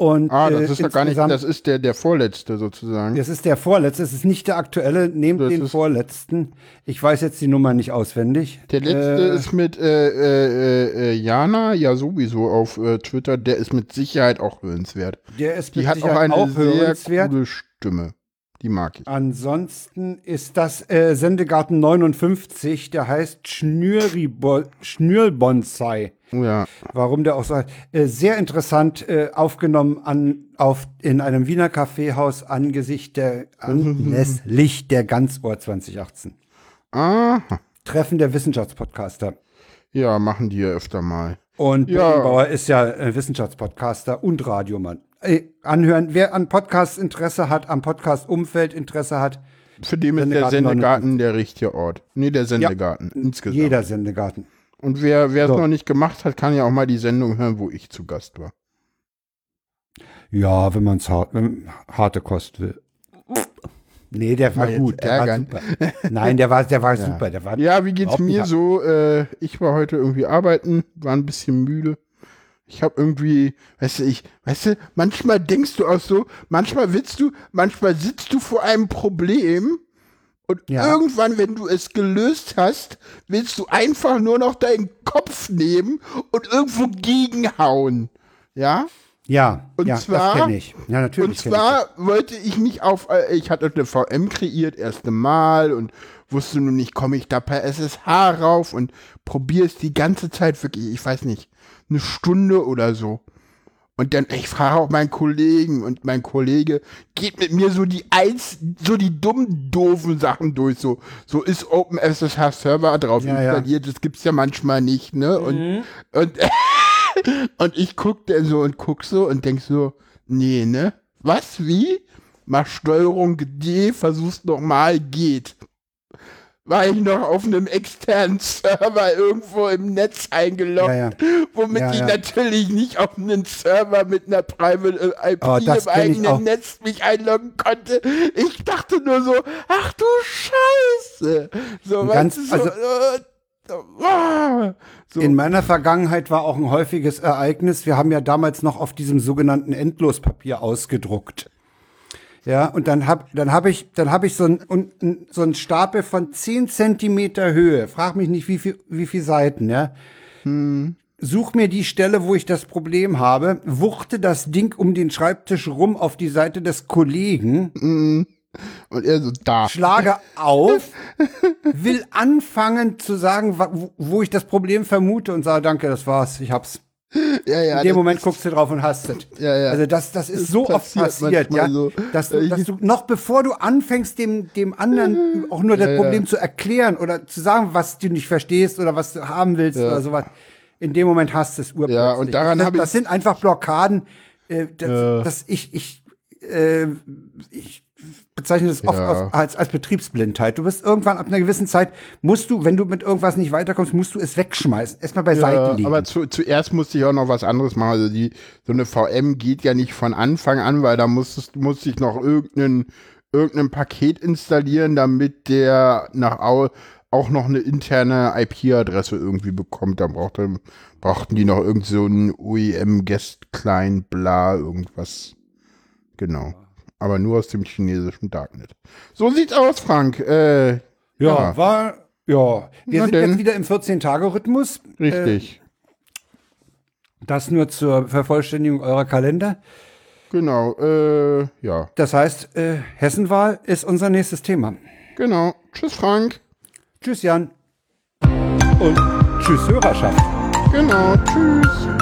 Und, ah, das äh, ist ja gar nicht, das ist der, der vorletzte sozusagen. Das ist der vorletzte, das ist nicht der aktuelle, nehmt das den vorletzten. Ich weiß jetzt die Nummer nicht auswendig. Der letzte äh, ist mit äh, äh, äh, Jana, ja sowieso auf äh, Twitter, der ist mit Sicherheit auch hörenswert. Der ist mit die Sicherheit hat auch eine auch sehr coole Stimme. Die mag ich. Ansonsten ist das äh, Sendegarten 59, der heißt Schnürlbonsai. Ja. Warum der auch so äh, sehr interessant äh, aufgenommen an auf in einem Wiener Kaffeehaus angesichts der anlässlich der Ganzohr 2018. Aha. Treffen der Wissenschaftspodcaster. Ja, machen die ja öfter mal. Und ja. Bauer ist ja äh, Wissenschaftspodcaster und Radiomann äh, anhören. Wer an Podcasts Interesse hat, am Podcast-Umfeld Interesse hat. Für den ist der Sendegarten der richtige Ort. Nee, der Sendegarten ja, insgesamt. Jeder Sendegarten. Und wer es so. noch nicht gemacht hat, kann ja auch mal die Sendung hören, wo ich zu Gast war. Ja, wenn man es hart, harte Kost will. Nee, der war gut. Der war super. Nein, der war, der war ja. super. Der war ja, wie geht's mir so? Äh, ich war heute irgendwie arbeiten, war ein bisschen müde. Ich habe irgendwie, weißt du, ich, weißt du, manchmal denkst du auch so, manchmal willst du, manchmal sitzt du vor einem Problem und ja. irgendwann, wenn du es gelöst hast, willst du einfach nur noch deinen Kopf nehmen und irgendwo gegenhauen. Ja? Ja, und ja, zwar, das ich. Ja, natürlich. Und zwar ich wollte ich mich auf, äh, ich hatte eine VM kreiert, erste Mal und wusste nun nicht, komme ich da per SSH rauf und probiere es die ganze Zeit wirklich, ich weiß nicht, eine Stunde oder so. Und dann, ich frage auch meinen Kollegen und mein Kollege geht mit mir so die eins, so die dummen, doofen Sachen durch. So, so ist OpenSSH Server drauf ja, installiert. Ja. Das gibt's ja manchmal nicht, ne? Mhm. Und, und, und ich guck dann so und guck so und denk so, nee, ne? Was? Wie? Mach Steuerung D, versuch's nochmal, geht war ich noch auf einem externen Server irgendwo im Netz eingeloggt, ja, ja. womit ja, ich natürlich nicht auf einen Server mit einer Private äh, IP oh, im eigenen Netz mich einloggen konnte. Ich dachte nur so, ach du Scheiße. So, Ganz, weißt du, so, also, äh, so. In meiner Vergangenheit war auch ein häufiges Ereignis. Wir haben ja damals noch auf diesem sogenannten Endlospapier ausgedruckt. Ja, und dann hab, dann hab ich, dann hab ich so ein, so ein Stapel von zehn Zentimeter Höhe. Frag mich nicht, wie viel, wie viel Seiten, ja. Hm. Such mir die Stelle, wo ich das Problem habe, wuchte das Ding um den Schreibtisch rum auf die Seite des Kollegen. Hm. Und er so da. Schlage auf, will anfangen zu sagen, wo ich das Problem vermute und sage, danke, das war's, ich hab's. Ja, ja, In dem Moment guckst du drauf und hast es. Ja, ja. Also das, das ist das so oft passiert, ja, so. dass, du, dass du noch bevor du anfängst, dem, dem anderen auch nur das ja, Problem zu erklären oder zu sagen, was du nicht verstehst oder was du haben willst oder sowas, in dem Moment hast du es urplötzlich. Ja, und daran habe ich. Das sind einfach Blockaden, äh, das, das ich, ich, äh, ich bezeichne das oft ja. als, als Betriebsblindheit. Du bist irgendwann ab einer gewissen Zeit, musst du, wenn du mit irgendwas nicht weiterkommst, musst du es wegschmeißen. Erstmal beiseite ja, legen. Aber zu, zuerst musste ich auch noch was anderes machen. Also die, so eine VM geht ja nicht von Anfang an, weil da musstest, musste ich noch irgendeinen, irgendein Paket installieren, damit der nach auch noch eine interne IP-Adresse irgendwie bekommt. Da brauchte, brauchten die noch irgend so einen OEM-Guest-Client, bla, irgendwas. Genau aber nur aus dem chinesischen Darknet. So sieht's aus, Frank. Äh, ja, ja, war, ja. Wir Na sind denn. jetzt wieder im 14-Tage-Rhythmus. Richtig. Äh, das nur zur Vervollständigung eurer Kalender. Genau, äh, ja. Das heißt, äh, Hessenwahl ist unser nächstes Thema. Genau. Tschüss, Frank. Tschüss, Jan. Und tschüss, Hörerschaft. Genau, tschüss.